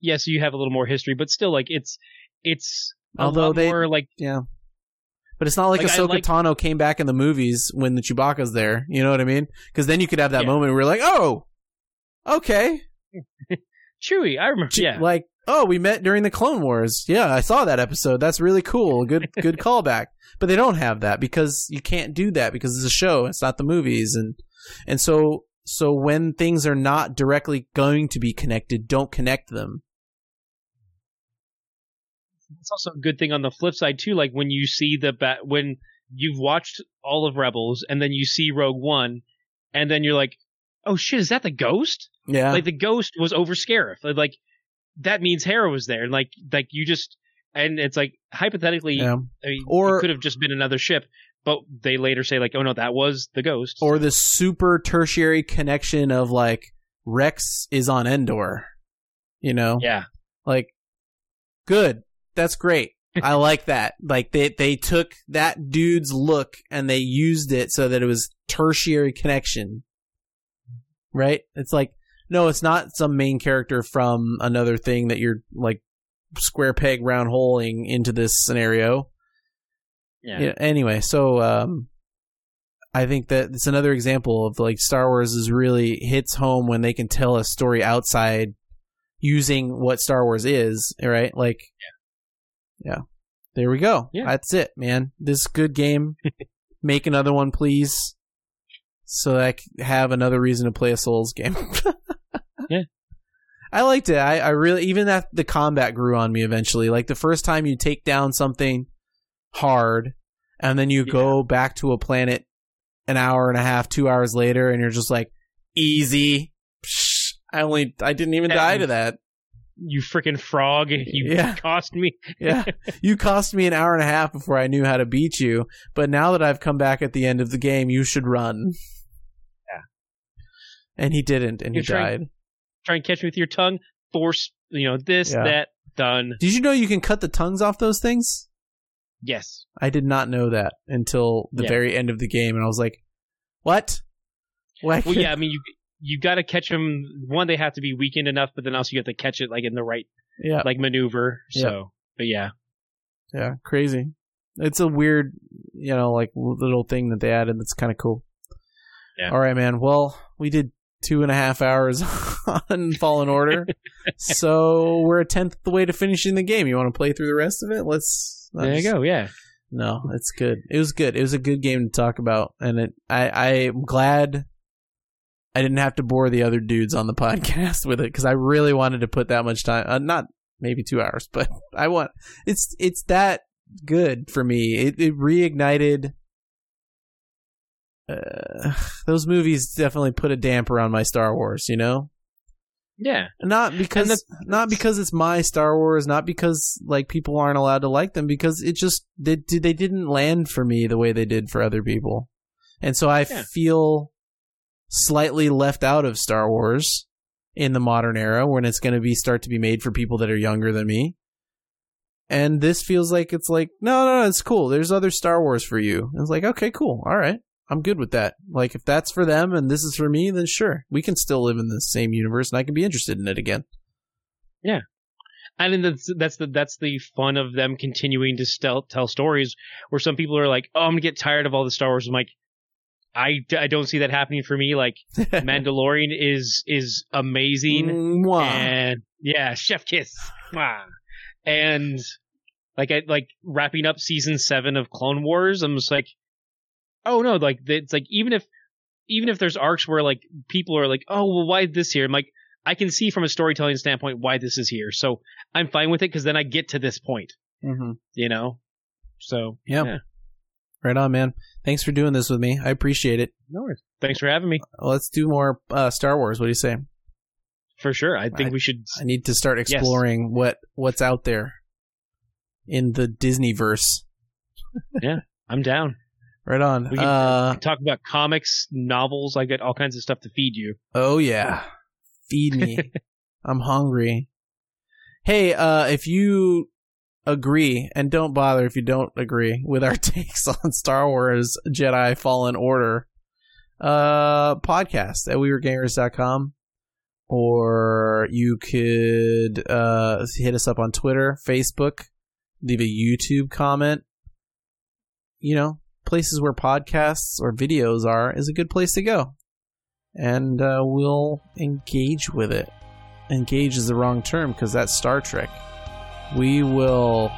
Yeah, so you have a little more history, but still, like it's it's Although they- more like Yeah. But it's not like, Like, Ahsoka like- Tano came back in the movies when the Chewbacca's there. You know what I mean? Because then you could have that Yeah. moment where you're like, oh, okay. [laughs] Chewie. I remember. Ch- Yeah, Like, oh, we met during the Clone Wars. Yeah, I saw that episode. That's really cool. Good, [laughs] good callback. But they don't have that because you can't do that because it's a show. It's not the movies, and and so so when things are not directly going to be connected, don't connect them. It's also a good thing on the flip side too. Like when you see the bat when you've watched all of Rebels and then you see Rogue One, and then you're like, oh shit, is that the Ghost? Yeah, Like the Ghost was over Scarif. Like that means Hera was there. And Like like you just and it's like hypothetically, yeah. Uh, I mean, Or- it could have just been another ship. But they later say like, oh no, that was the Ghost. Or the super tertiary connection of like Rex is on Endor. You know, yeah, like good that's great. [laughs] I like that. Like they they took that dude's look and they used it so that it was tertiary connection. Right? It's like no it's not some main character from another thing that you're like square peg round holing into this scenario. Yeah, yeah, anyway so um i think that it's another example of like star wars is really hits home when they can tell a story outside using what star wars is right? Like yeah yeah. There we go. Yeah. that's it man. This is a good game. [laughs] Make another one please. So i can have another reason to play a souls game. [laughs] Yeah. i liked it. I, I really even that the combat grew on me eventually. Like the first time you take down something hard and then you Yeah. go back to a planet an hour and a half two hours later and you're just like easy. Psh, i only i didn't even Yeah. die to that you freaking frog! You Yeah. cost me. [laughs] yeah you cost me an hour and a half before i knew how to beat you but now that i've come back at the end of the game you should run Yeah. and he didn't and You're he trying- died Try and catch me with your tongue. Force, you know, this, Yeah. that, done. did you know you can cut the tongues off those things Yes. i did not know that until the Yeah. very end of the game and i was like what Why Well, yeah. [laughs] I mean, you you got to catch them. One, they have to be weakened enough, but then also you have to catch it like in the right yeah like maneuver. Yeah. So, but yeah, Yeah, crazy. It's a weird, you know, like little thing that they added that's kind of cool. Yeah. All right, man. Well, we did two and a half hours [laughs] on Fallen Order, [laughs] so we're a tenth of the way to finishing the game. You want to play through the rest of it? Let's. there you go. Yeah. No, it's good. It was good. It was a good game to talk about, and it. I I'm glad. I didn't have to bore the other dudes on the [laughs] podcast with it because I really wanted to put that much time. Uh, not maybe two hours, but [laughs] I want. It's it's that good for me. It it reignited. Uh, [sighs] those movies definitely put a damper on my Star Wars. You know, Yeah. not because that's- not because it's my Star Wars, not because like people aren't allowed to like them, because it just they they didn't land for me the way they did for other people, and so I Yeah. feel slightly left out of Star Wars in the modern era when it's going to be start to be made for people that are younger than me. And this feels like it's like no, no, no, it's cool. There's other Star Wars for you. And it's like okay, cool, all right. I'm good with that. Like if that's for them and this is for me, then sure, we can still live in the same universe, and I can be interested in it again. I mean, that's that's the that's the fun of them continuing to tell tell stories where some people are like, "Oh, I'm gonna get tired of all the Star Wars." I'm like, I, I don't see that happening for me. Like, [laughs] Mandalorian is is amazing, Mwah. and yeah, chef kiss, Mwah. and like I like wrapping up season seven of Clone Wars. I'm just like, oh no, like it's like even if even if there's arcs where like people are like, oh well, why this here? I'm like, I can see from a storytelling standpoint why this is here, so I'm fine with it because then I get to this point, Mhm. you know. So Yeah. Yeah. Right on, man. Thanks for doing this with me. I appreciate it. no worries. Thanks for having me. Let's do more uh, Star Wars. What do you say? For sure, I think I- we should. I need to start exploring what what's out there in the Disney verse. [laughs] Yeah, I'm down. Right on. We can Uh, talk about comics, novels. I got all kinds of stuff to feed you. oh yeah. Feed me. [laughs] I'm hungry. Hey, uh, if you agree, and don't bother if you don't agree with our [laughs] takes on Star Wars Jedi Fallen Order, uh, podcast at wewergamers.com. Or you could uh, hit us up on Twitter, Facebook, leave a YouTube comment. You know, places where podcasts or videos are is a good place to go. And uh, we'll engage with it engage is the wrong term because that's Star Trek. We will.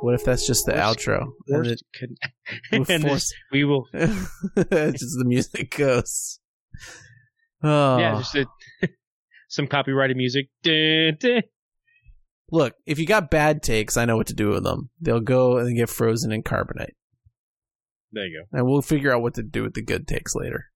What if that's just the outro? [laughs] [laughs] And Force it, and force, we will. [laughs] it's just the music goes. Oh. Yeah, ah. just a, some copyrighted music. Look, if you got bad takes, I know what to do with them. They'll go and get frozen in carbonite. There you go. And we'll figure out what to do with the good takes later.